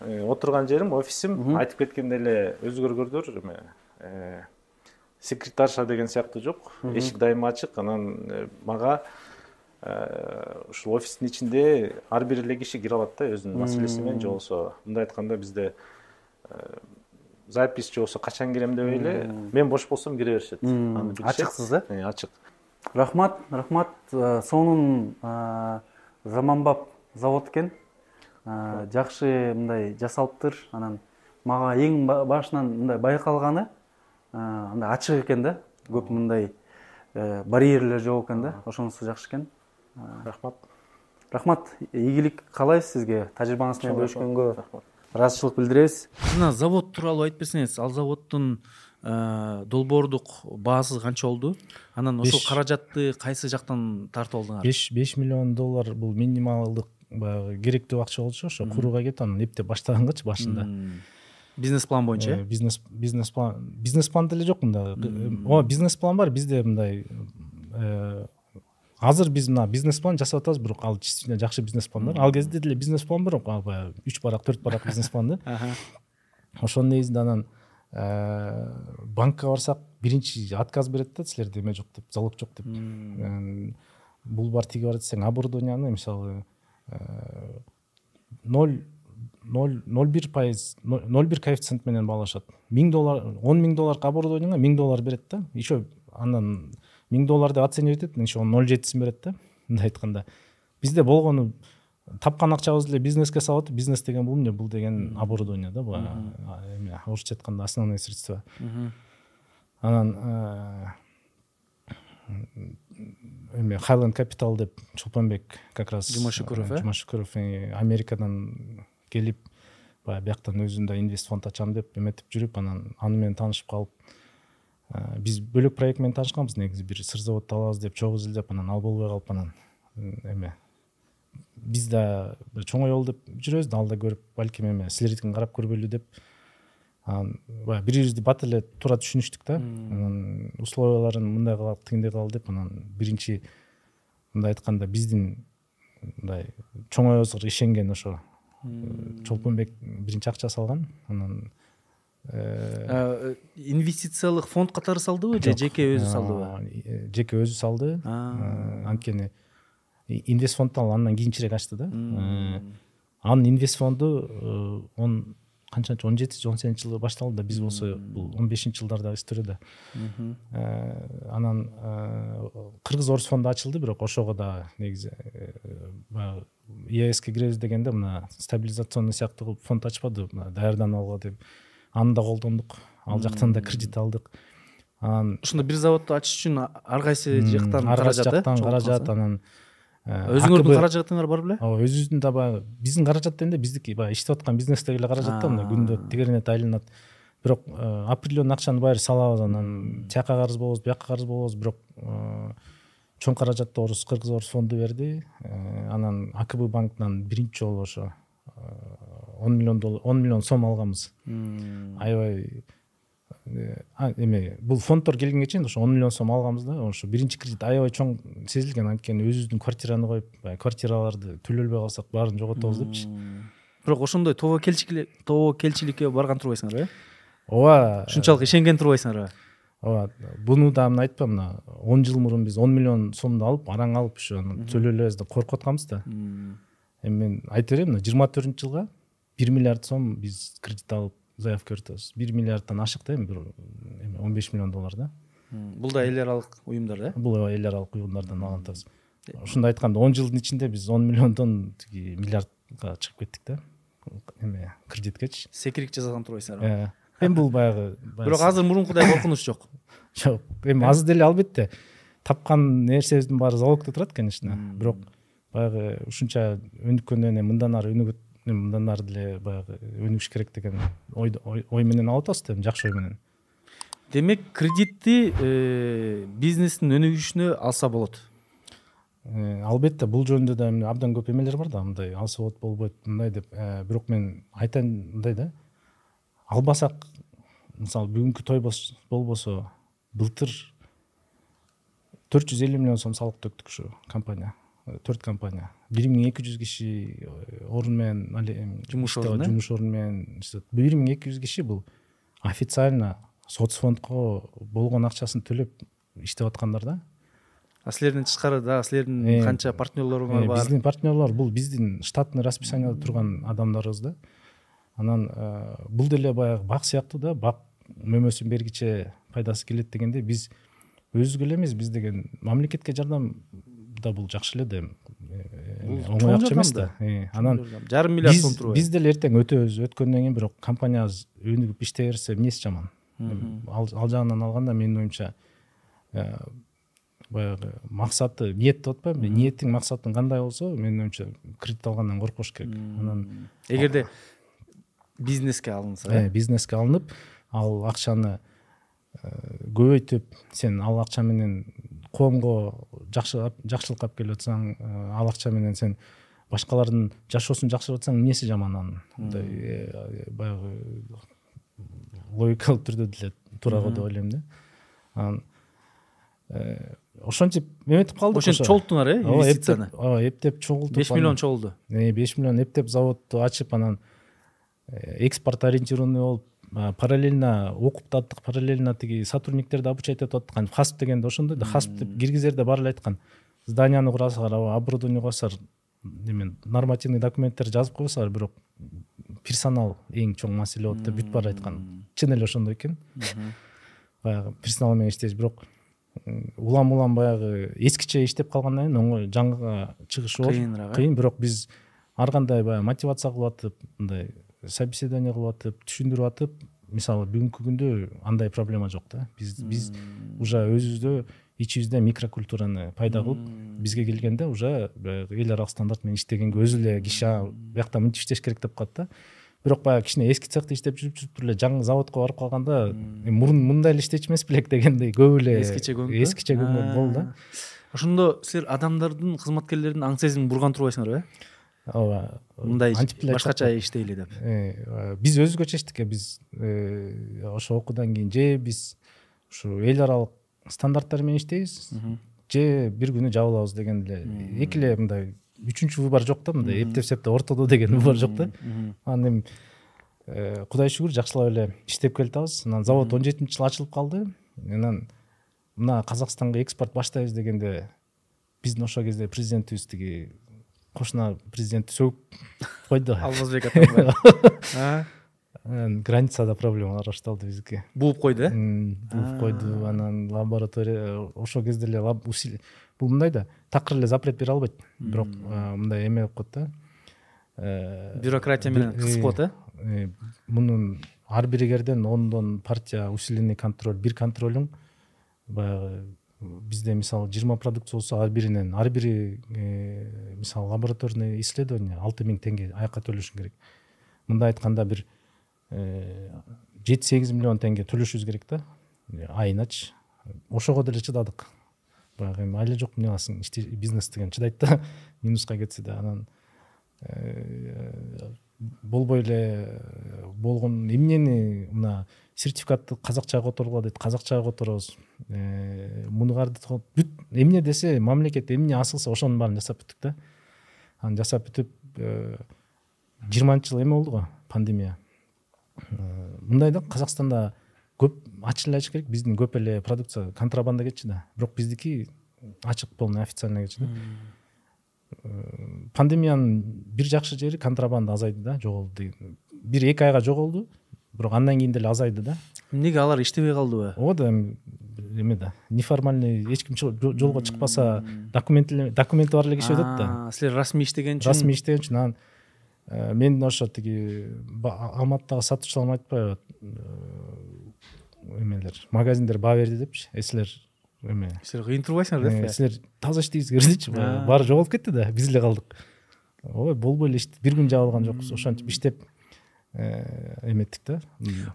э, отырған жерім офисим айтып кеткендей эле өзгөргөндөр э, секретарша деген сияқты жоқ. Эшик дайыма ачык. Анан мага ушул офистин ичинде ар бир эле киши кире алат да өзүнүн маселеси менен. Же болбосо мындай айтканда бизде запись же болбосо качан кирем дебей эле мен бош болсом кире беришет аны. Ачыксыз, э? Ачык рахмат рахмат сонун заманбап завод экен жакшы мындай жасалыптыр анан мага эң ба- башынан мындай байкалганы андай ачык экен да көп мындай барьерлер жок экен да ошонусу жакшы экен рахмат рахмат ийгилик каалайбыз сизге тажрыйбаңыз менен бөлүшкөнгө рахмат ыраазычылык билдиребиз жана завод тууралуу айтып берсеңиз ал заводдун э, долбоордук баасы канча болду анан ошол каражатты кайсы жактан тартып алдыңар? Беш беш миллион доллар бул минималдык баягы керектүү акча болчу ошо курууга кетип анан эптеп баштагангачы башында бизнес план боюнча Э, э бизнес бизнес план бизнес план деле жок мында ооба бизнес план бар бизде мындай э, азыр биз мына бизнес план жасап атабыз бирок ал действительно жакшы бизнес план бар ал кезде деле бизнес план бирок ал баягы үч барак төрт барак бизнес план да. Ошонун негизинде анан э, банкка барсак биринчи отказ берет да силерде эме жок деп залог жок деп. Бул бар тиги бар десең оборудованияны мисалы э, ноль ноль ноль бир пайыз ноль бир коэффициент менен баалашат миң доллар он миң долларга оборудованияңа миң доллар берет да. Еще андан миң доллар деп оценивать этет еще ноль жетисин берет да мындай айтканда бизде болгону тапкан акчабызды эле бизнеске салып бизнес деген бул эмне бул деген оборудование да бул а, эме орусча айтканда основные средства. Анан эме хайленд капитал деп чолпонбек как раз Жумашүкүров, э? жумашүкүров америкадан келип баягы бияктан өзүм да инвест фонд ачам деп эметип жүрүп анан аны менен таанышып калып биз бөлөк проект менен таанышканбыз негизи бир сыр заводду алабыз деп чогуу изилдеп анан ал болбой калып анан м, эме. Биз да бир болду деп жүрөбүз да ал да көрүп балким эме силердикин карап көрбөйлү деп. Анан баягы бири бирибизди бат эле туура түшүнүштүк да. Анан условияларын мындай кылалы тигиндей кылалы деп анан биринчи мындай айтканда биздин мындай чоңоюбузга ишенген ошо э, чолпонбек биринчи акча салган. Анан э, инвестициялык фонд катары салдыбы же жеке өзү салдыбы А, э, жеке өзү салды. Э, анткени инвест фондду ал андан кийинчерээк ачты да. Э, анын инвест фонду он канчанчы он жетинчи он сегизинчи жылы башталды да биз болсо бул он бешинчи жылдардагы история Э, анан кыргыз орус фонду ачылды бирок ошого да негизи баягы еэске киребиз дегенде мына стабилизационный сыяктуу кылып фонд ачпады мына даярданып алгыла деп. Аны да колдондук. Ал жактан да кредит алдык. Анан ошондо бир заводду ачыш үчүн ар кайсы жактан ар кайсы э жактан каражат анан э? э, өзүңөрдүн каражатыңар бар беле? Ооба өзүбүздүн да баягы биздин каражат дегенде биздики баягы иштеп аткан бизнестеги эле каражат да мына күндө тегеренет айланат бирок э, определенный акчаны баары салабыз анан тияка карыз болобуз бияка карыз болобуз. Бирок э, чоң каражатты орус кыргыз орус фонду берди. Э, анан акб банктан биринчи жолу ошо он миллион доллар он миллион сом алганбыз. Аябай эме бул фонддор келгенге чейин ошо он миллион сом алганбыз да ошо биринчи кредит аябай чоң сезилген анткени өзүбүздүн квартираны коюп баягы квартираларды төлөй албай калсак баарын жоготобуз депчи. Бирок ошондой тобокелчиликке барган турбайсыңарбы э? Ооба ушунчалык ишенген турбайсыңарбы ооба буну дагы мына айтпа мына он жыл мурун биз он миллион сомду алып араң алып ушу төлөй албайбыз деп коркуп атканбыз да эми мен айта берейин мына жыйырма төртүнчү жылга бир миллиард сом биз кредит алып заявка берип бир миллиарддан ашык да эми бир эме он беш миллион доллар да. Бул да эл аралык уюмдар да? Бул эл аралык уюмдардан алган атабыз ушундай айтканда он жылдын ичинде биз он миллиондон тиги миллиардка чыгып кеттик да. Эме кредиткечи секирик жасаган турбайсыңарбы эми бул баягы бирок азыр мурункудай коркунуч жок. Жок. Эми азыр деле албетте тапкан нерсебиздин баары залогдо турат конечно. Бирок баягы ушунча өнүккөндөн кийин мындан ары өнүгөт мындан ары деле баягы өнүгүш керек деген ой менен алып атабыз да эми жакшы ой менен. Демек кредитти э, бизнестин өнүгүшүнө алса болот. Э, албетте бул жөнүндө да эмне абдан көп эмелер бар да мындай алса болот болбойт мындай деп э, бирок мен айтайын мындай да. Албасак мисалы бүгүнкү той болбосо былтыр төрт жүз элүү миллион сом салык төктүк ушу компания төрт компания. Бир миң эки жүз киши э, орун менен жумуш орун жумуш орун менен иштеп. Бир миң эки жүз киши бул официально соц фондко болгон акчасын төлөп иштеп аткандар да. А силерден тышкары дагы силердин э, канча партнерлоруңар э, бар? биздин партнерлор бул биздин штатный расписанияда турган адамдарыбыз да. Анан бул деле баягы бак сыяктуу да бак мөмөсүн бергиче пайдасы келет дегендей биз өзүбүзгө эле эмес биз деген мамлекетке жардам да бул жакшы эле да оңой акча эмес да анан жарым миллиард сом турбайбы биз деле эртең өтөбүз өткөндөн кийин бирок компаниябыз өнүгүп иштей берсе эмнеси жаман? Ал жагынан алганда менин оюмча баягы максаты ниет деп атпаймынбы ниетиң максатың кандай болсо менин оюмча кредит алгандан коркпош керек. Анан эгерде бизнеске алынса. Э бизнеске алынып ал акчаны көбөйтүп сен ал акча менен коомго жакшылык алып келип атсаң э, ал акча менен сен башкалардын жашоосун жакшыртып атсаң эмнеси жаман анын? Мындай э, баягы логикалык түрдө деле туура го деп ойлойм да. Анан э, ошентип эметип калдык ошентип чогулттуңар э инвестицияны? ооба эптеп чогултуп беш миллион чогулду. Беш миллион эптеп заводду ачып анан экспорт ориентированный болуп параллельно окуп да аттык параллельно тиги сотрудниктерди обучать этип аттык хасп дегенде ошондой да хасп деп киргизерде баары эле айткан зданияны курасыңар оборудование коесуңар эме нормативный документтерди жазып койбосуңар бирок персонал эң чоң маселе болот деп бүт баары айткан. Чын эле ошондой экен. Баягы персонал менен иштеш бирок улам улам баягы эскиче иштеп калгандан кийин оңой жаңыга чыгыш кыйыныраак э? кыйын. Бирок биз ар кандай баягы мотивация кылып атып мындай собеседование кылып атып түшүндүрүп атып мисалы бүгүнкү күндө андай проблема жок да. Биз биз уже өзүбүздө ичибизде микрокультураны пайда кылып бизге келгенде уже баягы эл аралык стандарт менен иштегенге өзү эле киши биякта мынтип иштеш керек деп калат да. Бирок баягы кичине эски цехте иштеп жүрүп жүрүп туруп эле жаңы заводко барып калганда мурун мындай эле иштечү эмес белек дегендей көп эле эскиче көнгөн эскиче көнгөн болду. Да ошондо силер адамдардын кызматкерлердин аң сезимин бурган турбайсыңарбы э ооба мындай башкача иштейли деп. Э, биз өзгөчө эчтик э биз э, ошо окуудан кийин же биз ушу эл аралык стандарттар менен иштейбиз же бир күнү жабылабыз деген эле эки эле мындай үчүнчү выбор жок да мындай эптеп септеп ортодо деген выбор жок да. Анан эми э, кудай шүгүр жакшылап эле иштеп келатабыз анан завод он жетинчи жылы ачылып калды. Анан мына казакстанга экспорт баштайбыз дегенде биздин ошол кезде президентибиз тиги кошуна президентти сөгүп койду алмазбек атам анан границада проблемалар башталды биздики бууп койду э бууп койду анан лаборатория ошол кезде эле бул мындай да такыр эле запрет бере албайт. Бирок мындай эме болуп коет да? Э, бюрократия менен кысып коет э? э мунун ар бир эгерден ондон партия усиленный контроль бир контролуң баягы бизде мисалы жыйырма продукция болсо ар биринен ар бири э, мисалы лабораторный исследование алты миң теңге аяка төлөшүң керек. Мындай айтканда бир э, жети сегиз миллион теңге төлөшүбүз керек да. Айыначы ошого деле чыдадык. Баягы эми айла жок эмне кыласың бизнес деген чыдайт да. Минуска кетсе да анан э, болбой эле болгон эмнени мына сертификатты казакчага которгула дейт казакчага которобуз. Муну кардыт бүт эмне десе мамлекет эмне асылса ошонун баарын жасап бүттүк да. Анан жасап бүтүп жыйырманчы жыл эме болду го пандемия. Мындай да казакстанда көп ачык эле айтыш керек. Биздин көп эле продукция контрабанда кетчү да. Бирок биздики ачык полный официально кетчү да. Пандемиянын бир жакшы жери контрабанда азайды да жоголду деген. Бир эки айга жоголду бирок андан кийин деле азайды да. Эмнеге алар иштебей калдыбы ооба да эме да. Неформальный эч ким жолго чыкпаса документи документи бар эле киши өтөт да силер расмий иштеген үчүн расмий иштеген үчүн анан э, мен ошо тиги алматыдагы сатуучуларым айтпайбы э, эмелер магазиндер баа берди депчи э силер эме силер кыйын турбайсыңар деппи силер таза иштейсиңер дечи баары жоголуп кетти да биз эле калдык ой болбой эле бир күн жабылган жокпуз ошентип иштеп Э, эметтик да.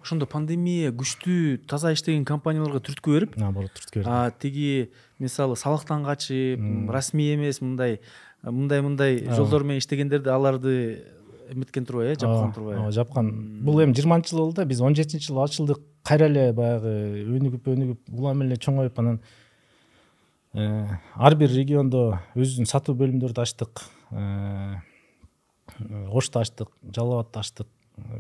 Ошондо пандемия күчтүү таза иштеген компанияларга түрткү берип наоборот түрткү берди. тиги мисалы салыктан качып расмий эмес мындай мындай мындай жолдор менен иштегендерди аларды эметкен турбайбы э жапкан турбайбы. ооба жапкан. Бул эми жыйырманчы жыл болду да биз он жетинчи жылы ачылдык. Кайра эле баягы өнүгүп өнүгүп улам эле чоңоюп анан э, ар бир региондо өзүбүздүн сатуу бөлүмдөрдү ачтык. Э, ошто ачтык жалал абадта ачтык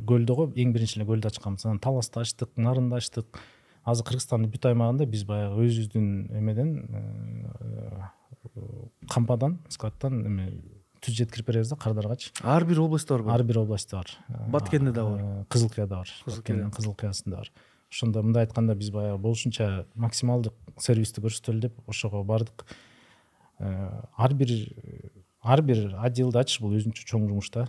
көлдө го эң биринчи эле көлдө ачканбыз анан таласта ачтык нарында ачтык азыр кыргызстандын бүт аймагында биз баягы өзүбүздүн эмеден кампадан э, складтан эме түз жеткирип беребиз да кардаргачы ар бир областта барбы ар бир областта бар. Баткенде дагы бар. Э, кызыл кыяда бар баткендин кызыл кыясында бар. Ошондо мындай айтканда биз баягы болушунча максималдык сервисти көрсөтөлү деп ошого бардык э, ар бир ар бир отделди ачыш бул өзүнчө чоң жумуш да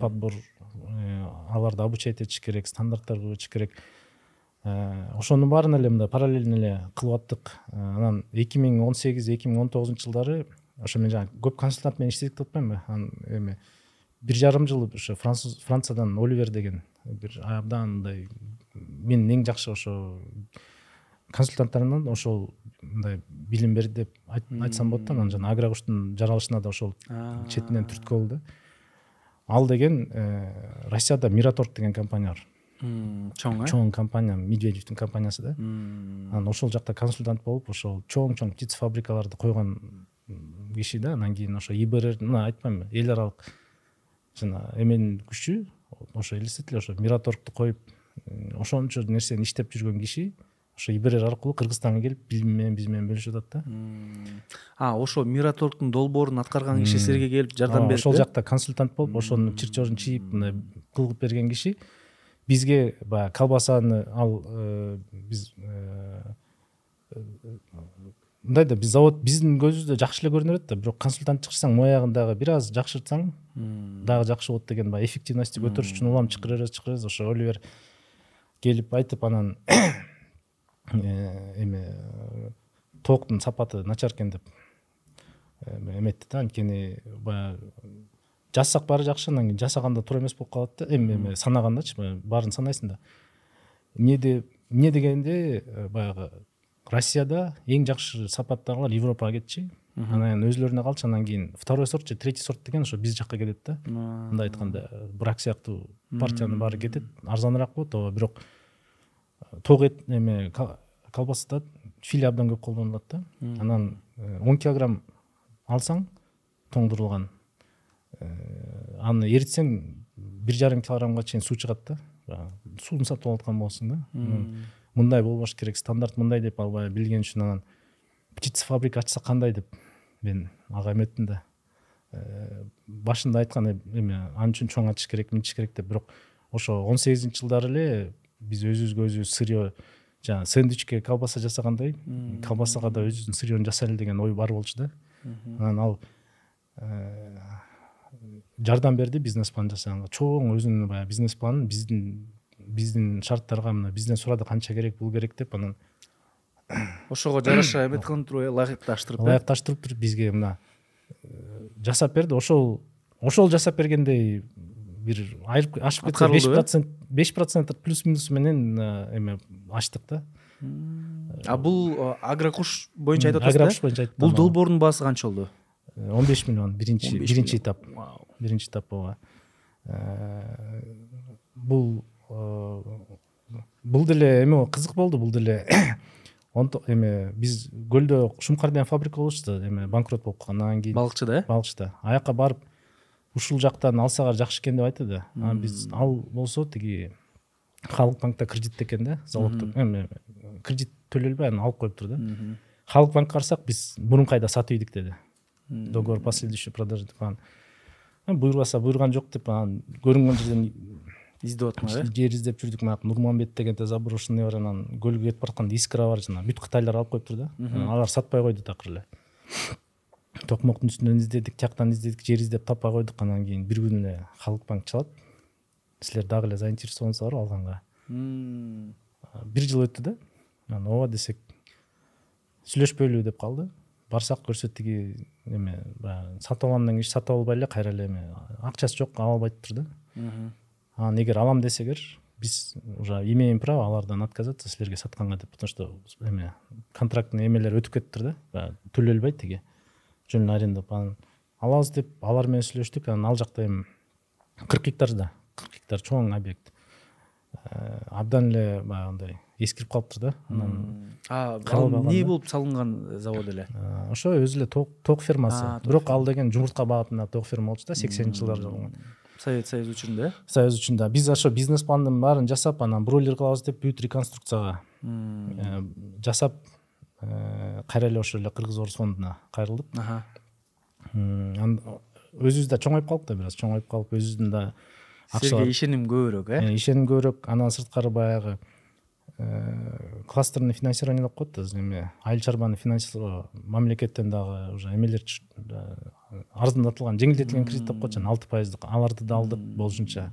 подбор Э, аларды обучать этиш керек стандарттарды өтүш керек. Э, ошонун баарын эле мындай параллельно эле кылып аттык. Э, анан эки миң он сегиз эки миң он тогузунчу жылдары ошо мен жана көп консультант менен иштедик деп атпаймынбы? Анан эми бир жарым жыл ошо француз франциядан оливер деген бир абдан мындай менин эң жакшы ошо консультанттарымдан ошол мындай билим берди деп айтсам болот да анан жана агрокуштун жаралышына да ошол четинен түрткү болду. Ал деген э, россияда мираторг деген компания бар. Чоң э? Чоң компания медведевдин компаниясы да. Анан ошол жакта консультант болуп ошол чоң чоң птица фабрикаларды койгон киши да анан кийин ошо ибр мына айтпаймынбы эл аралык жана эменин күчү ошо элестетели ошо мираторгду коюп ошончо нерсени иштеп жүргөн киши ошо ибр аркылуу кыргызстанга келип билими менен биз менен бөлүшүп атат да. А ошо мираторгдун долбоорун аткарган киши силерге келип жардам берип ошол жакта консультант болуп ошонун чирчожун чийип мындай кылып берген киши бизге баягы колбасаны ал э, биз э, мындай да биз завод биздин көзүбүздө жакшы эле көрүнө берет да бирок консультант чакырсаң моягын дагы бир аз жакшыртсаң дагы жакшы болот деген баягы эффективности көтөрүш үчүн улам чакыра беребиз чакыра беребиз ошо оливер келип айтып анан Э, эме токтун сапаты начар экен деп эметти да. Анткени баягы жазсак баары жакшы анан кийин жасаганда туура эмес болуп калат да. Эми эме санагандачы баарын санайсың да. Эмне эмне дегенде э, баягы россияда эң жакшы сапаттагылар европага кетчү анан өзүлөрүнө калчу анан кийин второй сорт же третий сорт деген ошо биз жакка келет да. Мындай айтканда брак сыяктуу партиянын баары кетет. Арзаныраак болот ооба бирок ток эт эме колбасада филе абдан көп колдонулат да. Анан э, он килограмм алсаң тоңдурулган э, аны эритсең бир жарым килограммга чейин суу чыгат да. Сууну сатып алып аткан болосуң да мындай болбош керек стандарт мындай деп албай билген үчүн анан птица фабрика ачсак кандай деп мен ага эметтим да. Э, башында айткан эме ал үчүн чоң ачыш керек мынтиш керек деп. Бирок ошо он сегизинчи жылдары эле биз өзүбүзгө өзүбүз сырье жанагы сэндвичке колбаса жасагандай колбасага да өзүбүздүн сырьену жасайлы деген ой бар болчу да. Анан ал э, жардам берди бизнес план жасаганга. Чоң өзүнүн баягы бизнес планын биздин биздин шарттарга мына бизден сурады канча керек бул керек деп анан ошого жараша эметип турбайбы ылайыкташтырып э? ылайыкташтырып бизге мына э, жасап берди. Ошол ошол жасап бергендей бир айырып ашып кетсе беш процент беш процент плюс минусу менен эме ачтык да. А бул агрокуш боюнча айтып атасыз агрокуш боюнча айттым бул долбоордун баасы канча болду? Он беш миллион биринчи биринчи этап. Биринчи этап ооба э, бул бул деле эме кызык болду бул деле. Эме биз көлдө шумкар деген фабрика болчу да эме банкрот болуп калган. Анан кийин балыкчыда э балыкчыда аяка барып ушул жактан алсаңар жакшы экен деп айтты да анан биз ал болсо тиги халык банкта кредит экен да залогдо эме кредит төлөлбөй анан алып коюптур да. Халык банкка барсак биз мурункайда сатып ийдик деди. Договор последующей продажи деп анан буйрбаса буйруган жок деп анан көрүнгөн жерден издеп аттыңар э жер издеп жүрдүк. Баягы нурманбет деген заброшенный бар анан көлгө кетип баратканда искра бар жанагы бүт кытайлар алып коюптур да. Алар сатпай койду такыр эле. Токмоктун үстүнөн издедик тияктан издедик жер издеп таппай койдук. Анан кийин бир күнү эле халык банк чалат. Силер дагы эле заинтересовансыңарбы алганга. Бир жыл өттү да. Анан ооба десек сүйлөшпөйлү деп калды. Барсак көрсө тиги эме баягы сатып алам деген киши сатып албай эле кайра эле эме акчасы жок ала албайттыр да. Анан эгер алам десеңер биз уже имеем право алардан отказаться силерге сатканга деп потому что эме контрактный эмелер өтүп кетиптир да. Баягы төлөлбөй тиги. Жөн арендап анан алабыз деп алар менен сүйлөштүк анан ал жакта эми кырк гектар да кырк гектар чоң объект. Э, абдан эле баягындай эскирип калыптыр да анан эмне болуп салынган завод эле? Э, ошо өзү эле ток фермасы. Бирок ал деген жумуртка багытындагы ток ферма болчу да сексенинчи жылдары салынган совет союз учурунда э союз учурунда биз ошо бизнес пландын баарын жасап анан бройлер кылабыз деп бүт реконструкцияга э, жасап кайра эле ошол эле кыргыз орус фондуна кайрылдык. Өзүбүз да чоңоюп калдык да бир аз чоңоюп калып өзүбүздүн да силерге ишеним көбүрөөк э? Ишеним көбүрөөк. Андан сырткары баягы кластерный финансирование деп коет да эме айыл чарбаны финансировать мамлекеттен дагы уже эмелер арзандатылган жеңилдетилген кредит деп коет жана алты пайыздык аларды да алдык болушунча.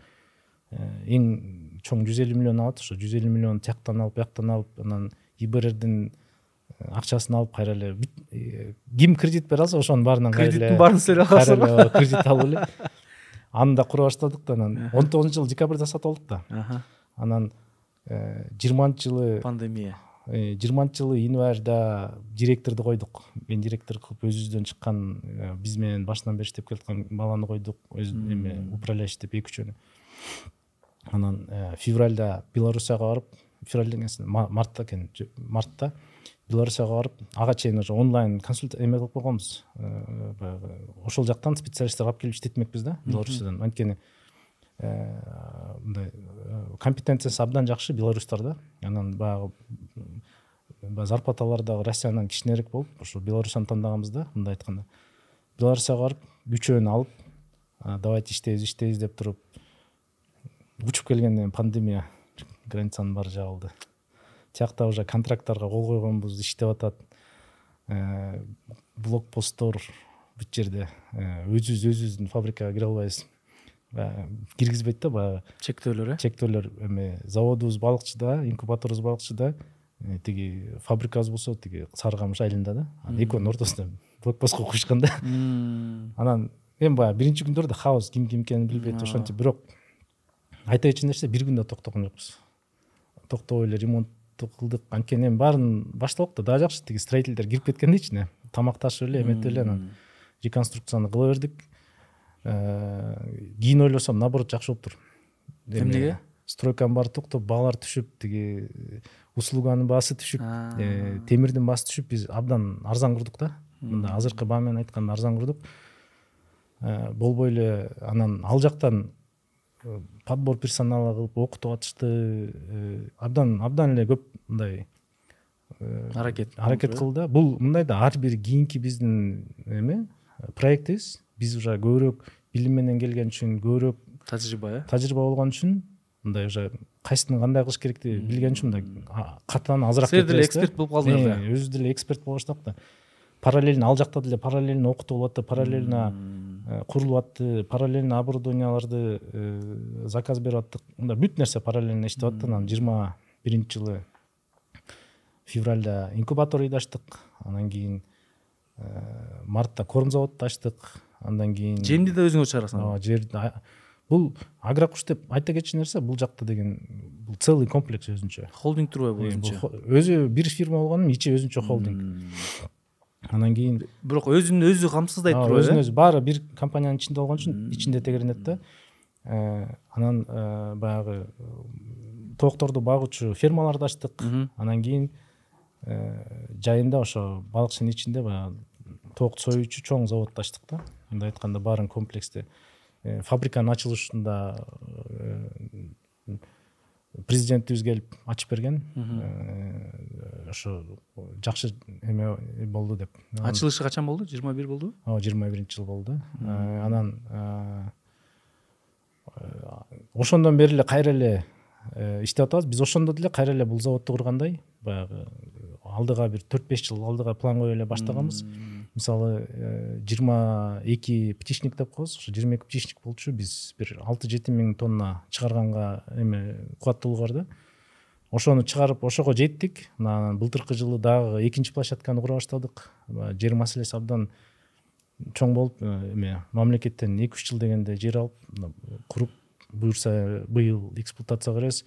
Эң чоң жүз элүү миллион алат ошо жүз элүү миллион тияктан алып бияктан алып анан ибрдин акчасын алып кайра эле ким кредит бере алса ошонун баарынан кредиттин баарын силер аласызбы кредит алып эле. Аны да кура баштадык да анан. Он тогузунчу жылы декабрда сатып алдык да. Анан жыйырманчы жылы пандемия. жыйырманчы жылы январда директорду койдук. Мен директор кылып өзүбүздөн чыккан биз менен башынан бери иштеп келаткан баланы койдук. Өз эме управляющий деп эки үчөөнү анан февралда белоруссияга барып февраль деген мартта экен мартта белоруссияга барып ага чейин уже онлайн консульт эме кылып койгонбуз. Э, баягы ошол жактан специалисттер алып келип иштетмекпиз да белоруссиядан анткени э, мындай э, компетенциясы абдан жакшы беларустарда анан баягы зарплаталары дагы россиянан кичинерээк болуп ошо белоруссияны тандаганбыз да мындай айтканда. Белоруссияга барып үчөөнү алып давайте иштейбиз иштейбиз деп туруп учуп келгенде пандемия границанын баары жабылды тиякта уже контракттарга кол койгонбуз иштеп атат э, блок посттор бүт жерде э, өзүбүз өзүбүздүн фабрикага кире албайбыз киргизбейт да баягы чектөөлөр э чектөөлөр эме заводубуз балыкчыда инкубаторубуз балыкчыда э, тиги фабрикабыз болсо тиги сары камыш айылында да. Анан экөөнүн ортосунда блокпостко коюшкан да анан эми баягы биринчи күндөрдө хаос ким ким экенин билбейт ошентип бирок айта кетчү нерсе бир күн да токтогон жокпуз токтобой эле ремонт кылдык анткени эми баарын башталып да дагы жакшы тиги строительдер кирип кеткенде ичине тамакташып эле эметип эле анан реконструкцияны кыла бердик. Э, кийин ойлосом наоборот жакшы болуптур эмнеге стройканын баары токтоп баалар түшүп тиги услуганын баасы түшүп э, темирдин баасы түшүп биз абдан арзан курдук да. Мындай азыркы баа менен айтканда арзан курдук. Э, болбой эле анан ал жактан подбор персонала кылып окутуп атышты. Э, абдан абдан эле көп мындай э, аракет аракет кылды. Да бул мындай да ар бир кийинки биздин эме проектибиз биз уже көбүрөөк билим менен келген үчүн көбүрөөк тажрыйба э? тажрыйба болгон үчүн мындай уже кайсысын кандай кылыш керекти билген үчүн мындай катаны азыраак силер деле эксперт болуп калдыңар да? Өзүбүз деле эксперт болуп баштадык да параллельно ал жакта деле параллельно окутуп атты параллельно Э, курулуп атты параллельно оборудованияларды э, заказ берип аттык мындай бүт нерсе параллельно иштеп атты. Анан жыйырма биринчи жылы февралда инкубатор үйдү ачтык. Анан кийин э, мартта корм заводду ачтык. Андан кийин жемди да өзүңөр чыгарасыңар? Ооба жерди бул агрокуш деп айта кетчү нерсе бул жакта деген бул целый комплекс өзүнчө. Холдинг турбайбы өзүнчө өзү бир фирма болгону ичи өзүнчө холдинг анан кийин бирок өзүн өзү камсыздайт турбайбы өзүн өзү баары бир компаниянын ичинде болгон үчүн ичинде тегеренет да э, анан э, баягы тоокторду багуучу фермаларды ачтык Мгм. анан кийин э, жайында ошо балыкчынын ичинде баягы тоок союучу чоң заводду ачтык да мындай айтканда баарын комплексте Э, фабриканын ачылышында президентибиз келип ачып берген. Э, ошо жакшы эме болду деп. Ачылышы качан болду? Жыйырма бир болдубу ооба жыйырма биринчи жыл болду. Э, анан э, ошондон бери эле кайра эле иштеп атабыз. Биз ошондо деле кайра эле бул заводду кургандай баягы алдыга бир төрт беш жыл алдыга план коюп эле баштаганбыз. Мисалы э, жыйырма эки птичник деп коебуз. Ошо жыйырма эки птичник болчу биз бир алты жети миң тонна чыгарганга эме кубаттуулугу бар да. Ошону чыгарып ошого жеттик. Анан былтыркы жылы дагы экинчи площадканы кура баштадык. Жер маселеси абдан чоң болуп э, эме мамлекеттен эки үч жыл дегенде жер алып мына куруп буюрса быйыл эксплуатацияга беребиз.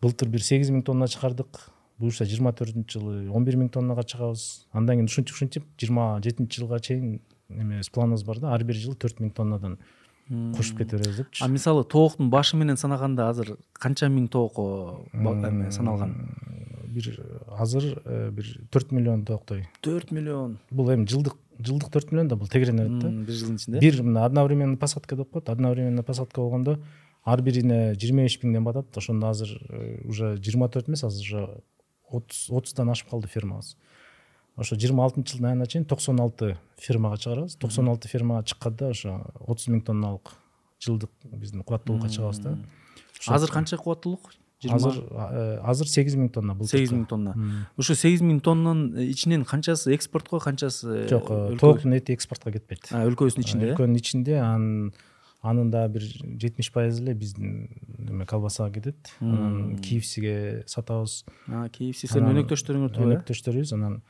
Былтыр бир сегиз миң тонна чыгардык буюрса жыйырма төртүнчү жылы он бир миң тоннага чыгабыз. Андан кийин ушинтип ушинтип жыйырма жетинчи жылга чейин эмебиз планыбыз бар да ар бир жылы төрт миң тоннадан кошуп кете беребиз депчи а мисалы тооктун башы менен санаганда азыр канча миң тоокко ба- эме саналган? бир азыр э, бир төрт миллион тооктой. Төрт миллион. Бул эми жылдык жылдык төрт миллион да бул тегеренет да бир жылдын ичинде. Бир мына одновременный посадка деп коет. Одновременный посадка болгондо ар бирине жыйырма беш миңден батат. Ошондо азыр э, уже жыйырма төрт эмес азыр уже отуз отуздан ашып калды фермабыз ошо жыйырма алтынчы жылдын аягына чейин токсон алты фермага чыгарабыз. Токсон алты фермага чыкканда ошо отуз миң тонналык жылдык биздин кубаттуулукка чыгабыз да. Азыр канча кубаттуулук азыр э, азыр сегиз миң тонна былтыркы. сегиз миң тонна. Ошо сегиз миң тоннанын ичинен канчасы экспортко канчасы жок э, тооктун эти экспортко кетпейт. Өлкөбүздүн ичинде э өлкөнүн ичинде анын анын дагы бир жетимиш пайызы эле биздин эме колбасага кетет анан киевсиге сатабыз. Сиздердин Анан өнөктөштөрүңөр туура. э өнөктөштөрүбүз. Анан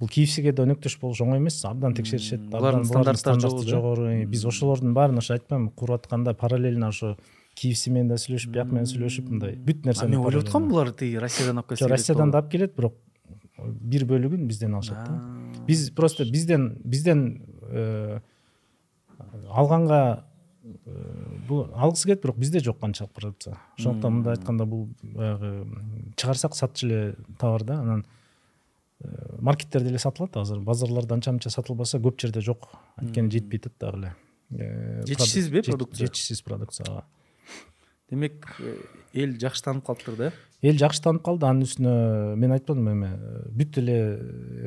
бул киевсиге да өнөктөш болуш оңой эмес. Абдан текшеришет абдан стандарттары стандарты жогору, Э, биз ошолордун баарын ошо айтпаймынбы? Куруп атканда параллельно ошо киевси менен да сүйлөшүп бияк менен сүйлөшүп мындай бүт нерсени мен ойлоп аткам булар тиги россиядан алып келсе жок россиядан да алып келет бирок бир бөлүгүн бизден алышат да. Биз просто бизден бизден э, алганга бул алгысы келет бирок бизде жок канчалык продукция. Ошондуктан мындай айтканда бул баягы чыгарсак сатчу эле товар да анан э, маркеттерде эле сатылат. Азыр базарларда анча мынча сатылбаса көп жерде жок. Анткени жетпей атат дагы эле. Э, Жетишсизби продук- жет- продукция? жетишсиз продукция ооба демек э, эл жакшы таанып калыптыр да? Эл жакшы таанып калды. Анын үстүнө мен айтпадымбы эме бүт эле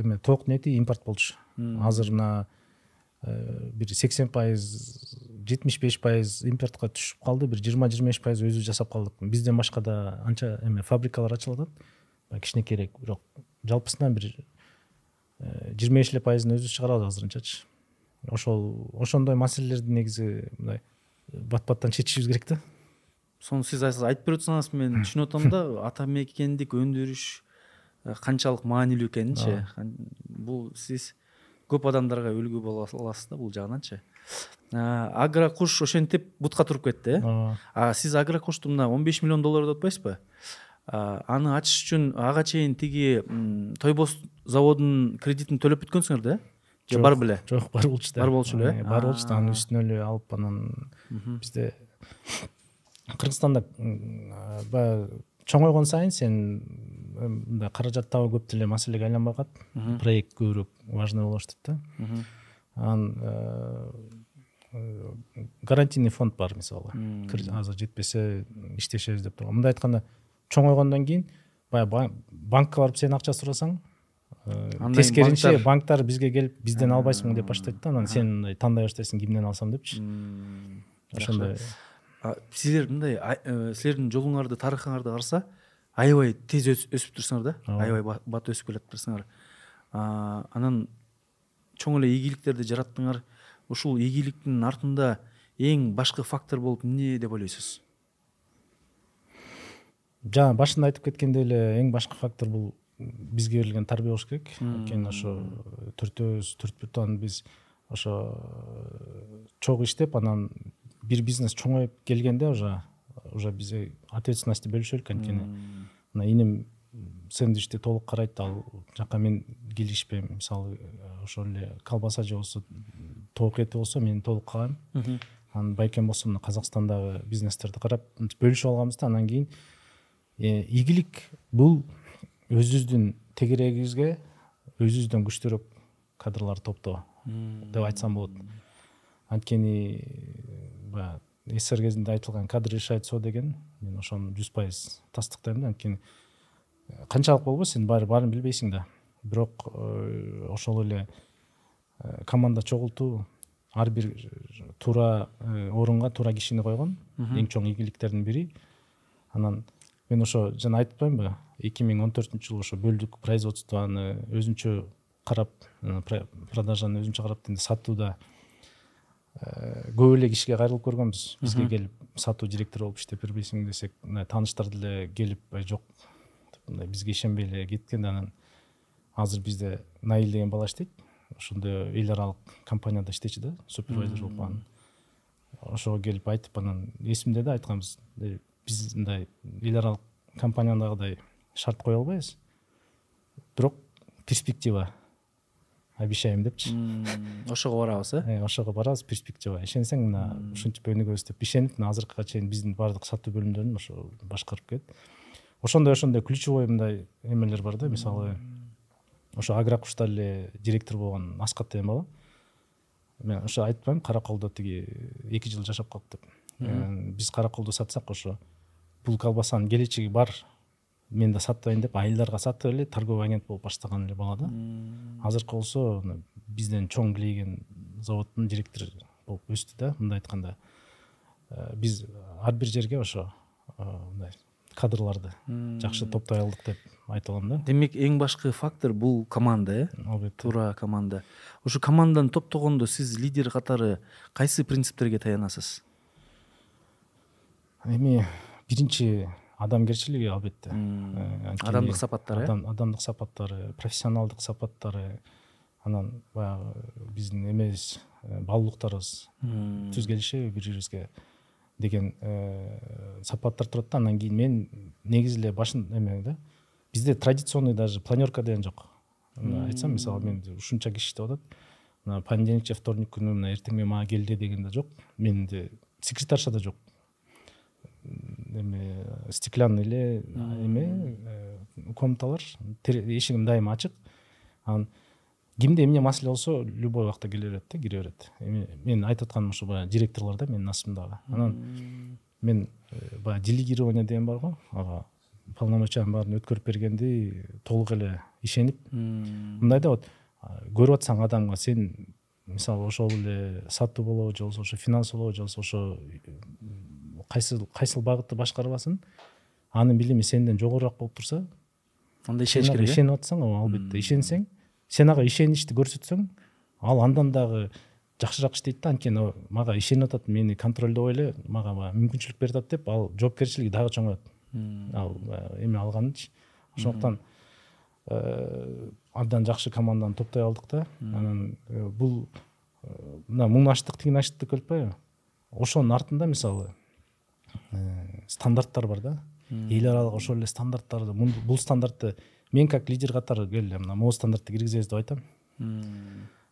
эме тооктун эти импорт болчу. Азыр мына э, бир сексен пайыз жетимиш беш пайыз импортко түшүп калды бир жыйырма жыйырма беш пайыз өзүбүз жасап калдык бизден башка да анча эме фабрикалар ачылып атат кичинекейирээк бирок жалпысынан бир э, жыйырма беш эле пайызын өзүбүз чыгарабыз азырынчачы ошол ошондой маселелерди негизи мындай бат баттан чечишибиз керек да сону сиз айтып берип атсаңыз мен түшүнүп атам да ата мекендик өндүрүш э, канчалык маанилүү экенинчи бул сиз көп адамдарга үлгү боло аласыз да бул жагынанчы агрокуш ошентип бутка туруп кетти э? А сиз агрокушту мына он беш миллион доллар деп атпайсызбы аны ачыш үчүн ага чейин тиги м, тойбос заводунун кредитин төлөп бүткөнсүңөр да? Же бар беле? жок бар болчу да. Бар болчу эле, бар болчу да анын үстүнө эле алып анан бизде кыргызстанда баягы чоңойгон сайын сен мындай каражат табуу көп деле маселеге айланбай калат проект көбүрөөк важный боло баштайт да. Анан э, гарантийный фонд бар мисалы Кир- азыр жетпесе иштешебиз деп турган. Мындай айтканда чоңойгондон кийин баягы ба- банкка барып сен акча сурасаң э, Андан тескерисинче банктар- бизге келип бизден албайсыңбы деп баштайт да. Анан сен мындай тандай баштайсың кимден алсам депчи. Ошондой. А, силер мындай ай- э, силердин жолуңарды тарыхыңарды караса аябай тез өс- өсүп турсуңар да. Аябай ба- бат өсүп келатырсыңар А, анан чоң эле ийгиликтерди жараттыңар. Ушул ийгиликтин артында эң башкы фактор болуп эмне деп ойлойсуз? Жана башында айтып кеткендей эле эң башкы фактор бул бизге берилген тарбия болуш керек. Анткени ошо төртөөбүз төрт бутан биз ошо чогуу иштеп анан бир бизнес чоңоюп келгенде уже уже биз ответственностьти бөлүшөлүк. Анткени мына иним сэндвичти толук карайт ал жака мен кийлигишпейм мисалы ошол эле колбаса же болбосо тоок эти болсо мен толук кагайм анан байкем болсо мына казакстандагы бизнестерди карап мынтип бөлүшүп алганбыз да анан кийин ийгилик бул өзүбүздүн тегерегибизге өзүбүздөн күчтүүрөөк кадрларды топтоо деп айтсам болот. Анткени баягы ссср кезинде айтылган кадры решает все деген мен ошону жүз пайыз тастыктайм да анткени канчалык болбосун сен баарын билбейсиң да. Бирок э, ошол эле э, команда чогултуу ар бир туура э, орунга туура кишини койгон. Эң чоң ийгиликтердин бири. Анан мен ошо жана айтып атпаймынбы эки миң он төртүнчү жылы ошо бөлдүк производствону өзүнчө карап продажаны өзүнчө карап дегенде сатууда көп эле кишиге кайрылып көргөнбүз. Бизге келип сатуу директору болуп иштеп бербейсиңби десек мындай тааныштар деле келип жок мындай бизге ишенбей эле кеткен анан азыр бизде наиль деген бала иштейт. Ошондой эл аралык компанияда иштечү да супервайзер болуп анан ошого келип айтып анан эсимде да айтканбыз. Биз мындай эл аралык компаниядагыдай шарт кое албайбыз. Бирок перспектива обещаем депчи. Ошого барабыз э? э ошого барабыз перспектива. Ишенсең мына ушинтип өнүгөбүз деп ишенип мына азыркыга чейин биздин баардык сатуу бөлүмдөрүн ошо башкарып келет ошондой ошондой ключевой мындай эмелер бар да мисалы ошо агрокушта эле директор болгон аскат деген бала. Мен ошо айтып атпаймынбы кара колдо тиги эки жыл жашап калды деп. Биз кара колду сатсак ошо бул колбасанын келечеги бар мен да сатпайын деп айылдарга сатып эле торговый агент болуп баштаган эле бала да. Азыркы болсо бизден чоң клейген заводдун директору болуп өстү да мындай айтканда. Э, биз ар бир жерге ошо э, мындай кадрларды жакшы топтой алдык деп айта алам да. Демек эң башкы фактор бул команда э? Албетте. Туура команда. Ушу команданы топтогондо сиз лидер катары кайсы принциптерге таянасыз? Эми биринчи адамгерчилиги албетте. Э, адамдык сапаттары э? адамдык сапаттары профессионалдык сапаттары анан баягы биздин эмебиз э, баалуулуктарыбыз түз келишеби бири бирибизге деген э, сапаттар турат да. Андан кийин мен эле башын эме да. Бизде традиционный даже планерка деген жок айтсам мисалы мен ушунча киши иштеп атат мына понедельник же вторник күнү мына эртең менен мага келди деген да жок менде секретарша да жок эме стеклянный эле эме э, комнаталар. Эшигим дайыма ачык анан кимде эмне маселе болсо любой убакта келе берет да кире берет эми мен айтып атканым ушу баягы директорлор да менин астымдагы анан мен э, баягы делегирование деген бар го ага полномочиянын баарын өткөрүп бергенди толук эле ишенип. Мындай да вот көрүп атсаң адамга сен мисалы ошол эле сатуу болобу же болбосо ошо финанс болобу же болбосо ошо кайсыл кайсыл багытты башкарып анын билими сенден жогорураак болуп турса анда ишениш керек э? ишенип атсаң ооба албетте ишенсең. Сен ага ишеничти көрсөтсөң ал андан дагы жакшыраак иштейт да анткени мага ишенип атат мени контролдобой эле мага баягы мүмкүнчүлүк берип атат деп ал жоопкерчилиги дагы чоңоет ал эме алганычы ошондуктан э, абдан жакшы команданы топтой алдык да анан э, бул э, мына муну ачтык тигини ачтык деп келатпайбы ошонун артында мисалы стандарттар бар да. Эл аралык ошол эле стандарттарды бул стандартты мен как лидер катары келе мына могу стандартты киргизебиз деп айтам.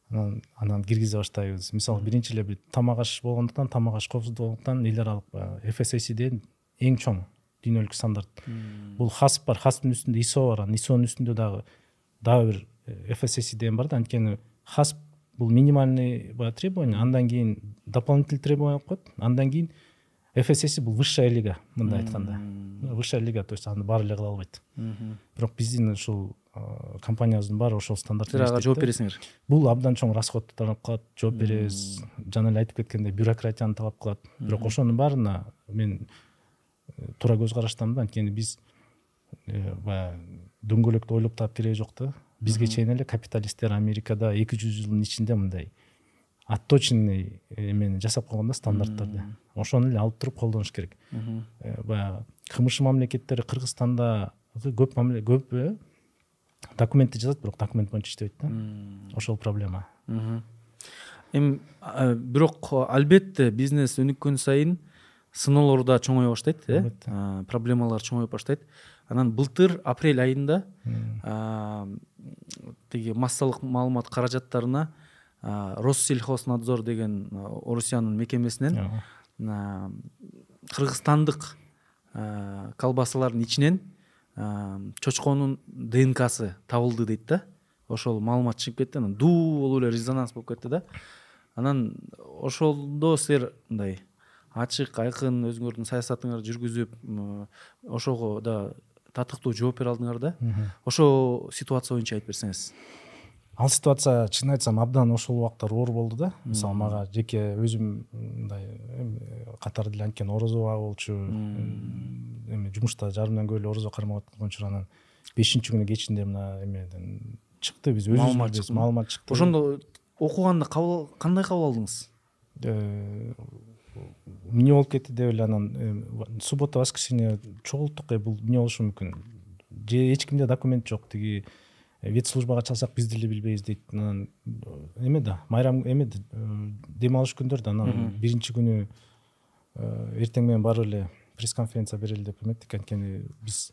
Анан анан киргизе баштайбыз. Мисалы биринчи эле тамак аш болгондуктан тамак аш коопсуздугу болгондуктан эл аралык баягы фсс деген эң чоң дүйнөлүк стандарт. Бул хасп бар. Хасптын үстүндө исо бар. Анан исонун үстүндө дагы дагы бир э, фсс деген бар да. Анткени хасп бул минимальный баягы требование. Андан кийин дополнительный требование коет. Андан кийин фсс бул высшая лига мындай айтканда высшая лига то есть аны баары эле кыла албайт бирок биздин ушул компаниябыздын баары ошол стандарт ага жооп бересиңер бул абдан чоң расходду талап кылат жооп беребиз жана эле айтып кеткендей бюрократияны талап кылат бирок ошонун баарына мен э, туура көз караштамын да анткени биз э, баягы дөңгөлөктү ойлоп таап кереги жок да бизге чейин эле капиталисттер америкада эки жүз жылдын ичинде мындай отточенный эмени жасап койгон да стандарттарды ошону эле алып туруп колдонуш керек. Э, баягы кмш мамлекеттери кыргызстандагы көп көп э документти жазат бирок документ боюнча иштебейт да. Ошол проблема. Эми бирок албетте бизнес өнүккөн сайын сыноолор да чоңое баштайт э? Проблемалар чоңоюп баштайт. Анан былтыр апрель айында тиги массалык маалымат каражаттарына россельхознадзор деген орусиянын мекемесинен кыргызстандык колбасалардын ичинен чочконун днксы табылды дейт да. Ошол маалымат чыгып кетти анан дуу болуп эле резонанс болуп кетти да. Анан ошондо силер мындай ачык айкын өзүңөрдүн саясатыңарды жүргүзүп ошого да татыктуу жооп бере алдыңар да. Ошол ситуация боюнча айтып берсеңиз ал ситуация чынын айтсам абдан ошол убакта оор болду да. Мисалы мага жеке өзүм мындай катары деле анткени орозо баа болчу эми жумушта жарымдан көп эле орозо кармап аткан учур анан бешинчи күнү кечинде мына эмеден чыкты. Биз өзүбүз маалымат чыкты. ошондо окуганда кандай кабыл алдыңыз? Эмне болуп кетти деп эле анан суббота воскресенье чогулттук э бул эмне болушу мүмкүн. Же эч кимде документ жок тиги э, вет службага чалсак биз деле билбейбиз дейт анан эме да майрам эме дем алыш күндөр да анан биринчи күнү эртең менен барып эле пресс конференция берели деп эметтик анткени биз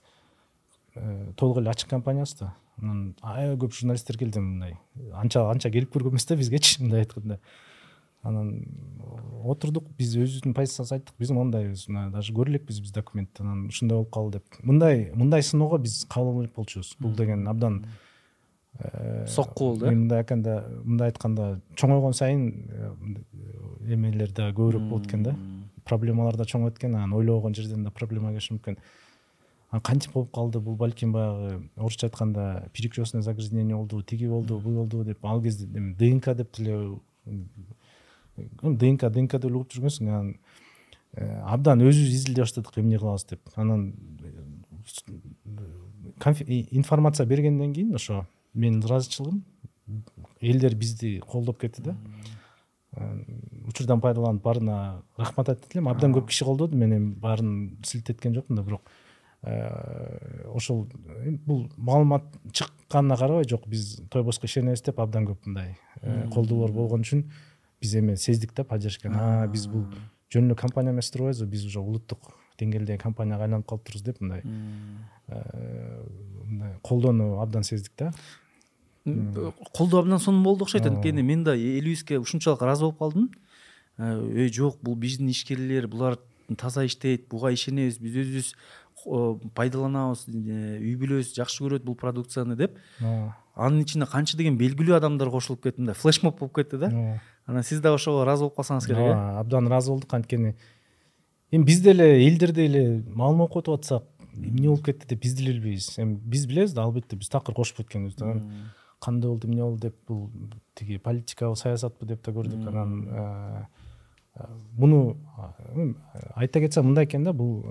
толук эле ачык компаниябыз да. Анан аябай көп журналисттер келди мындай анча анча келип көргөн эмес да бизгечи мындай айтканда анан отурдук биз өзүбүздүн позициябызды айттык биз мондайбыз мына даже көрө элекпиз биз документти анан ушундай болуп калды деп мындай мындай сыноого биз кабыл болчубуз бул деген абдан э, сокку болду э? мындай айтканда мындай айтканда чоңойгон сайын э, эмелер да көбүрөөк болот экен да. Проблемалар да чоңойт экен анан ойлобогон жерден да проблема келиши мүмкүн. Анан кантип болуп калды бул? Балким баягы орусча айтканда перекрестное загрязнение болду тиги болду бул болду деп ал кезде днк деп деле днк днк деп эле угуп жүргөнсүң анан абдан өзүбүз изилдей баштадык эмне кылабыз деп. Анан информация бергенден кийин ошо менин ыраазычылыгым элдер бизди колдоп кетти да. Учурдан пайдаланып баарына рахмат айтат элем абдан көп киши колдоду мен эми баарын силтеткен жокмун да бирок э, ошол бул маалымат чыкканына карабай жок биз тойбоско ишенебиз деп абдан көп мындай э, колдоолор болгон үчүн биз эми сездик да поддержканы. А. Биз бул жөн эле компания эмес турбайбызбы биз уже улуттук деңгээлдеги компанияга айланып калыптырбыз деп мындай э, мындай колдоону абдан сездик да колдоо абдан сонун болду окшойт. Анткени мен да элибизге ушунчалык ыраазы болуп калдым. Эй жок бул биздин ишкерлер булар таза иштейт буга ишенебиз биз өзүбүз пайдаланабыз э, үй бүлөбүз жакшы көрөт бул продукцияны деп. Анын ичине канча деген белгилүү адамдар кошулуп кетти мындай флешмоб болуп кетти да. Анан сиз дагы ошого ыраазы болуп калсаңыз керек э. абдан ыраазы болдук. Анткени эми биз деле элдердей эле маалым окуп атып атсак эмне болуп кетти деп биз деле билбейбиз эми биз билебиз да албетте биз такыр кошуп кеткенбиз да. Анан кандай болду эмне болду деп бул тиги политикабы саясатпы деп да көрдүк анан э, муну айта кетсем мындай экен да бул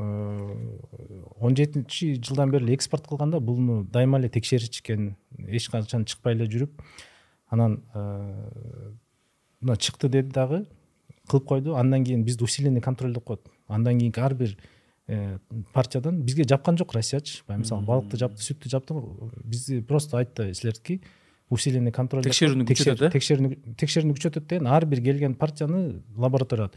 он жетинчи жылдан бери эле экспорт кылганда буну дайыма эле текшерчү экен эч качан чыкпай эле жүрүп анан мына чыкты деди дагы кылып койду андан кийин бизди усиленный контролдоп коет андан кийинки ар бир партиядан бизге жапкан жок россиячы. Баягы мисалы балыкты жапты сүттү жапты. Бизди просто айтты силердики усиленный контроль текшерүүнү күчөтөт э? текшерүүнү текшерүүнү күчөтөт деген ар бир келген партияны лабораторияга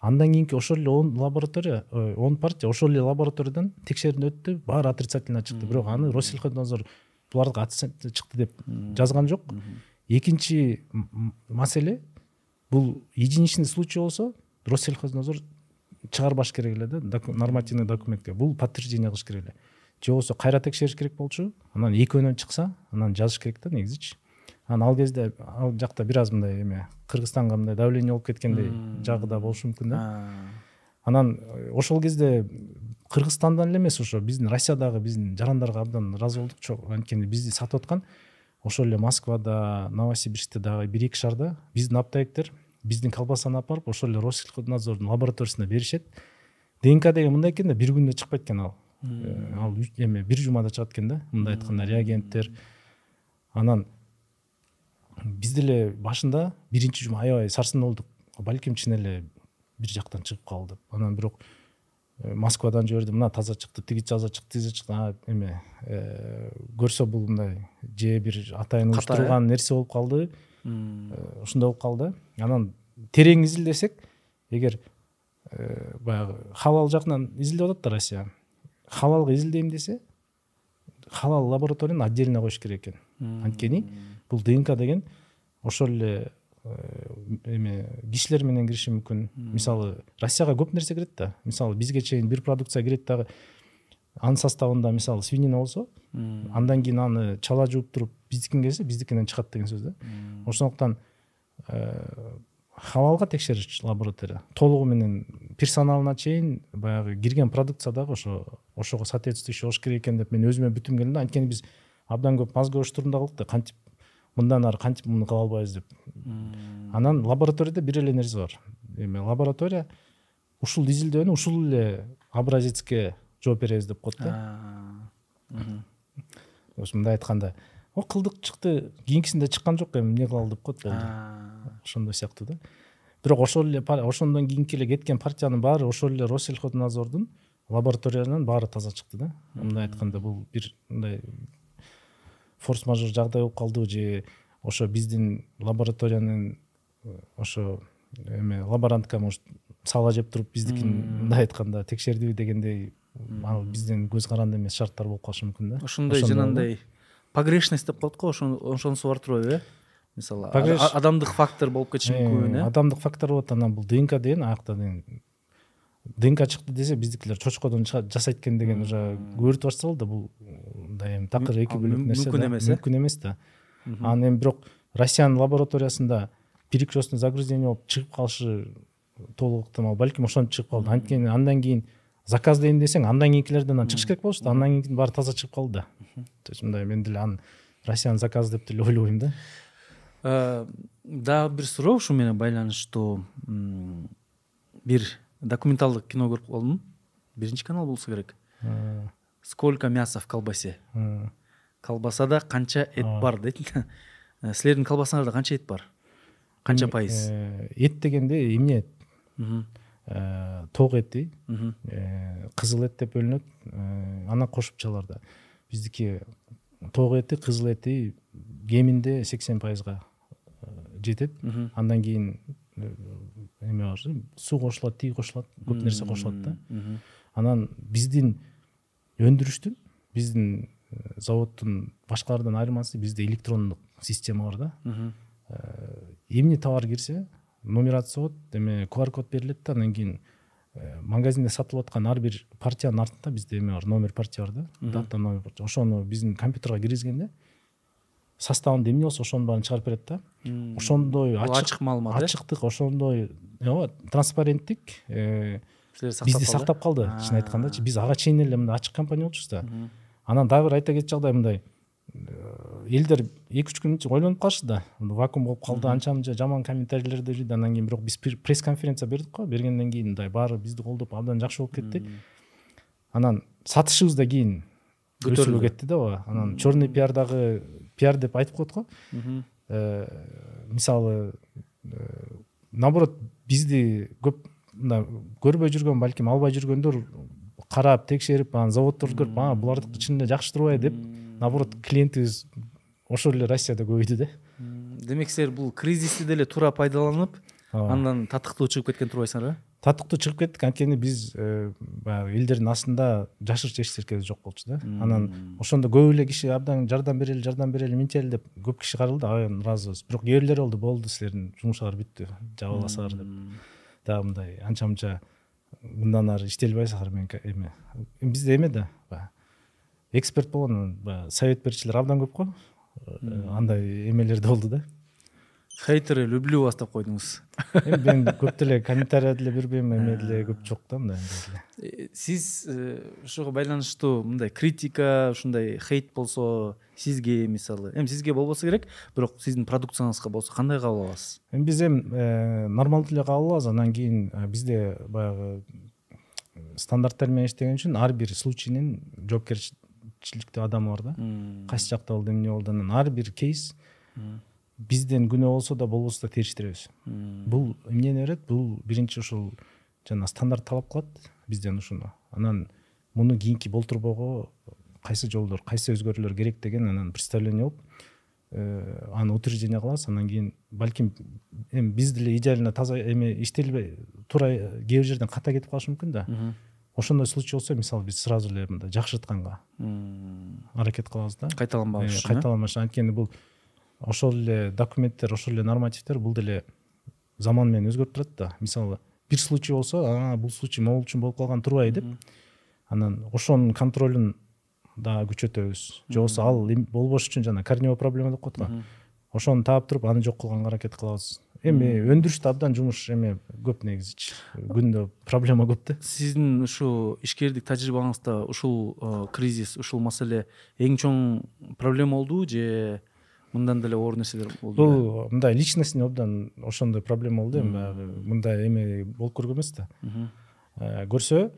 андан кийинки ошол эле он лаборатория э, он партия ошол эле лабораториядан текшерүүдөн өттү баары отрицательно чыкты. Бирок аны россельхознадзор булардыкы отрицательно чыкты деп жазган жок. Экинчи маселе бул единичный случай болсо россельхознадзор чыгарбаш керек эле да нормативный документке. Бул подтверждение кылыш керек эле же болбосо кайра текшериш керек болчу. Анан экөөнөн чыкса анан жазыш керек да негизичи. Анан ал кезде ал жакта бир аз мындай эме кыргызстанга мындай давление болуп кеткендей жагы да болушу мүмкүн да. Анан э, ошол кезде кыргызстандан эле эмес ошо биздин россиядагы биздин жарандарга абдан ыраазы болдук анткени бизди сатып аткан. Ошол эле москвада новосибирскте дагы бир эки шаарда биздин аптекиктер биздин колбасаны алып барып ошол эле россельхознадзордун лабораториясына беришет. Днк деген мындай экен да бир күндө чыкпайт экен ал ал эме бир жумада чыгат экен да мындай айтканда реагенттер. Анан биз деле башында биринчи жума аябай сарсанаа болдук. Балким чын эле бир жактан чыгып калды. Деп анан бирок Э, москвадан жиберди мына таза чыкты тиги таза чыкты тиги чыкты. Эме э, көрсө бул мындай же бир атайын уюштурулган э? нерсе болуп калды. Ушундай болуп калды. Анан терең изилдесек эгер баягы халал жагынан изилдеп атат да россия халалга изилдейм десе халал лабораторияны отдельно коюш керек экен анткени бул днк деген ошол эле эме кишилер менен кириши мүмкүн мисалы россияга көп нерсе кирет да. Мисалы бизге чейин бир продукция кирет дагы анын составында мисалы свинина болсо андан кийин аны чала жууп туруп биздикине келсе биздикинен чыгат деген сөз да. Ошондуктан халалга текшериш лаборатория. Толугу менен персоналына чейин баягы кирген продукция дагы ошо ошого соответствующий болуш керек экен деп мен өзүмө бүтүм келдим да. Анткени биз абдан көп мозговой штурмда кылдык да кантип мындан ары кантип муну кыла албайбыз деп. Анан лабораторияда бир эле нерсе бар. Эме лаборатория ушул изилдөөнү ушул эле образецке жооп беребиз деп коет да. Мындай айтканда. Кылдык чыкты кийинкисинде чыккан жок эми эмне кылалы деп коет ошондой сыяктуу да. Бирок ошол эле ошондон кийинки эле кеткен партиянын баары ошол эле россельхознадзордун лабораториянын баары таза чыкты да. Мындай айтканда бул бир мындай форс мажор жагдай болуп калдыбы же ошо биздин лабораториянын ошо эме лаборантка может сала жеп туруп биздикин мындай айтканда текшердиби дегендей ал бизден көз каранды эмес шарттар болуп калышы мүмкүн да. Ошондой жанагындай погрешность деп коет го ошонусу бар турбайбы э? Мисалы адамдык фактор болуп кетиши мүмкүн э адамдык фактор болот анан бул днк деген аякта днк чыкты десе биздикилер чочкодон жасайт экен деген уже көрүтүп башташалы да бул мындай эми такыр эки бөлөк нерсе мүмкүн эмес э? мүмкүн эмес да. Анан эми бирок россиянын лабораториясында перекрестный загрязнение болуп чыгып калышы толук ыктымал балким ошентип чыгып калды. Анткени андан кийин заказдайм десең андан кийинкилерден анан чыгыш керек болчу да андан кийинкинин баары таза чыгып калды да то есть мындай мен деле аны россиянын заказы деп деле ойлобойм да. Э, дагы бир суроо ушу менен байланыштуу бир документалдык кино көрүп калдым биринчи канал болсо керек. Сколько мяса в колбасе? Колбасада канча эт бар дейт э, силердин колбасаңарда канча эт бар? Канча пайыз? э, эт дегенде эмне эт ә, тоқ еті дейді ә, қызыл ет деп бөлінеді. Ә, ана қосымшаларда біздікі тоқ еті қызыл еті кемінде сексен пайызға э, жетеді. Андан кейін неме су қосылады тиі қосылады көп нәрсе қосылады да. Анан біздің өндүрүштүн біздің зауыттың басқалардан айырмасы бізде электрондық система бар да. Эмне товар кирсе нумерация болот эме кр код берилет да анан кийин э, магазинде сатылып аткан ар бир партиянын артында бизде эме бар номер партия бар да дата номер партия. Ошону биздин компьютерге киргизгенде составында эмне болсо ошонун баарын чыгарып берет да. Ошондой ачык маалымат э? ачыктык ошондой ооба транспаrenттик э, бизди сактап калды. Чын айткандачы биз ага чейин эле мындай ачык компания болчубуз да. Анан дагы бир айта кетчү жагдай мындай элдер эки үч күн ойлонуп калышты да. Вакуум болуп калды анча мынча жаман комментарийлерди үйдү анан кийин бирок биз пресс конференция бердик го. Бергенден кийин мындай баары бизди колдоп абдан жакшы болуп кетти анан сатышыбыз да кийин өсүлүп кетти да ооба анан черный пиар дагы пиар деп айтып коет го. Э, мисалы э, наоборот бизди көп мындай көрбөй жүргөн балким албай жүргөндөр карап текшерип анан заводдорду көрүп а булардыкы чын эле жакшы турбайбы деп наоборот клиентибиз ошол эле россияда көбөйдү да. Демек силер бул кризисти деле туура пайдаланып андан татыктуу чыгып кеткен турбайсыңарбы татыктуу чыгып кеттик анткени биз э, баягы элдердин астында жашырчу эч нерсе жок болчу да. Анан ошондо көп эле киши абдан жардам берели жардам берели мынтели деп көп киши каралды аябай ыраазыбыз бирок кээ бирлери болду болду силердин жумушуңар бүттү жаба аласыңар деп дагы мындай анча мынча мындан ары албайсыңар мен эме бизде эме да баягы. Эксперт болгон баягы совет берүүчүлөр абдан көп го. Андай эмелер да болду да. Хейтеры люблю вас деп койдуңуз. Эми мен көп деле комментарий деле бербейм эме деле көп жок да мындай э, сиз ушуга э, байланыштуу мындай критика ушундай хейт болсо сизге мисалы. Эми сизге болбосо керек бирок сиздин продукцияңызга болсо кандай кабыл аласыз? Эми биз эми э, нормалдуу эле кабыл алабыз. Анан кийин бизде баягы стандарттар менен иштеген үчүн ар бир случайнын жоопкерчиликтүү адамы бар да кайсы жакта болду эмне болду анан ар бир кейс. Бизден күнөө болсо да болбосо да териштиребиз бул эмнени берет бул биринчи ушул жана стандарт талап кылат бизден ушуну анан муну кийинки болтурбоого кайсы жолдор кайсы өзгөрүүлөр керек деген анан представление болуп э, аны утверждение кылабыз анан кийин балким эми биз деле идеально таза эме иштелбей туура кээ бир жерден ката кетип калышы мүмкүн да. Ошондой случай болсо мисалы биз сразу эле мындай жакшыртканга аракет кылабыз да. Кайталанбаш үчүн кайталанбаш анткени бул ошол эле документтер ошол эле нормативдер бул деле заман менен өзгөрүп турат да. Мисалы бир случай болсо бул случай могул үчүн болуп калган турбайбы? деп. Анан ошонун контролун дагы күчөтөбүз. Же болбосо ал болбош үчүн жана корневой проблема деп коет го ошону таап туруп аны жок кылганга аракет кылабыз эми өндүрүштө абдан жумуш эме көп негизичи. Күндө проблема көп да. Сиздин ушул ишкердик тажрыйбаңызда ушул э, кризис ушул маселе эң чоң проблема болдубу же мындан деле оор нерселер болду? Бул мындай личностный абдан ошондой проблема болду эми. Баягы мындай эме болуп көргөн эмес да. Э, көрсө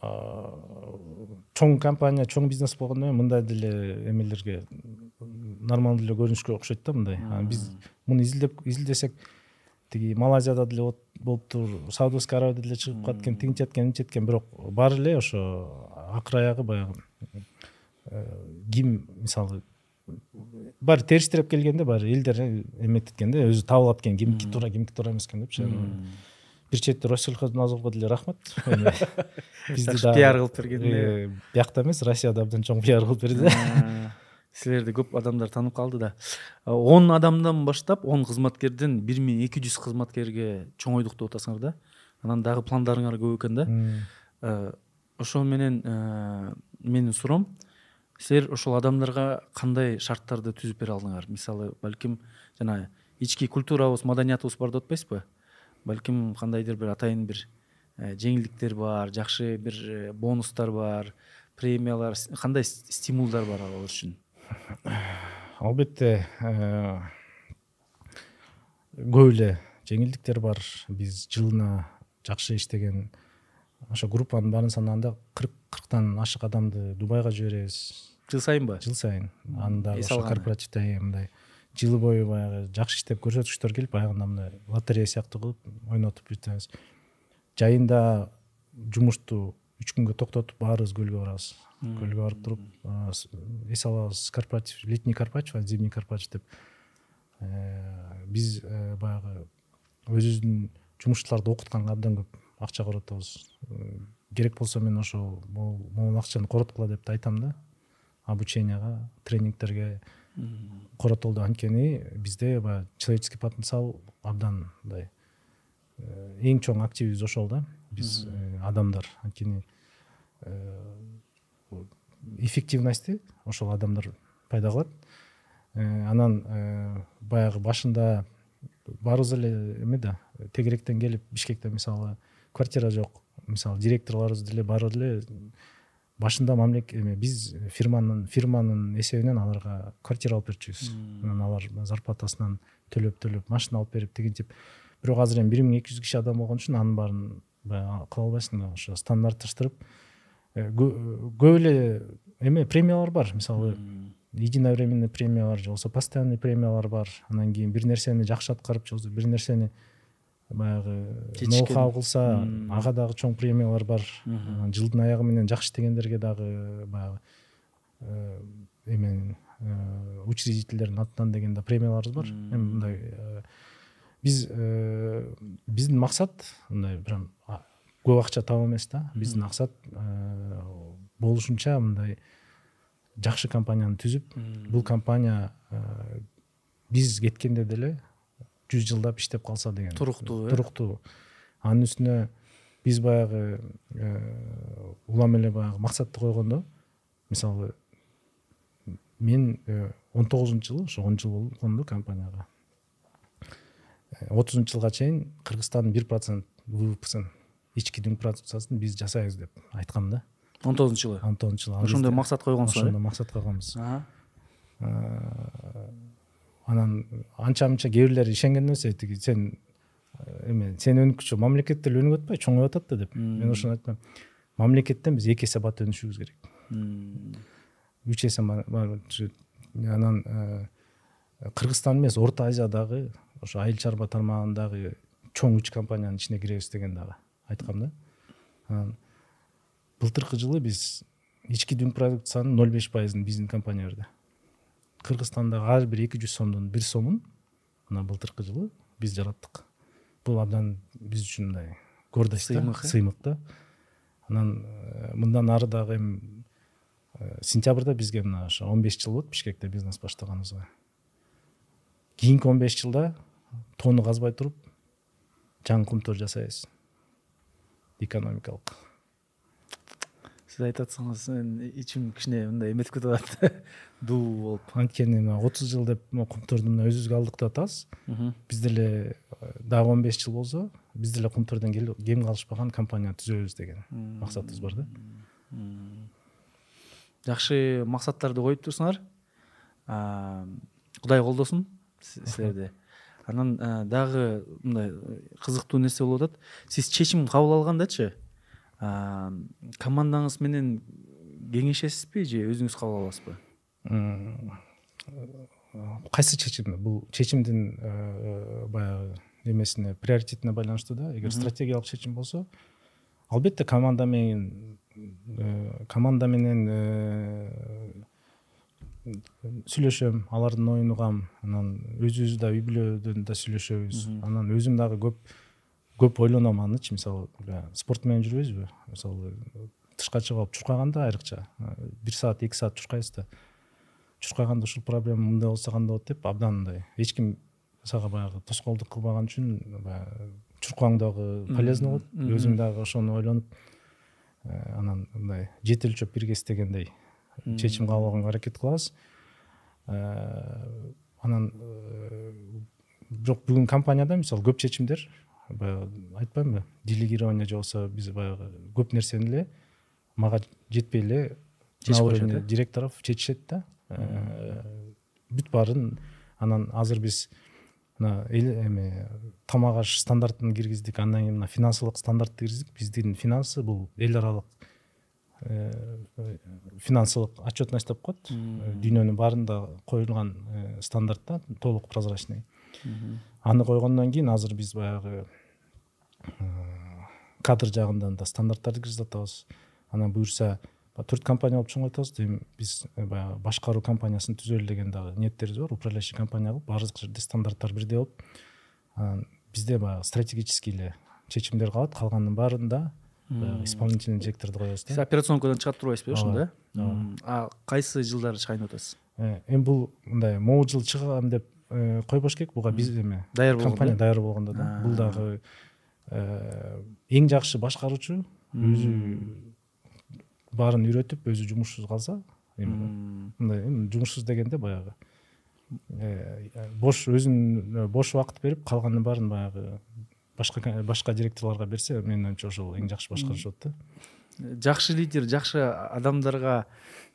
чоң компания чоң бизнес болгондон кийин мындай деле эмелерге нормалдуу эле көрүнүшкө окшойт да мындай. Биз муну изилдеп изилдесек тиги малайзияда деле болуптур саудовский аравияда деле чыгып калат экен тигинчи эткен мынча эткен бирок баары эле ошо акыр аягы баягы э, ким мисалы баары терс тиреп келгенде баары элдер эметет экен да өзү таап алат экен кимики туура кимики туура эмес экен депчи бир чети россельхознадзорго деле рахмат. Бизди пиар кылып берген э, биякта эмес россияда абдан чоң пиар кылып берди. Силерди көп адамдар таанып калды да. Он адамдан баштап он кызматкерден бир миң эки жүз кызматкерге чоңойдук деп атасыңар да. Анан дагы пландарыңар көп экен да. Ошол менен менин суроом силер ошол адамдарга кандай шарттарды түзүп бере алдыңар мисалы балким жана ички культурабыз маданиятыбыз бар деп атпайсызбы балким кандайдыр бир атайын бир э, жеңилдиктер бар жакшы бир э, бонустар бар премиялар кандай стимулдар бар алар үчүн? Албетте э, көп эле жеңилдиктер бар. Биз жылына жакшы иштеген ошо группанын баарын санаганда кырк кырктан ашык адамды дубайга жиберебиз. Жыл сайынбы жыл сайын. Аны дагы ошо корпоративде мындай жылы бою баягы жакшы иштеп көрсөтүчтөр келип аягында мындай лотерея сыяктуу кылып ойнотуп бүтөбүз жайында жумушту үч күнгө токтотуп баарыбыз көлгө барабыз. Көлгө барып туруп эс алабыз. Корпоратив летний корпоратив зимний корпоратив деп. Э, биз э, баягы өзүбүздүн жумушчуларды окутканга абдан көп акча коротобуз керек болсо мен ошол могул акчаны короткула деп да айтам да. Обученияга тренингтерге коротолду анткени бизде баягы человеческий потенциал абдан мындай э, эң чоң активибиз ошол да. Биз э, адамдар. Анткени э, эффективностьти ошол адамдар пайда кылат. Анан баягы башында баарыбыз эле эме да тегеректен келип бишкекте мисалы квартира жок мисалы директорлорубуз деле баары эле башында эме биз фирманын фирманын эсебинен аларга квартира алып берчүбүз. Анан алар зарплатасынан төлөп төлөп машина алып берип тигинтип бирок азыр эми бир миң эки жүз киши адам болгон үчүн анын баарын баягы кыла албайсың да ошо стандартташтырып. Э, көп эле эме премиялар бар. Мисалы единовременный премия бар же болбосо постоянный премиялар бар. Анан кийин бир нерсени жакшы аткарып же болбосо бир нерсени баягы ноу хау кылса ага дагы чоң премиялар бар. Жылдын аягы менен жакшы иштегендерге дагы баягы э, эме э, учредительдердин атынан деген да премияларыбыз бар. Эми мындай э, биз биздин максат мындай прям көп акча табуу эмес да. Биздин максат болушунча мындай жакшы компанияны түзүп бул компания биз кеткенде деле жүз жылдап иштеп калса деген туруктуу э? Туруктуу. Анын үстүнө биз баягы э, улам эле баягы максатты койгондо мисалы мен э, он тогузунчу жылы ошо он жыл болгондо компанияга. Э, отузунчу жылга чейин кыргызстандын бир процент ввпсын ички дүң продукциясын биз жасайбыз деп айткам да. Он тогузунчу жылы? Он тогузунчу жылы. Ошондой максат койгонсуңар ошондой максат койгонбуз анан анча мынча кээ бирлери ишенген эмес тиги сен э, эме сен өнүкчү мамлекет деле өнүгүп атпайбы чоңоюп атат да деп мен ошону айткам мамлекеттен биз эки эсе бат өнүшүбүз керек үч эсе анан э, кыргызстан эмес орто азиядагы ошо айыл чарба тармагындагы чоң үч компаниянын ичине киребиз деген дагы айткам да анан былтыркы жылы биз ички дүң продукциянын ноль беш пайызын биздин компания берди кыргызстандагы ар бир эки жүз сомдун бир сомун мына былтыркы жылы биз жараттык. Бул абдан биз үчүн мындай гордость сыймык сыймык да. Анан э, мындан ары дагы эми э, сентябрда бизге мына ошо он беш жыл болот бишкекте бизнес баштаганыбызга. Кийинки он беш жылда тоону казбай туруп жаңы кумтор жасайбыз. Экономикалык. Сиз айтып атсаңыз менин ичим кичине мындай эметип кетип атат дуу болуп анткени мына отуз жыл деп кумторду мына өзүбүзгө алдык деп атабыз биз деле дагы он беш жыл болсо биз деле кумтордон кем калышпаган компания түзөбүз деген максатыбыз бар да. Жакшы максаттарды коюп турсуңар кудай колдосун силерди анан дагы мындай кызыктуу нерсе болуп атат сиз чечим кабыл алгандачы командаңыз менен кеңешесизби же өзүңүз кабыл аласызбы? Кайсы чечимди бул чечимдин баягы эмесине приоритетине байланыштуу да. Эгер стратегиялык чечим болсо албетте команда менен команда менен сүйлөшөм алардын оюн угам анан өзүбүз да үй бүлөдөн да сүйлөшөбүз. Анан өзүм дагы көп көп ойлоном анычы мисалы спорт менен жүрбөйбүзбү мисалы тышка чыгып алып чуркаганда айрыкча бир саат эки саат чуркайсыз да. Чуркаганда ушул проблема мындай болсо кандай болот деп абдан мындай эч ким сага баягы тоскоолдук кылбаган үчүн баягы чуркооң дагы полезный болот. өзүң дагы ошону ойлонуп анан мындай жети өлчөп бирге истегендей чечим кабыл алганга аракет кылабыз анан бирок бүгүн компанияда мисалы көп чечимдер баягы айтпаймынбы делегирование же болбосо биз баягы көп нерсени эле мага жетпей эле на уровне директоров чечишет да. Бүт баарын анан азыр биз мына эме тамак аш стандартын киргиздик андан кийин мына финансылык стандартты киргиздик. Биздин финансы бул эл аралык Э, финансылык отчетность деп коет. Дүйнөнүн баарында коюлган э, стандарт да толук прозрачный аны койгондон кийин азыр биз баягы э, кадр жагынан да стандарттарды киргизип атабыз анан буюрса төрт компания болуп чоңойтабыз атабыз биз баягы башкаруу компаниясын түзөлү деген дагы ниеттерибиз бар. Управляющий компания кылып баардык жерде стандарттар бирдей болуп анан бизде баягы стратегический эле чечимдер калат. Калганынын баарында исполнительный директорду коебуз да. Сиз операционкадан чыгат турбайсызбы э ошондо э а кайсы жылдары чыгайын деп атасыз? Э, эми бул мындай могу жыл чыгам деп э, койбош керек буга биз эме. Даяр болгондо компания даяр болгондо да. Бул дагы эң жакшы башкаруучу өзү баарын үйрөтүп өзү жумушсуз калса эми мындай жумушсуз дегенде баягы. Бош өзүнүн бош убакыт берип калганын баарын баягы башка башка директорлорго берсе менин оюмча ошол эң жакшы башкарышы болот да. Жакшы лидер жакшы адамдарга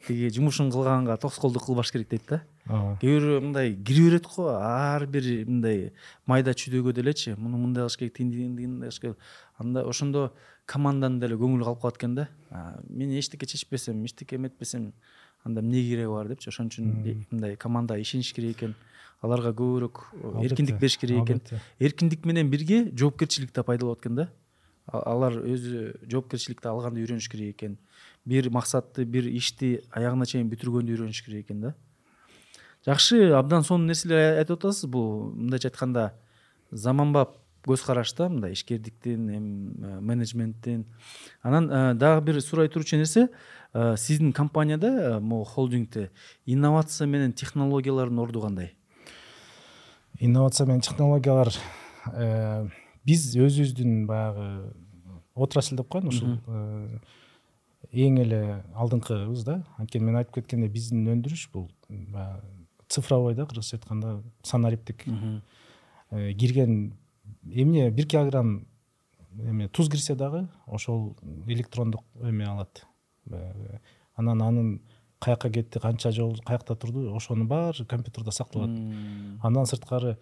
тиги жумушун кылганга тоскоолдук кылбаш керек дейт да кээ бирөө мындай кире берет го ар бир мындай майда чүйдөгө делечи муну мындай кылыш керек тигиндей кылыш керек анда ошондо команданын деле көңүлү калып калат экен да мен эчтеке чечпесем эчтеке эметпесем анда эмне кереги бар депчи ошон үчүн мындай командага ишениш керек экен аларга көбүрөөк эркиндик бериш керек экен эркиндик менен бирге жоопкерчилик да пайда болот экен да алар өзү жоопкерчиликти алганды үйрөнүш керек экен бир максатты бир ишти аягына чейин бүтүргөндү үйрөнүш керек экен да жакшы абдан сонун нерселер айтып атасыз бул мындайча айтканда заманбап көз караш да мындай ишкердиктин эми э, менеджменттин анан э, дагы бир сурай турчу нерсе сиздин компанияда могу холдингде инновация менен технологиялардын орду кандай инновация менен технологиялар э, биз өзүбүздүн баягы отрасль деп коеюн ушул э, эң эле алдыңкыбыз да анткени мен айтып кеткендей биздин өндүрүш бул баягы цифровой да кыргызча айтканда санариптик э, кирген эмне бир килограмм эме туз кирсе дагы ошол электрондук эме алат. Анан анын каяка кетти канча жол каякта турду ошонун баары компьютерде сакталат. Андан сырткары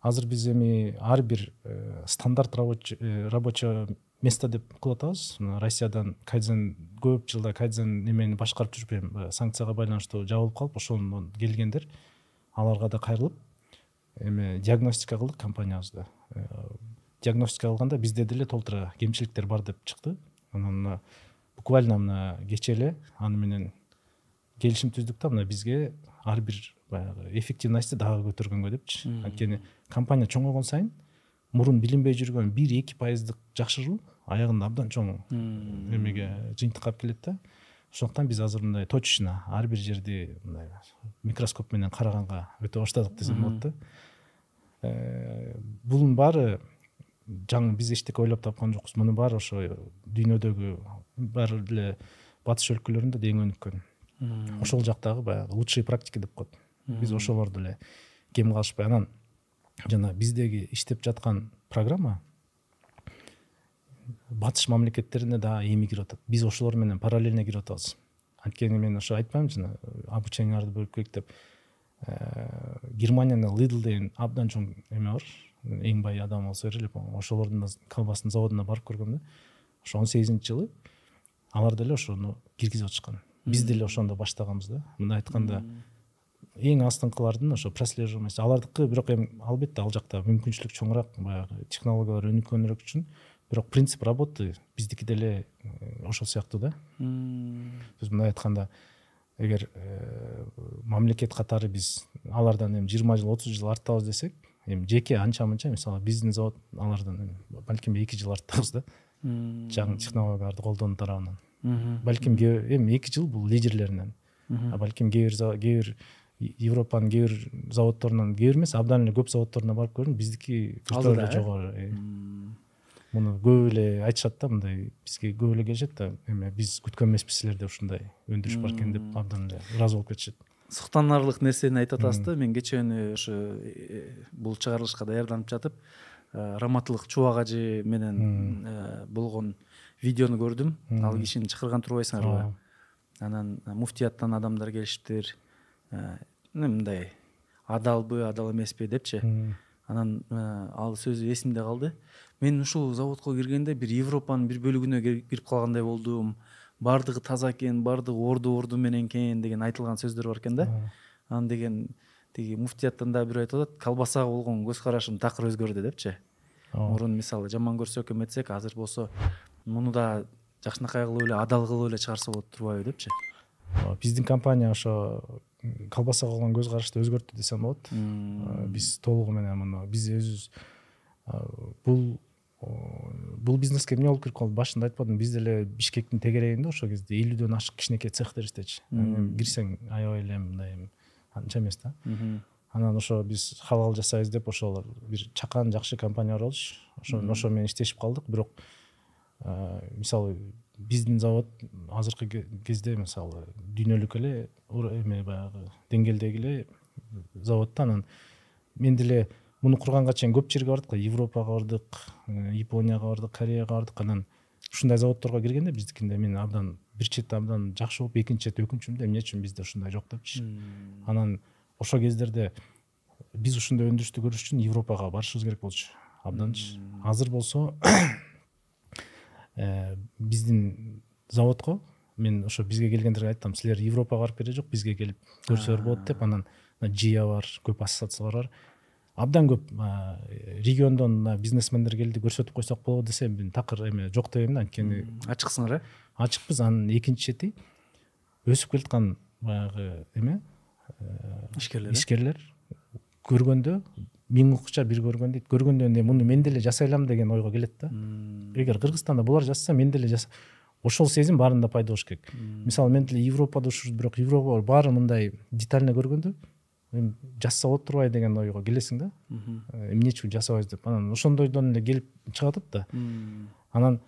азыр биз эми ар бир э, стандарт э, рабочее место деп атабыз мына россиядан кайдзен көп жылдай кайдзен эмени башкарып жүрүп эми санкцияга байланыштуу жабылып калып ошондон келгендер аларга да кайрылып эме диагностика кылдык компаниябызда э, диагностика кылганда бизде деле толтура кемчиликтер бар деп чыкты анан мына буквально мына кечээ эле аны менен келишим түздүк да мына бизге ар бир баягы эффективностьти дагы көтөргөнгө депчи анткени компания чоңойгон сайын мурун билинбей жүргөн бир эки пайыздык жакшыруу аягында абдан чоң эмеге жыйынтыкка алып келет да. Ошондуктан биз азыр мындай точечно ар бир жерди мындай микроскоп менен караганга өтө баштадык десем болот да. Бунун баары жаңы биз эчтеке ойлоп тапкан жокпуз. Мунун баары ошо дүйнөдөгү баары эле батыш өлкөлөрүндө да эң өнүккөн. Ошол жактагы баягы лучшие практики деп коет биз ошолорду эле кем калышпай анан жана биздеги иштеп жаткан программа батыш мамлекеттерине дагы эми кирип атат. Биз ошолор менен параллельно кирип атабыз. Анткени мен ошо айтпаймынбы жана обученияларды бөлүп келдик деп э, германияда лидл деген абдан чоң эме бар. Эң бай адам болсо керек эле ошолордун колбаснын заводуна барып көргөм да. Ошо он сегизинчи жылы алар деле ошону киргизип атышкан. Биз деле ошондо баштаганбыз да. Мындай айтканда эң астыңкылардын ошо прослеживаемость алардыкы бирок эми албетте ал жакта мүмкүнчүлүк чоңураак баягы технологиялар өнүккөнүрөөк үчүн бирок принцип работы биздики деле ошол сыяктуу да. Есть мындай айтканда эгер э, мамлекет катары биз алардан эми жыйырма жыл отуз жыл артабыз десек эми жеке анча мынча мисалы биздин завод алардан балким эки жыл артабыз да. Жаңы технологияларды колдонуу тарабынан. Балким эми эки жыл бул лидерлеринен. А балким кээ бир кээ бир бир заводдорунан кээ бир эмес абдан эле көп заводдоруна барып көрдүм. Биздики эле э? жогору э. муну көп эле айтышат да мындай бизге көп эле келишет да. Эме биз күткөн эмеспиз силерде ушундай өндүрүш бар экен деп абдан эле ыраазы болуп кетишет. Суктанарлык нерсени айтып атасыз да. Мен кечээ күнү ошо э, бул чыгарылышка даярданып жатып раматылык чубак ажы менен болгон видеону көрдүм. Ал кишини чакырган турбайсыңарбы анан муфтияттан адамдар келишиптир мындай адалбы адал эмеспи депчи. Анан ал сөзү эсимде калды. Мен ушул заводко киргенде бир европанын бир бөлүгүнө кирип калгандай болдум. Баардыгы таза экен баардыгы орду орду менен экен деген айтылган сөздөр бар экен да. Анан деген тиги муфтияттан дагы бирөө айтып атат колбасага болгон көз карашым такыр өзгөрдү депчи. Мурун мисалы жаман көрсөк эметсек азыр болсо муну да жакшынакай кылып эле адал кылып эле чыгарса болот турбайбы депчи биздин компания ошо колбасага болгон көз карашты өзгөрттү десем болот. Биз толугу менен муну биз өзүбүз бул бул бизнеске эмне болуп кирип калды башында айтпадымбы биз деле бишкектин тегерегинде ошол кезде элүүдөн ашык кичинекей цехтер иштечү кирсең аябай эле мындай эми анча эмес да. Анан ошо биз халал жасайбыз деп ошол бир чакан жакшы компания болчу. Ошо ошо менен иштешип калдык. Бирок мисалы биздин завод азыркы кезде мисалы дүйнөлүк эле эме баягы деңгээлдеги эле завод да анан мен деле муну курганга чейин көп жерге бардык да европага бардык э, японияга бардык кореяга бардык. Анан ушундай заводдорго киргенде биздикинде мен абдан бир чети абдан жакшы болуп экинчи чети өкүнчүмүн да эмне үчүн бизде ушундай жок депчи. Анан ошол кездерде биз ушундай өндүрүштү көрүш үчүн европага барышыбыз керек болчу абданчы. Азыр болсо биздин заводко мен ошо бизге келгендерге айттым силер европага барып кереги жок бизге келип көрсөңөр болот деп анан жия бар көп ассоциациялар бар. Абдан көп региондон мына бизнесмендер келди көрсөтүп койсок болобу десе мен такыр эме жок деп да анткени ачыксыңар э? Ачыкпыз анан экинчи чети өсүп келаткан баягы эме ишкерлер э? ишкерлер көргөндө миң укча бир көргөн дейт. Көргөндөн кийин муну мен деле жасай алам деген ойго келет да. Эгер кыргызстанда булар жасаса мен деле ошол сезим баарында пайда болуш керек. Мисалы мен деле европада ушул бирок европа баары мындай детально көргөндө эми жасаса болот турбайбы деген ойго келесиң да. Э, эмне үчүн жасабайбыз деп. Анан ошондойдон эле келип чыгып атат да анан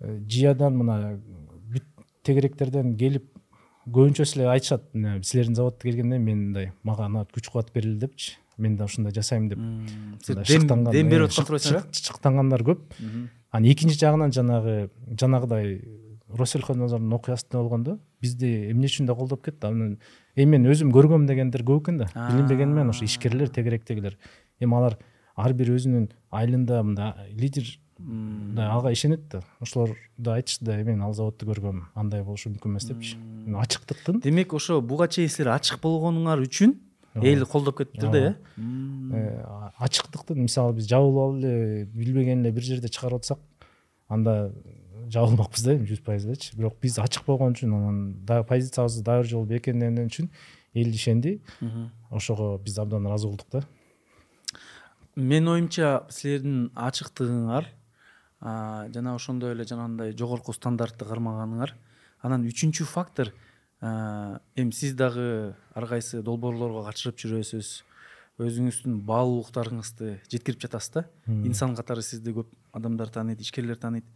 жиядан мына бүт тегеректерден келип көбүнчөсү эле айтышат силердин заводко келгенде мен мындай мага күч кубат бергиле депчи мен да ушундай жасайм деп. Дем берип аткан турбайсыңар э чычыктангандар көп. Анан экинчи жагынан жанагы жанагыдай россельхознадзордун окуясында болгондо бизди эмне үчүн да колдоп кетти? Анан эми мен өзүм көргөм дегендер көп экен да. Билинбегени менен ошо ишкерлер тегеректегилер. Эми алар ар бир өзүнүн айылында мындай лидер мындай ага ишенет да. Ошолор да айтышты да мен ал заводду көргөм андай болушу мүмкүн эмес депчи. Ачыктыктын демек ошо буга чейин силер ачык болгонуңар үчүн эл колдоп кетиптир да э, э ачыктыктын мисалы биз жабылып алып эле билбеген эле бир жерде чыгарып атсак анда жабылмакпыз да эми жүз пайыз элечи бирок биз ачык болгон үчүн анан позициябызды дагы бир жолу бекемдеген үчүн эл ишенди. Ошого биз абдан ыраазы болдук да. Менин оюмча силердин ачыктыгыңар жана ошондой эле жанагындай жогорку стандартты кармаганыңар анан үчүнчү фактор эми сиз дагы ар кайсы долбоорлорго катышып жүрөсүз өзүңүздүн баалуулуктарыңызды жеткирип жатасыз да? Инсан катары сизди көп адамдар тааныйт ишкерлер тааныйт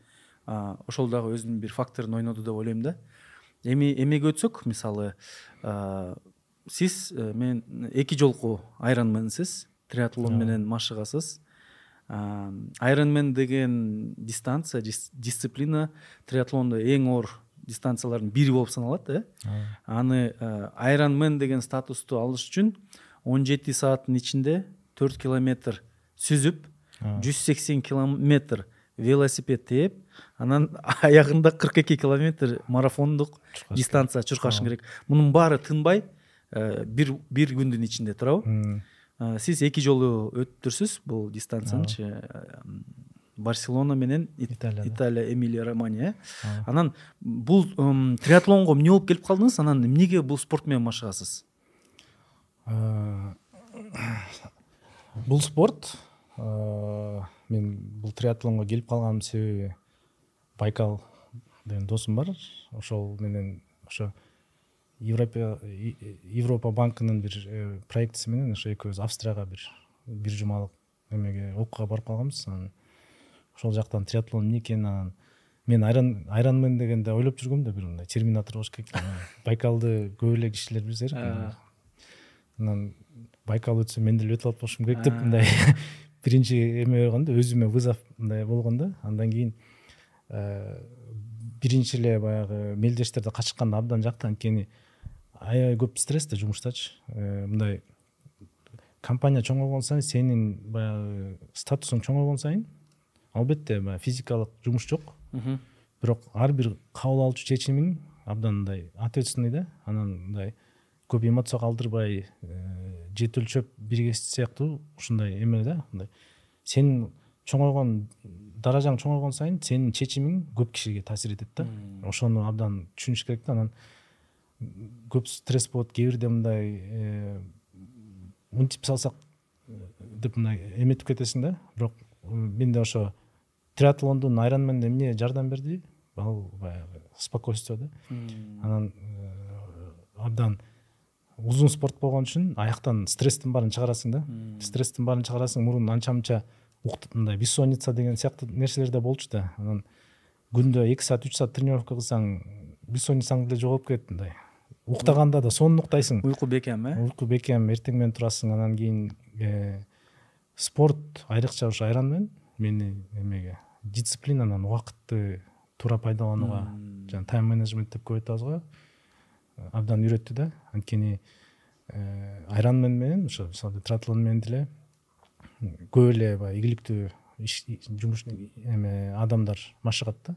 ошол дагы өзүнүн бир факторун ойноду деп ойлойм да. Эми эмеге өтсөк мисалы сиз э, мен эки жолку айронменсиз триатлон менен машыгасыз. Айронмен деген дистанция дисциплина триатлондо эң оор дистанциялардын бири болуп саналат э? Аны айронмен деген статусту алыш үчүн он жети сааттын ичинде төрт километр сүзүп жүз сексен километр велосипед тээп анан аягында кырк эки километр марафондук дистанция чуркашың керек. Мунун баары тынбай э, бир бир күндүн ичинде туурабы. Э, сиз эки жолу өттүрсүз бул дистанциянычы э, барселона менен италия италия эмилия романия. Э анан бул триатлонго эмне болуп келип калдыңыз? Анан эмнеге бул спорт менен машыгасыз? Бул спорт мен бул триатлонго келип калганымдын себеби байкал деген досум бар. Ошол менен ошо европа европа банкынын бир э, проектиси менен ошо экөөбүз австрияга бир бир жумалык эмеге окууга барып калганбыз. Анан ошол жактан триатлон эмне экенин анан мен айран айронмен дегенде ойлоп жүргөм да бир мындай терминатор болуш керек байкалды көп эле кишилер билсе керек анан байкал өтсөм мен деле өтүп алып болушум керек деп мындай биринчи эме болгон да өзүмө вызов мындай болгон да андан кийин э, биринчи эле баягы мелдештерди качышканда абдан жакты анткени аябай көп стресс да жумуштачы мындай компания чоңойгон сайын сенин баягы статусуң чоңойгон сайын албетте баягы физикалык жумуш жок. Бирок ар бир кабыл алчу чечимиң абдан мындай ответственный да анан мындай көп эмоцияга калдырбай э, жет өлчөп бирге сыяктуу ушундай эме да мындай сенин чоңойгон даражаң чоңойгон сайын сенин чечимиң көп кишиге таасир этет да. Ошону абдан түшүнүш керек да анан көп стресс болот кээ бирде мындай э, мынтип салсак э, деп мындай эметип кетесиң да. Бирок менде ошо триатлондун айронменде эмне жардам берди? Ал баягы спокойствие да. Анан э, абдан узун спорт болгон үчүн аяктан стресстин баарын чыгарасың да. Стресстин баарын чыгарасың мурун анча мынча мындай бессонница деген сыяктуу нерселер да болчу да. Анан күндө эки саат үч саат тренировка кылсаң бессонницаң деле жоголуп кетет мындай. Уктаганда да сонун уктайсың. Уйку бекем э? Уйку бекем эртең менен турасың. Анан кийин э, спорт айрыкча ушу айронмен мени эмеге дисциплинанан убакытты туура пайдаланууга жана тайм менеджмент деп көп айтабыз го абдан үйрөттү да. Анткени э, айронмен менен ошо мисалы триатлон менен деле көп эле баягы ийгиликтүү жумуш эме адамдар машыгат да.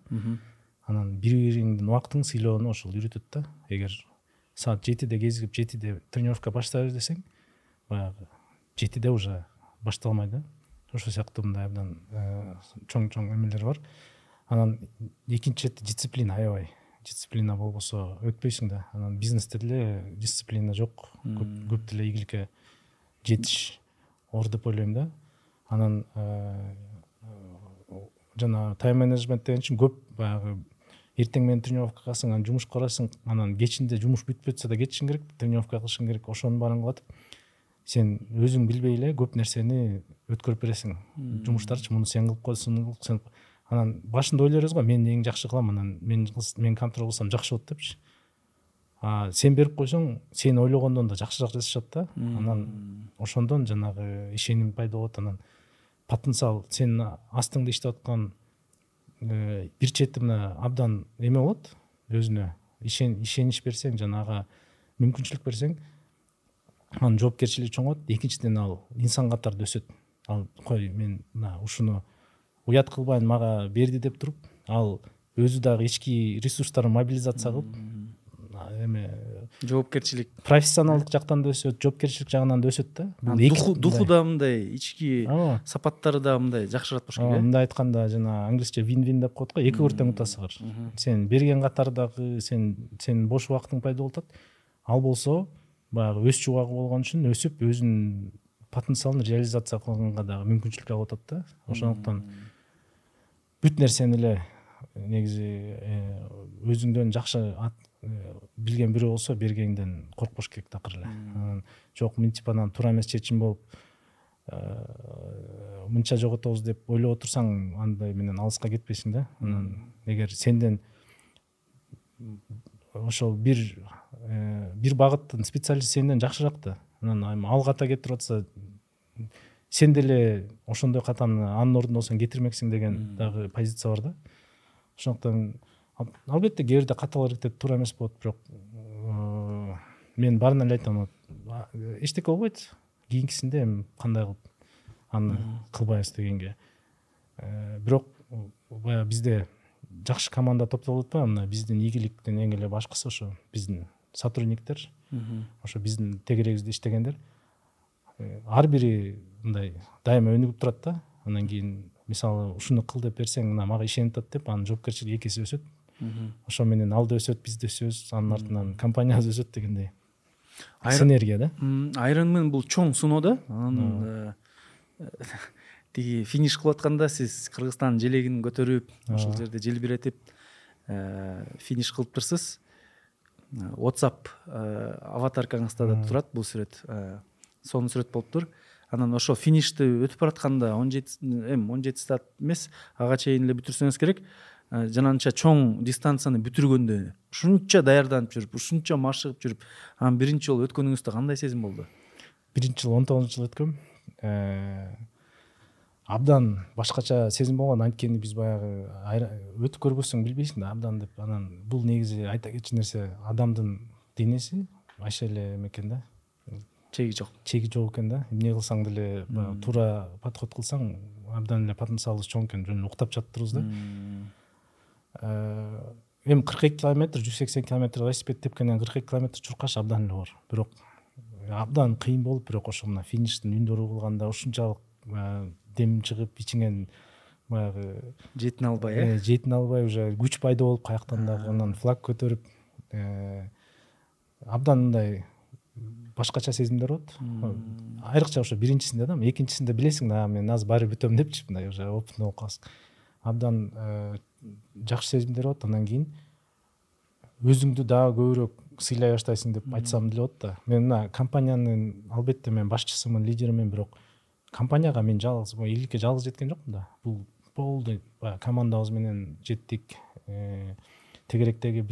Анан бири бириңдин убактыңды сыйлоону ошол үйрөтөт да. Эгер саат жетиде кезигип жетиде тренировка баштала бер десең баягы жетиде уже башталмай да ошол сыяктуу мындай абдан э, чоң чоң эмелер бар. Анан экинчи чети дисциплина аябай. Дисциплина болбосо өтпөйсүң да. Анан бизнесте деле дисциплина жок. Көп деле ийгиликке жетиш оор деп ойлойм да. Анан э, жана тайм менеджмент деген үчүн көп баягы эртең менен тренировкага каласың анан жумушка барасың анан кечинде жумуш жатса да кетишиң керек тренировка кылышың керек. Ошонун баарын кылып атып сен өзүң билбей эле көп нерсени өткөрүп бересиң. Жумуштарчы муну сен кылып кой сен анан башында ойлой беребиз го мен эң жакшы кылам анан мен мен контроль кылсам жакшы болот депчи а сен берип койсоң сен ойлогондон да жакшыраак жасашат да. Анан ошондон жанагы ишеним пайда болот. Анан потенциал сенин астыңда иштеп аткан э, бир чети мына абдан эме болот. Өзүнө ишенич берсең жана ага мүмкүнчүлүк берсең анын жоопкерчилиги чоңойот экинчиден ал инсан катары өсөт. Ал кой мен мына ушуну уят кылбайын мага берди деп туруп ал өзү дагы ички ресурстарын мобилизация кылып эме жоопкерчилик. профессионалдык жактан да өсөт жоопкерчилик жагынан да өсөт да. Духу да мындай ички сапаттары да мындай жакшырат болуш керек э? мындай айтканда жана англисче вин вин деп коет го эки оор тең утасыңар сен берген катары дагы сен сенин бош убактың пайда болуп атат. Ал болсо баягы өсчү убагы болгон үчүн өсүп өзүнүн потенциалын реализация кылганга дагы мүмкүнчүлүк алып атат да. Ошондуктан бүт нерсени эле негизи э, өзүңдөн жакшы э, билген бирөө болсо бергениңден коркпош керек да акыры эле анан жок мынтип анан туура эмес чечим болуп мынча жоготобуз деп ойлоп отурсаң андай менен алыска кетпейсиң да. Анан эгер сенден ошол бир э, бир багыттын специалисти сенден жакшыраак да. Анан ал ката кетирип атса сен деле ошондой катаны анын ордуна болсоң кетирмексиң деген дагы позиция бар да. Ошондуктан албетте кээ бирде каталык аракет туура эмес болот бирок э, мен баарына эле айтам эчтеке болбойт. Кийинкисинде эми кандай кылып аны кылбайбыз дегенге. Э, бирок баягы бизде жакшы команда топтолуп атпайбы мына биздин ийгиликтин эң эле башкысы ошо биздин сотрудниктер ошо биздин тегерегибизде иштегендер э, ар бири мындай дайыма өнүгүп турат да. Андан кийин мисалы ушуну кыл деп берсең мына мага ишенип атат деп анын жоопкерчилиги эки эсе өсөт ошо менен ал да өсөт биз да өсөбүз анын артынан компаниябыз өсөт дегендей. Синергия да? Айронмен бул чоң суноо да. Анан тиги финиш кылып атканда сиз кыргызстандын желегин көтөрүп ошол жерде желбиретип э, финиш кылыптырсыз э, whatsapp э, аватаркаңызда да турат бул сүрөт. Сонун сүрөт болуптур анан ошо финишти өтүп баратканда он жети эми он жети стат эмес ага чейин эле бүтүрсөңүз керек. Жананча чоң дистанцияны бүтүргөндө ушунча даярданып жүрүп ушунча машыгып жүрүп анан биринчи жолу өткөнүңүздө кандай сезим болду? Биринчи жылы он тогузунчу жылы өткөм абдан башкача сезим болгон анткени биз баягы өтүп көрбөсөң билбейсиң да абдан деп анан бул негизи айта кетчү нерсе адамдын денеси айша эле эме экен да. Чеги жок. Чеги жок экен да. эмне кылсаң деле баягы туура подход кылсаң абдан эле потенциалыбыз чоң экен жөн эле уктап жатыптырбыз да. Э, эми кырк эки километр жүз сексен километр велосипед тепкенден кырк эки километр чуркаш абдан эле оор бирок абдан кыйын болуп бирок ошо мына фиништин үндөрү угулганда ушунчалык дем чыгып ичиңен баягы жетине албай э? Жетине албай уже күч пайда болуп каяктан дагы анан флаг көтөрүп э, абдан мындай башкача сезимдер болот. Айрыкча ошо биринчисинде да экинчисинде билесиң да мен азыр баары бүтөм депчи мындай уже опытный болуп каласың. Абдан э, жакшы сезимдер болот. Андан кийин өзүңдү дагы көбүрөөк сыйлай баштайсың деп айтсам деле болот да. Мен мына компаниянын албетте мен башчысымын лидеримин бирок компанияға мен жалғыз елдікке жалғыз жеткен жоқпын да. Бұл болды. Баяғы командамызбенен жеттік. Ііі тегеректегі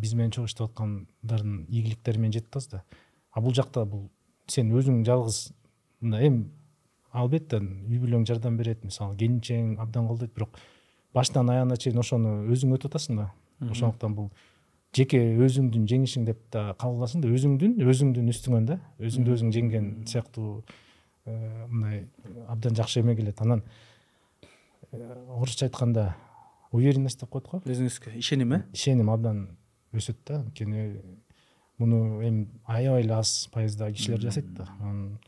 бизнесменшілік істеп жатқандардың игіліктерімен жетті да. А бұл жақта бұл сен өзің жалғыз мына эми албетте үй бүлөң жардам береді мысалы келіншегің абдан колдойт бірақ башынан аяғына чейин ошону өзің өтіп атасың да. Ошондуктан бұл жеке өзүңдүн жеңишиң деп да кабыл да өзүңдүн өзүңдүн үстүңөн да. Өзүңдү өзүң жеңген сыяктуу мындай абдан жакшы эме келет. Анан э, орусча айтканда уверенность деп коет го. Өзүңүзгө ишеним э ишеним абдан өсөт да. Анткени муну эми аябай эле аз пайыздагы кишилер жасайт да. Анан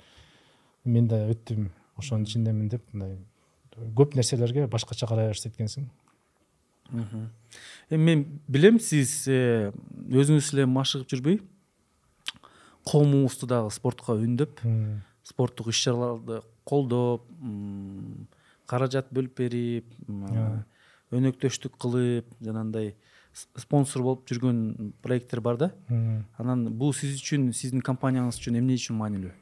мен да өттүм ошонун ичиндемин деп мындай көп нерселерге башкача карай баштайт экенсиң эми мен билем сиз э, өзүңүз эле машыгып жүрбөй. Коомубузду дагы спортко үндөп спорттук иш чараларды колдоп каражат бөлүп берип өнөктөштүк кылып жанагындай спонсор болуп жүргөн проекттер бар да? Анан бул сиз үчүн сиздин компанияңыз үчүн эмне үчүн маанилүү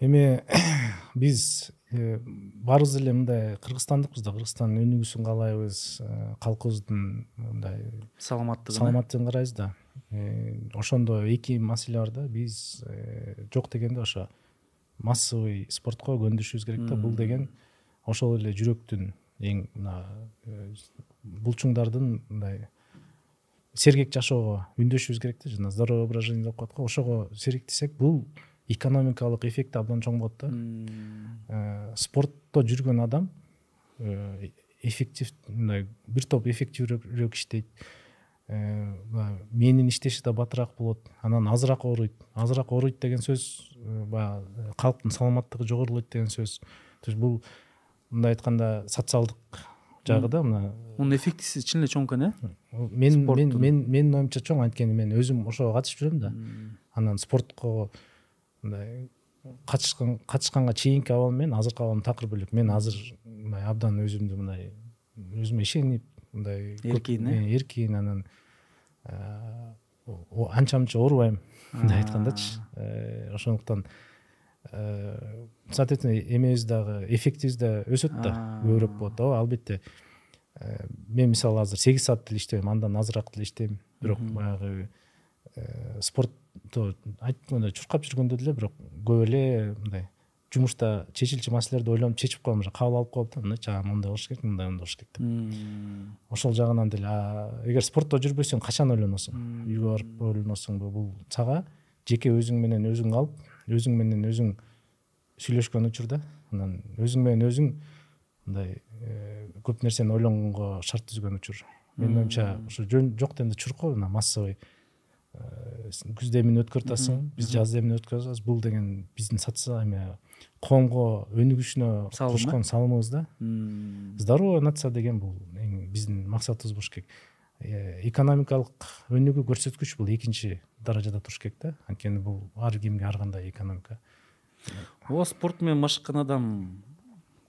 эми биз э, баарыбыз эле мындай кыргызстандыкпыз да кыргызстандын өнүгүүсүн каалайбыз э, калкыбыздын мындай саламаттыгын саламаттыгын карайбыз да. Э, ошондо эки маселе бар да биз жок дегенде ошо. Массовый спортко көндөшүбүз керек да бул деген ошол эле жүрөктүн эң мына э, булчуңдардын мындай сергек жашоого үндөшүбүз керек да жана здоровый образ жизни деп коет го ошого сериктесек бул экономикалык эффекти абдан чоң болот да. Э, спортто жүргөн адам э, эффектив мындай бир топ эффективдүүрөөк иштейт Э, мээнин иштеши да батыраак болот. Анан азыраак ооруйт. Азыраак ооруйт деген сөз э, баягы э, калктын саламаттыгы жогорулойт деген сөз. То есть бул мындай айтканда социалдык жагы да мына мунун эффектиси чын эле чоң экен э мен мен мен менин оюмча чоң анткени мен өзүм ошого катышып жүрөм да. Анан спортко мындай катышкан катышканга чейинки абалым менен азыркы абалым такыр бөлөк мен азыр мындай абдан өзүмдү мындай өзүмө ишенип мындай эркин э эркин анан анча мынча оорубайм мындай айткандачы ошондуктан соответственно эмебиз дагы эффектибиз да өсөт да көбүрөөк болот ооба албетте мен мисалы азыр сегиз саат деле иштебейм андан азыраак деле иштейм бирок баягы спортто чуркап жүргөндө деле бирок көп эле мындай жумушта чечилчү маселелерди ойлонуп чечип коем уже кабыл алып коем да мындайчы а мындай болуш керек мындай мындай болуш керек деп. Ошол жагынан деле эгер спортто жүрбөсөң качан ойлоносуң? Үйгө барып ойлоносуңбу? Бул сага жеке өзүң менен өзүң калып өзүң менен өзүң сүйлөшкөн учурда анан өзүң менен өзүң мындай э, көп нерсени ойлонгонго шарт түзгөн учур. Менин оюмча жөн жок дегенде чуркоо мына массовый э, күздө эмне өткөрүп атасың биз жазда эмне өткөрүп атабыз бул деген биздин соци эме коомго өнүгүшүнө кошкон салымыбыз да. Здоровая нация деген бул эң биздин максатыбыз болуш керек. Э, экономикалык өнүгүү көрсөткүч бул экинчи даражада туруш керек да. Анткени бул ар кимге ар кандай экономика. Ооба спорт менен машыккан адам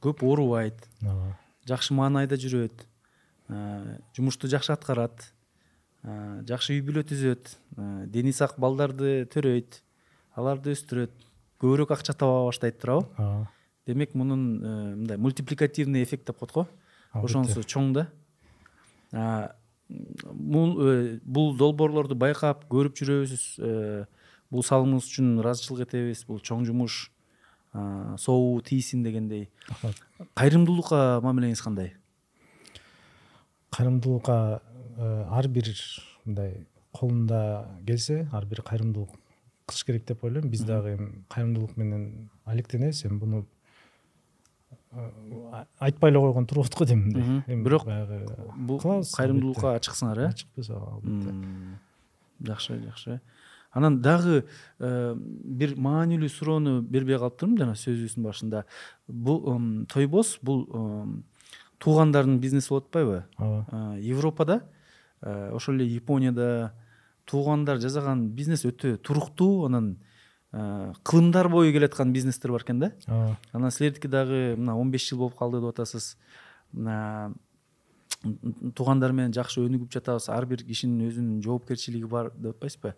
көп оорубайт ооба. жакшы маанайда жүрөт э, жумушту жакшы аткарат э, жакшы үй бүлө түзөт дени сак балдарды төрөйт аларды өстүрөт көбүрөөк акча таба баштайт туурабы. Ооба демек мунун э, мындай мультипликативный эффект деп коет го ошонусу чоң да. Бул э, бул долбоорлорду байкап көрүп жүрөбүз э, бул салымыңыз үчүн ыраазычылык этебиз бул чоң жумуш сообу тийсин дегендей. Рахмат. кайрымдуулукка мамилеңиз кандай? Кайрымдуулукка ар бир мындай колунда келсе ар бир кайрымдуулук кылыш керек деп ойлойм биз дагы эми кайрымдуулук менен алектенебиз эми буну айтпай эле койгон туруп го дейм мындай эми Бирок баягы бул кылабыз, кайрымдуулукка ачыксыңар э ачыкпыз ооба албетте М, жакшы жакшы анан дагы бир маанилүү суроону бербей калыптырмын жана сөзүбүздүн башында. Бул м, тойбоз бул туугандардын бизнеси болуп атпайбы? Ооба Э, европада э, ошол эле японияда туугандар жасаган бизнес өтө туруктуу анан кылымдар бою келаткан бизнестер бар экен да. Анан силердики дагы мына он беш жыл болуп калды деп атасыз мына туугандар менен жакшы өнүгүп жатабыз ар бир кишинин өзүнүн жоопкерчилиги бар деп атпайсызбы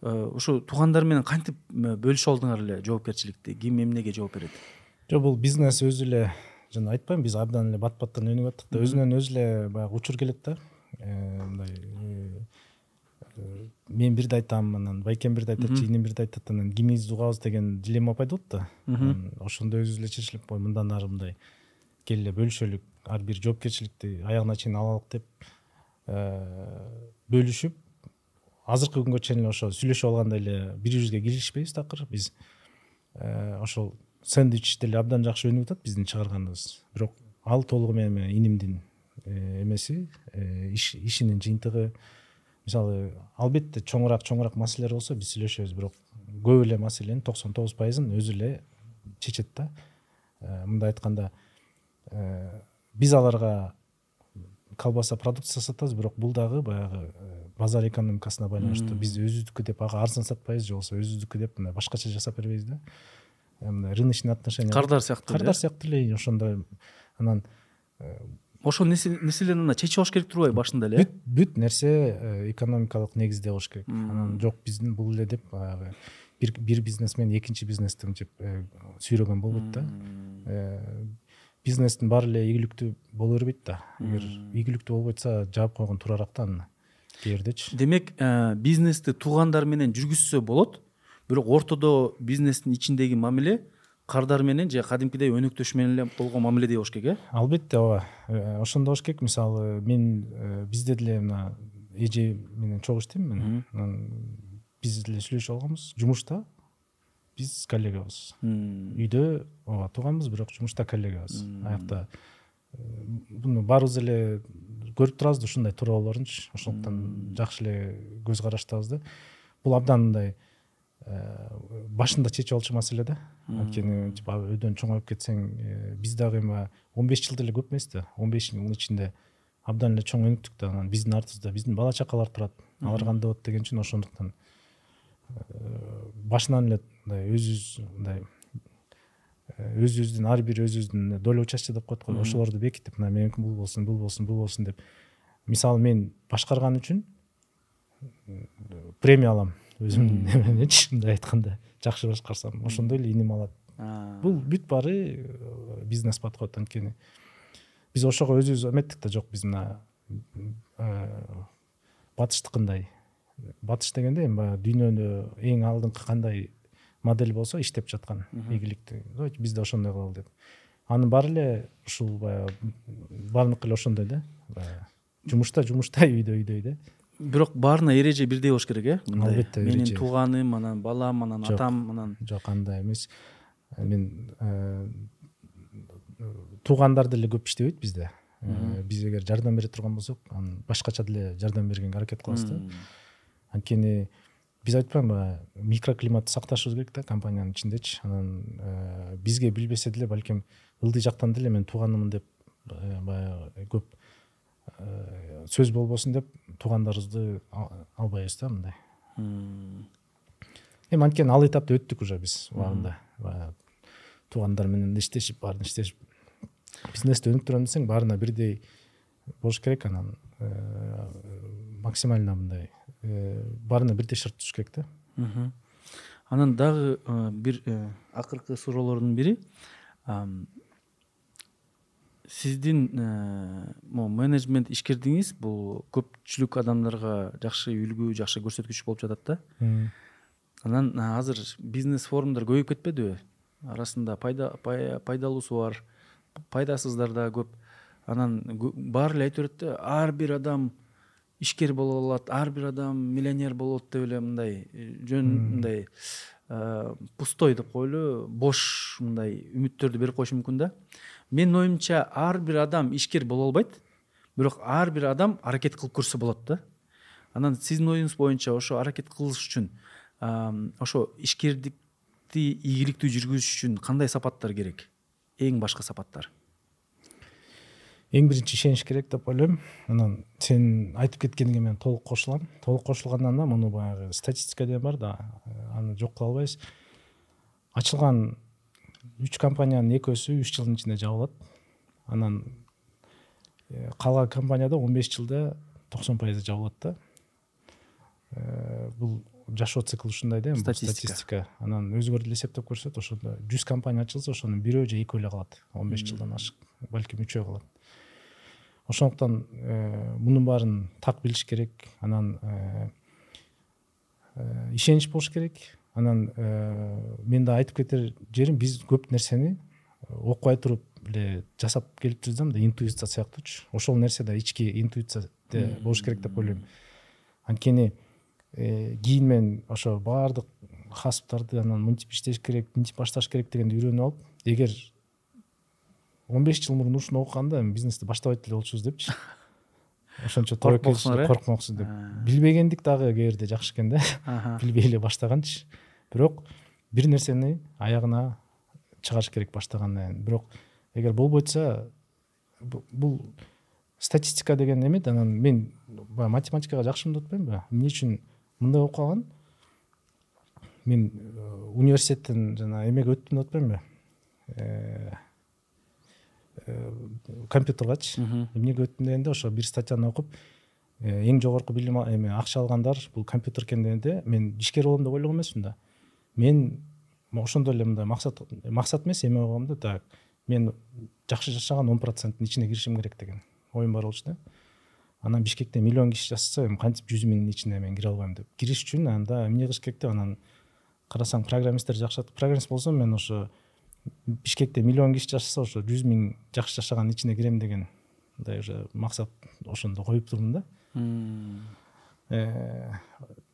Э, ошо туугандар менен кантип бөлүшүп алдыңар эле жоопкерчиликти ким эмнеге жооп берет жок бул бизнес өзү эле жана айтпаймынбы биз абдан эле бат баттан өнүгүп аттык да өзүнөн өзү эле баягы учур келет да. Мындай мен бирди айтам анан байкем бирди айтат жыйыным бирди айтат анан кимибизди угабыз деген дилемма пайда болот да ошондо өзүбүз эле чечилип ой мындан ары мындай келе бөлүшөлүк ар бир жоопкерчиликти аягына чейин алалык деп э, бөлүшүп азыркы күнгө чейин эле ошо сүйлөшүп алганда эле бири бирибизге киришпейбиз такыр биз э, ошол сэндвич деле абдан жакшы өнүгүп атат биздин чыгарганыбыз. Бирок ал толугу менен инимдин э, эмеси иш- ишинин жыйынтыгы мисалы албетте чоңураак чоңураак маселелер болсо биз сүйлөшөбүз бирок көп эле маселенин токсон тогуз пайызын өзү эле чечет да. Э, мындай айтканда э, биз аларга колбаса продукция сатабыз бирок бул дагы баягы э, базар экономикасына байланыштуу биз өзүбүздүкү деп ага арзан сатпайбыз же болбосо өзүбүздүкү деп мындай башкача жасап бербейбиз да. Мындай рыночный отношения. Кардар сыяктуу кардар сыяктуу эле ошондой анан ошол нерсе- нерселерди анда чечип алыш керек турбайбы башында эле бүт бүт нерсе э, экономикалык негизде болуш керек. Анан жок биздин бул эле деп баягы бир бир бизнесмен экинчи бизнести мынтип э, сүйрөгөн болбойт да. Э, бизнестин баары эле ийгиликтүү боло бербейт да. Эгер ийгиликтүү болбой атса жаап койгон туурараак да аны кээ бирдечи демек э, бизнести туугандар менен жүргүзсө болот бирок ортодо бизнестин ичиндеги мамиле кардар менен же кадимкидей өнөктөш менен эле болгон мамиледей болуш керек э? Албетте ооба. Э, ошондой болуш керек мисалы мен э, бизде деле мына эже менен чогуу иштейм мен. Анан биз деле сүйлөшүп алганбыз. Жумушта биз коллегабыз. Үйдө ооба тууганбыз бирок жумушта коллегабыз. Аякта э, буну баарыбыз эле көрүп турабыз да ушундай туура болоорунчу ошондуктан жакшы эле көз караштабыз да. Бул абдан мындай э, башында чечип алчу маселе да. Анткени мынтип өйдөн чоңоюп кетсең э, биз дагы эми он беш жыл деле көп эмес да. он беш жылдын ичинде абдан эле чоң өнүктүк да. Анан биздин артыбызда биздин бала чакалар турат. Алар кандай болот деген үчүн ошондуктан э, башынан эле мындай өзүбүз мындай э, өзүбүздүн ар бир өзүбүздүн доля участие деп коет го ошолорду бекитип мына меники бул болсун бул болсун бул болсун деп. Мисалы мен башкарган үчүн премия алам өзүмдүн эменечи мындай айтканда жакшы башкарсам ошондой эле иним алат. Бул бүт баары э, бизнес подход анткени. Биз ошого өзүбүз эметтик да жок биз мына э, батыштыкындай. Батыш дегенде эми баягы дүйнөдө эң алдыңкы кандай модель болсо иштеп жаткан ийгиликти давайте биз да ошондой кылалы деп. Анын баары эле ушул баягы баарыныкы эле ошондой да. Баягы жумушта жумушта үйдө үйдөй да бирок баарына эреже бирдей болуш керек э? Мындай албетте менин тууганым анан балам анан атам анан жок андай эмес. Мен э, туугандар деле көп иштебейт бизде. Э, биз эгер жардам бере турган болсок анан башкача деле жардам бергенге аракет кылабыз да. Анткени биз айтпаймынбы микроклиматты сакташыбыз керек да компаниянын ичиндечи. Анан э, бизге билбесе деле балким ылдый жактан деле мен тууганымын деп баягы көп э, сөз болбосун деп туугандарыбызды ал- албайбыз да мындай эми анткени ал этапты өттүк уже биз убагында баягы туугандар менен иштешип баарын иштешип бизнести өнүктүрөм десең баарына бирдей болуш керек анан э, максимально мындай э, баарына бирдей шарт түзүш керек да. Анан дагы бир акыркы суроолордун бири сиздин э, могу менеджмент ишкердигиңиз бул көпчүлүк адамдарга жакшы үлгү жакшы көрсөткүч болуп жатат да. Анан азыр бизнес форумдар көбөйүп кетпедиби? Арасында пайда пай- пайдалуусу бар пайдасыздар да көп. Анан баары эле айтып берет да ар бир адам ишкер боло алат ар бир адам миллионер болот деп эле мындай э, жөн мындай э, пустой деп коелу бош мындай үмүттөрдү берип коюшу мүмкүн да. Менин оюмча ар бир адам ишкер боло албайт бирок ар бир адам аракет кылып көрсө болот да. Анан сиздин оюңуз боюнча ошо аракет кылыш үчүн ошо ишкердикти ийгиликтүү жүргүзүш үчүн кандай сапаттар керек? Эң башкы сапаттар. Эң биринчи ишенич керек деп ойлойм анан сен айтып кеткениңе мен толук кошулам толук кошулгандан да муну баягы статистика деген бар да э, аны жок кыла албайбыз ачылган үч компаниянын экөөсү үч жылдын ичинде жабылат анан э, калган компанияда он беш жылда токсон пайызы жабылат да. Э, бул жашоо цикли ушундай да эми статистика. анан өзүңөр деле эсептеп көрсөт ошондо жүз компания ачылса ошонун бирөө же экөө эле калат он беш жылдан ашык балким үчөө калат ошондуктан э, мунун баарын так билиш керек анан э, э, ишенич болуш керек. Анан мен да айтып кетер жерим биз көп нерсени окубай туруп эле жасап келиппиз да мындай интуиция сыяктуучу. Ошол нерсе да ички интуиция болуш керек деп ойлойм. Анткени кийин мен ошо баардык хасптарды анан мынтип иштеш керек мынтип башташ керек дегенди үйрөнүп алып эгер он беш жыл мурун ушуну окуганда эми бизнести баштабайт эле болчубуз депчи. Ошончо Коркмоксуңар, э? коркмоксуз деп. Билбегендик дагы кээ бирде жакшы экен да билбей эле баштаганчы. Бирок бир нерсени аягына чыгарыш керек баштагандан кийин. Бирок эгер болбойт бу- бул статистика деген эме да анан мен баягы математикага жакшымын деп атпаймынбы эмне үчүн мындай окуп алган? Мен э, университеттен жана эмеге өттүм деп атпаймынбы компьютергачы Мгм. эмнеге өттүм дегенде ошо бир статьяны окуп э, эң жогорку билим эме акча алгандар бул компьютер экен дегенде мен ишкер болом деп ойлогон эмесмин да мен ошондой эле мындай максат максат эмес эме койгом да так мен жакшы жашаган он проценттин ичине киришим керек деген оюм бар болчу да. Анан бишкекте миллион киши жашаса эми кантип жүз миңдин ичине мен кире албайм деп. Кириш үчүн анда эмне кылыш керек деп анан карасаң программисттер жакшы программист болсом мен ошо бишкекте миллион киши жашаса ошо жүз миң жакшы жашаганын ичине кирем деген мындай уже максат ошондо коюп турмун да. Э,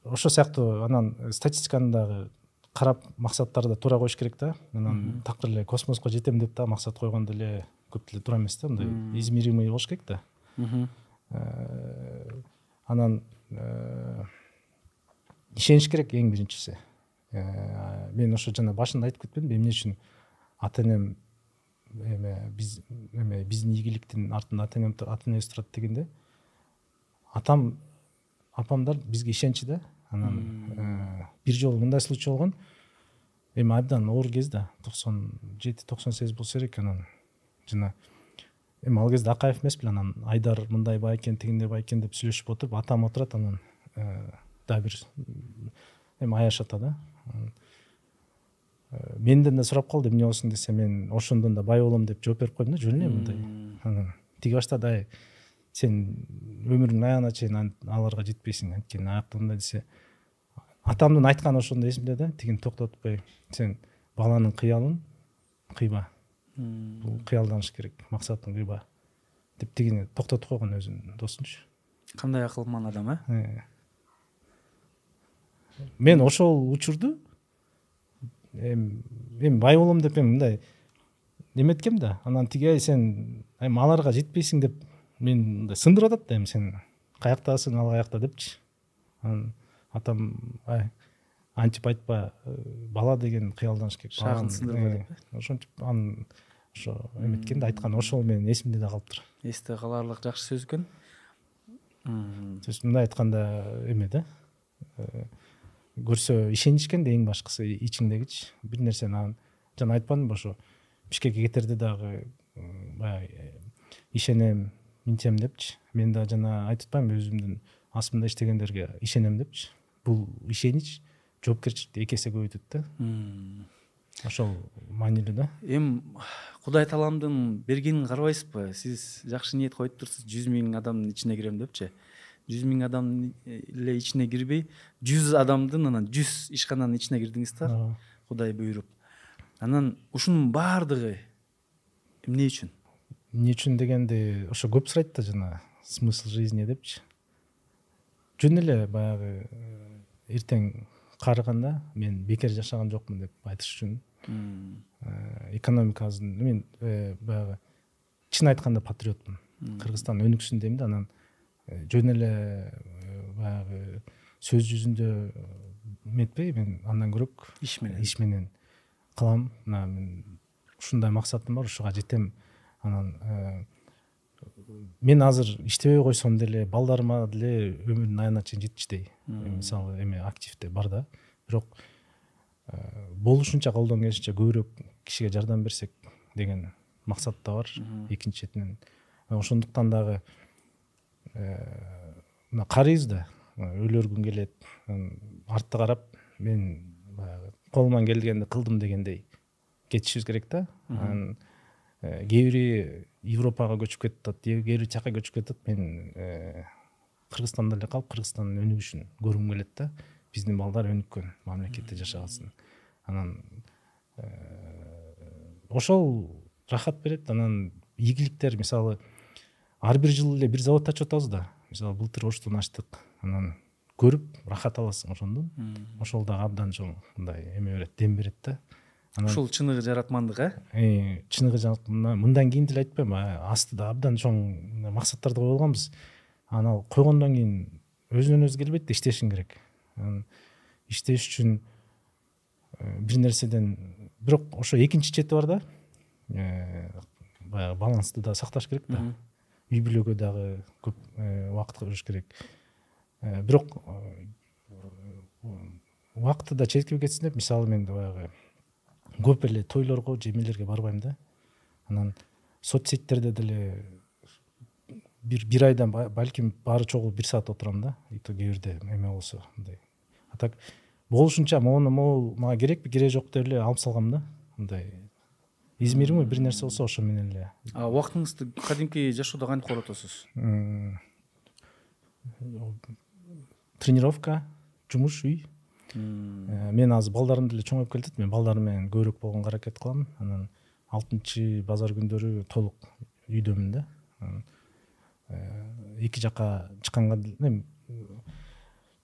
ошол сыяктуу анан статистиканы дагы карап максаттарды туура коюш керек да. Анан такыр эле космоско жетем деп да максат койгондо эле көп деле туура эмес да мындай измеримый болуш керек да. Э, анан э, ишенич керек эң биринчиси. Мен ошо жана башында айтып кетпедимби эмне үчүн ата энем эме биз эме биздин ийгиликтин артында ата энем ата энебиз турат дегенде атам апамдар бизге ишенчү да. Анан э, бир жолу мындай случай болгон. Эми абдан оор кез да токсон жети токсон сегиз болсо керек анан жана эми ал кезде акаев эмес беле анан айдар мындай бай экен тигиндей бай экен деп сүйлөшүп отуруп атам отурат анан э, дагы бир эми аяшата да. Э, менден да сурап калды эмне болсуң десе мен ошондон да бай болом деп жооп берип койдум да жөн эле мындай. Анан тиги баштады ай сен өмүрүңдүн аягына чейин аларга жетпейсиң анткени аякта мындай десе. Атамдын айтканы ошондо эсимде да тигини токтотпой. Сен баланын кыялын кыйба. Бул кыялданыш керек максатың кыйба деп тигини токтотуп койгон өзүнүн досунчу. Кандай акылман адам э? Э. мен ошол учурду эми бай болом деп эми мындай эметкем да. Анан тиги ай сен эми аларга жетпейсиң деп мени мындай сындырып атат да эми сен каяктасың ал каякта депчи. Анан атам ай антип айтпа э, бала деген кыялданыш керек шаагын сындырба деп э, ошентип анын ошо эметкен да айтканы ошол менин эсимде да калыптыр эсте калаарлык жакшы сөз экен то есть мындай айтканда эме да. Э, көрсө ишенишкен да эң башкысы ичиңдегичи. Бир нерсени анан жана айтпадымбы ошо бишкекке кетерде дагы баягы ишенем минтем депчи. Мен да жана айтып атпаймынбы өзүмдүн астымда иштегендерге ишенем депчи. Бул ишенич жоопкерчиликти эки эсе көбөйтөт да. Ошол маанилүү да. Эми кудай тааламдын бергенин карабайсызбы? Сиз жакшы ниет коюп турсуз. Жүз миң адамдын ичине кирем депчи жүз миң адамдын эле ичине кирбей жүз адамдын анан жүз ишкананын ичине кирдиңиз да кудай буйруп анан ушунун баардыгы эмне үчүн? Эмне үчүн дегенди ошо көп сурайт да жана смысл жизни депчи. Жөн эле баягы эртең каарыганда мен бекер жашаган жокмун деп айтыш үчүн э, экономикабыздын мен э, баягы чын айтканда патриотмун. Кыргызстан өнүксүн дейм да анан э, жөн эле баягы сөз жүзүндө эметпей мен андан көрөөк иш менен иш менен кылам мына мен ушундай максатым бар ушуга жетем анан мен азыр иштебей койсом деле балдарыма деле өмүрүнүн аягына чейин жетиштей мисалы эме активде бар да бирок болушунча колдон келишинче көбүрөөк кишиге жардам берсек деген максат да бар экинчи четинен ошондуктан дагы мына карыйбыз да. Өлөргүң келет. Артты карап мен баягы колуман келгенди кылдым дегендей кетишибиз керек да. Анан э, кээ бири европага көчүп кетип атат кээ бири жака көчүп кетип атат мен э, кыргызстанда эле калып кыргызстандын өнүгүшүн көргүм келет да. Биздин балдар өнүккөн мамлекетте жашасын анан э, ошол рахат берет анан ийгиликтер мисалы ар бир жылы эле бир завод ачып атабыз да. Мисалы былтыр оштун ачтык. Анан көрүп рахат аласың ошондон. Ошол дагы абдан чоң мындай эме берет дем берет да. Ушул чыныгы жаратмандык э чыныгы мындан кийин деле айтпайм астыда абдан чоң максаттарды коюп алганбыз анан ал койгондон кийин өзүнөн өзү келбейт да иштешиң керек. Анан иштеш үчүн э, бир нерседен бирок ошо экинчи чети бар да. Э, баягы балансты да сакташ керек да. Үй дагы көп э, убакыт бөлүш керек. Бирок убакыты да четип кетсин деп мисалы мен баягы көп эле тойлорго же эмелерге барбайм да. Анан соц сетьтерде деле бир бир айда балким баары чогуу бир саат отурам да и то кээ бирде эме болсо мындай а так болушунча могуну могул мага керекпи кереги жок деп эле алып салгам да мындай измеримый бир нерсе болсо ошо менен эле а убактыңызды кадимки жашоодо кантип коротосуз тренировка жумуш үй Э, мен азыр балдарым деле чоңоюп келатат мен балдарым менен көбүрөөк болгонго аракет кылам. Анан алтынчы базар күндөрү толук үйдөмүн да. Э, эки жака чыкканга эми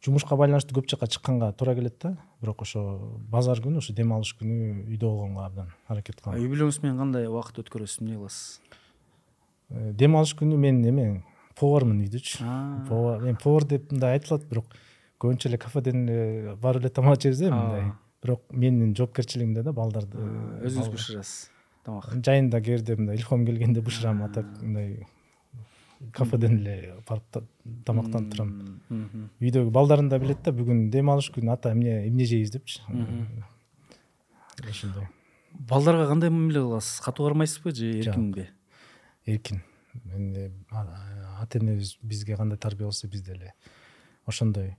жумушка байланыштуу көп жака чыкканга туура келет да. Бирок ошо базар күнү ушу дем алыш күнү үйдө болгонго абдан аракет кылам. Үй бүлөңүз менен кандай убакыт өткөрөсүз эмне кыласыз э, дем алыш күнү мен эме повармын үйдөчү эми повар деп мындай айтылат бирок көбүнчө эле кафеден эле барып эле тамак ичебиз да мындай. Бирок менин жоопкерчилигимде да балдарды өзүңүз бышырасыз тамак. Жайында кээ бирде мындай илхом келгенде бышырам а так мындай кафеден эле барып тамактанып турам. Үйдөгү балдарым да билет да бүгүн дем алыш күнү ата эмне эмне жейбиз депчи? Ошондой. Балдарга кандай мамиле кыласыз? Катуу кармайсызбы же эркинби эркин. Ата энебиз бизге кандай тарбия болсо биз деле ошондой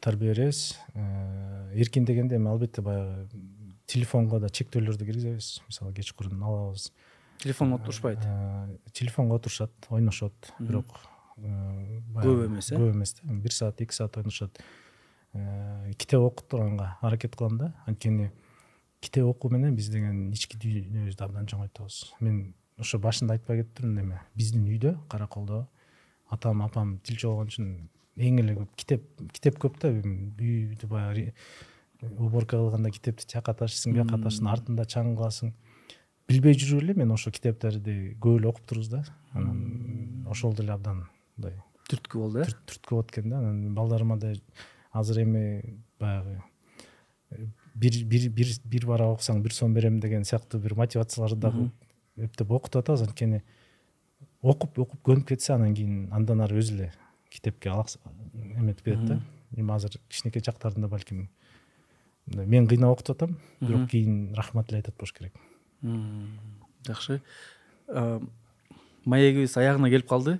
тарбия беребиз. Эркин дегенде эми албетте баягы телефонго да чектөөлөрдү киргизебиз. Мисалы кечкурун алабыз. Телефон отурушпайт телефонго отурушат ойношот бирок көп эмес э? көп эмес да. Бир саат эки саат ойношот. Китеп окуп турганга аракет кылам да. Анткени китеп окуу менен биз деген ички дүйнөбүздү абдан чоңойтобуз мен ошо башында айтпай кетиптирмин эме биздин үйдө кара колдо атам апам тилчи болгон үчүн эң эле көп. Китеп китеп көп да. Үйдү баягы уборка кылганда китепти тияка ташыйсың бияка ташыйсың артында чаң кыласың билбей жүрүп эле мен ошо китептерди көп эле окуп турбуз да анан ошол деле абдан мындай түрткү болду э түрткү болот экен да анан балдарыма да азыр эми баягы бир бир бир бир бара окусаң бир сом берем деген сыяктуу бир мотивацияларды дагы эптеп окутуп атабыз анткени окуп окуп көнүп кетсе анан кийин андан ары өзү эле китепке эметип кетет да эми азыр кичинекей чактарында балким мен кыйнап окутуп атам бирок кийин рахмат эле айтат болуш керек жакшы маегибиз аягына келип калды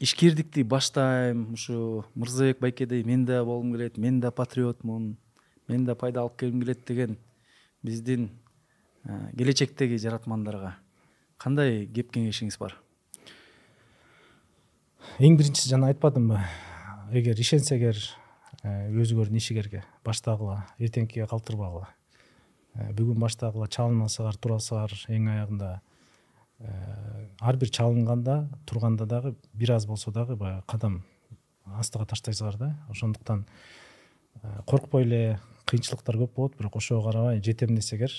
ишкердикти баштайм ушу мырзабек байкедей мен да болгум келет мен да патриотмун мен да пайда алып келгим келет деген биздин келечектеги жаратмандарга кандай кеп кеңешиңиз бар? Эң биринчиси жана айтпадымбы эгер ишенсеңер өзү көрүн ишигерге баштагыла эртеңкиге калтырбагыла бүгүн баштагыла чалынасыңар турасыңар эң аягында ар бир чалынганда турганда дагы бир аз болсо дагы баягы кадам астыга таштайсыңар да. Ошондуктан коркпой эле кыйынчылыктар көп болот бирок ошого карабай жетем десеңер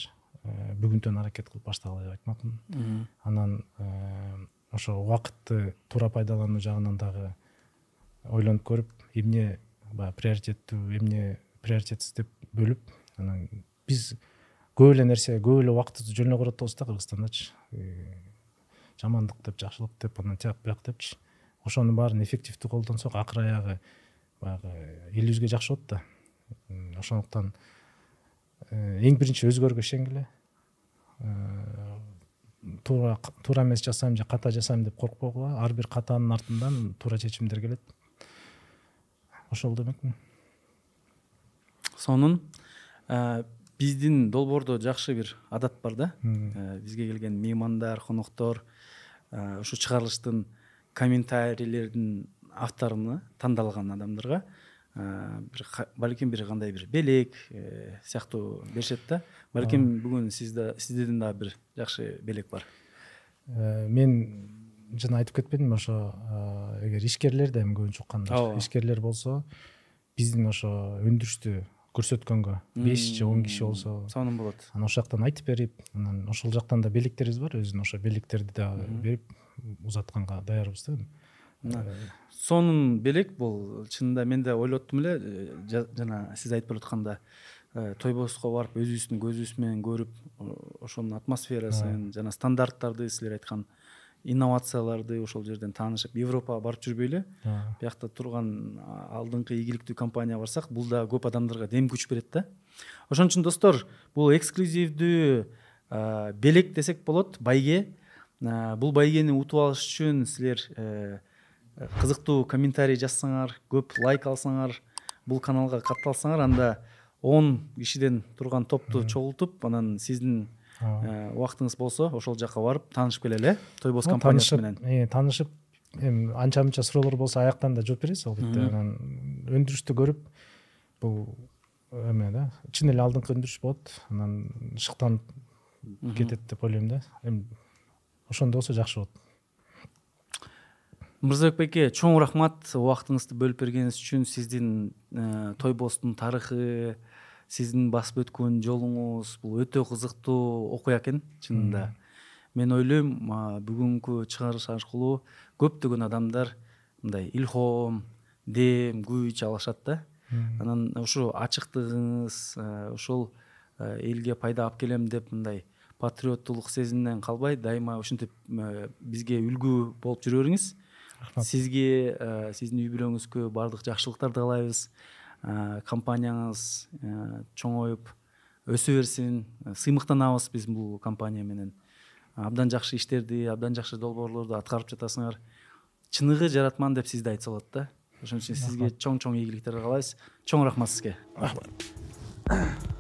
бүгүнтөн аракет кылып баштагыла деп айтмакмын. Анан ошо убакытты туура пайдалануу жагынан дагы ойлонуп көрүп эмне баягы приоритеттүү эмне приоритетсиз деп бөлүп анан биз көп эле нерсе көп эле убактыбызды жөнүнө коротобуз да кыргызстандачы. Жамандык деп жакшылык деп анан тияк бияк депчи. Ошонун баарын эффективдүү колдонсок акыры аягы баягы элибизге жакшы болот да. Ошондуктан эң биринчи өзгөргө ишенгиле туура туура эмес жасайм же ката жасайм деп коркпогула ар бир катанын артынан туура чечимдер келет. Ошол демекмин. Сонун биздин долбоордо жакшы бир адат бар да. Бизге келген меймандар коноктор ушу чыгарылыштын комментарийлердин авторуна тандалган адамдарга бир балким бир кандай бир белек э, сыяктуу беришет да. Балким бүгүн сиздерден дагы бир жакшы белек бар. Э, мен жана айтып кетпедимби ошо эгер ишкерлер да эми көбүнчө уккандар ооба. ишкерлер болсо биздин ошо өндүрүштү көрсөткөнгө. Беш же он киши болсо. Сонун болот. Анан ошол жактан айтып берип анан ошол жактан да белектерибиз бар. Өзүнүн ошо белектерди дагы берип узатканга даярбыз да. Сонун белек бул. Чынында мен да ойлоп аттым эле э, жана сиз айтып баратканда э, тойбоско барып өзүбүздүн көзүбүз менен көрүп ошонун атмосферасын жана стандарттарды силер айткан инновацияларды ошол жерден таанышып европага барып жүрбөйлү биякта турган алдыңкы ийгиликтүү компанияга барсак бул дагы көп адамдарга дем күч берет да. Ошон үчүн достор бул эксклюзивдүү белек десек болот байге. Бул байгени утуп алыш үчүн силер э, кызыктуу комментарий жазсаңар көп лайк алсаңар бул каналга катталсаңар анда он кишиден турган топту чогултуп анан сиздин Э, убактыңыз болсо ошол жака барып таанышып келели э тойбос компаниясы менен. э, таанышып эми анча мынча суроолор болсо аяктан да жооп беребиз албетте анан өндүрүштү көрүп бул эме да чын эле алдыңкы өндүрүш болот анан шыктанып кетет деп ойлойм да. Эми ошондой болсо жакшы болот. Мырзабек байке чоң рахмат убактыңызды бөлүп бергениңиз үчүн сиздин э, тойбостун тарыхы сиздин басып өткөн жолуңуз бул өтө кызыктуу окуя экен чынында. Мен ойлойм бүгүнкү чыгарылыш аркылуу көптөгөн адамдар мындай илхом дем күч алышат да. Анан ушу ачыктыгыңыз ошол элге пайда алып келем деп мындай патриоттуулук сезиминен калбай дайыма ушинтип бизге үлгү болуп жүрө бериңиз. Сизге сиздин үй бүлөңүзгө баардык жакшылыктарды каалайбыз компанияңыз чоңоюп өсө берсин. Сыймыктанабыз биз бул компания менен. Абдан жакшы иштерди абдан жакшы долбоорлорду аткарып жатасыңар. Чыныгы жаратман деп сизди айтса болот да. Ошон үчүн сизге чоң чоң ийгиликтер каалайбыз. Чоң рахмат сизге. Рахмат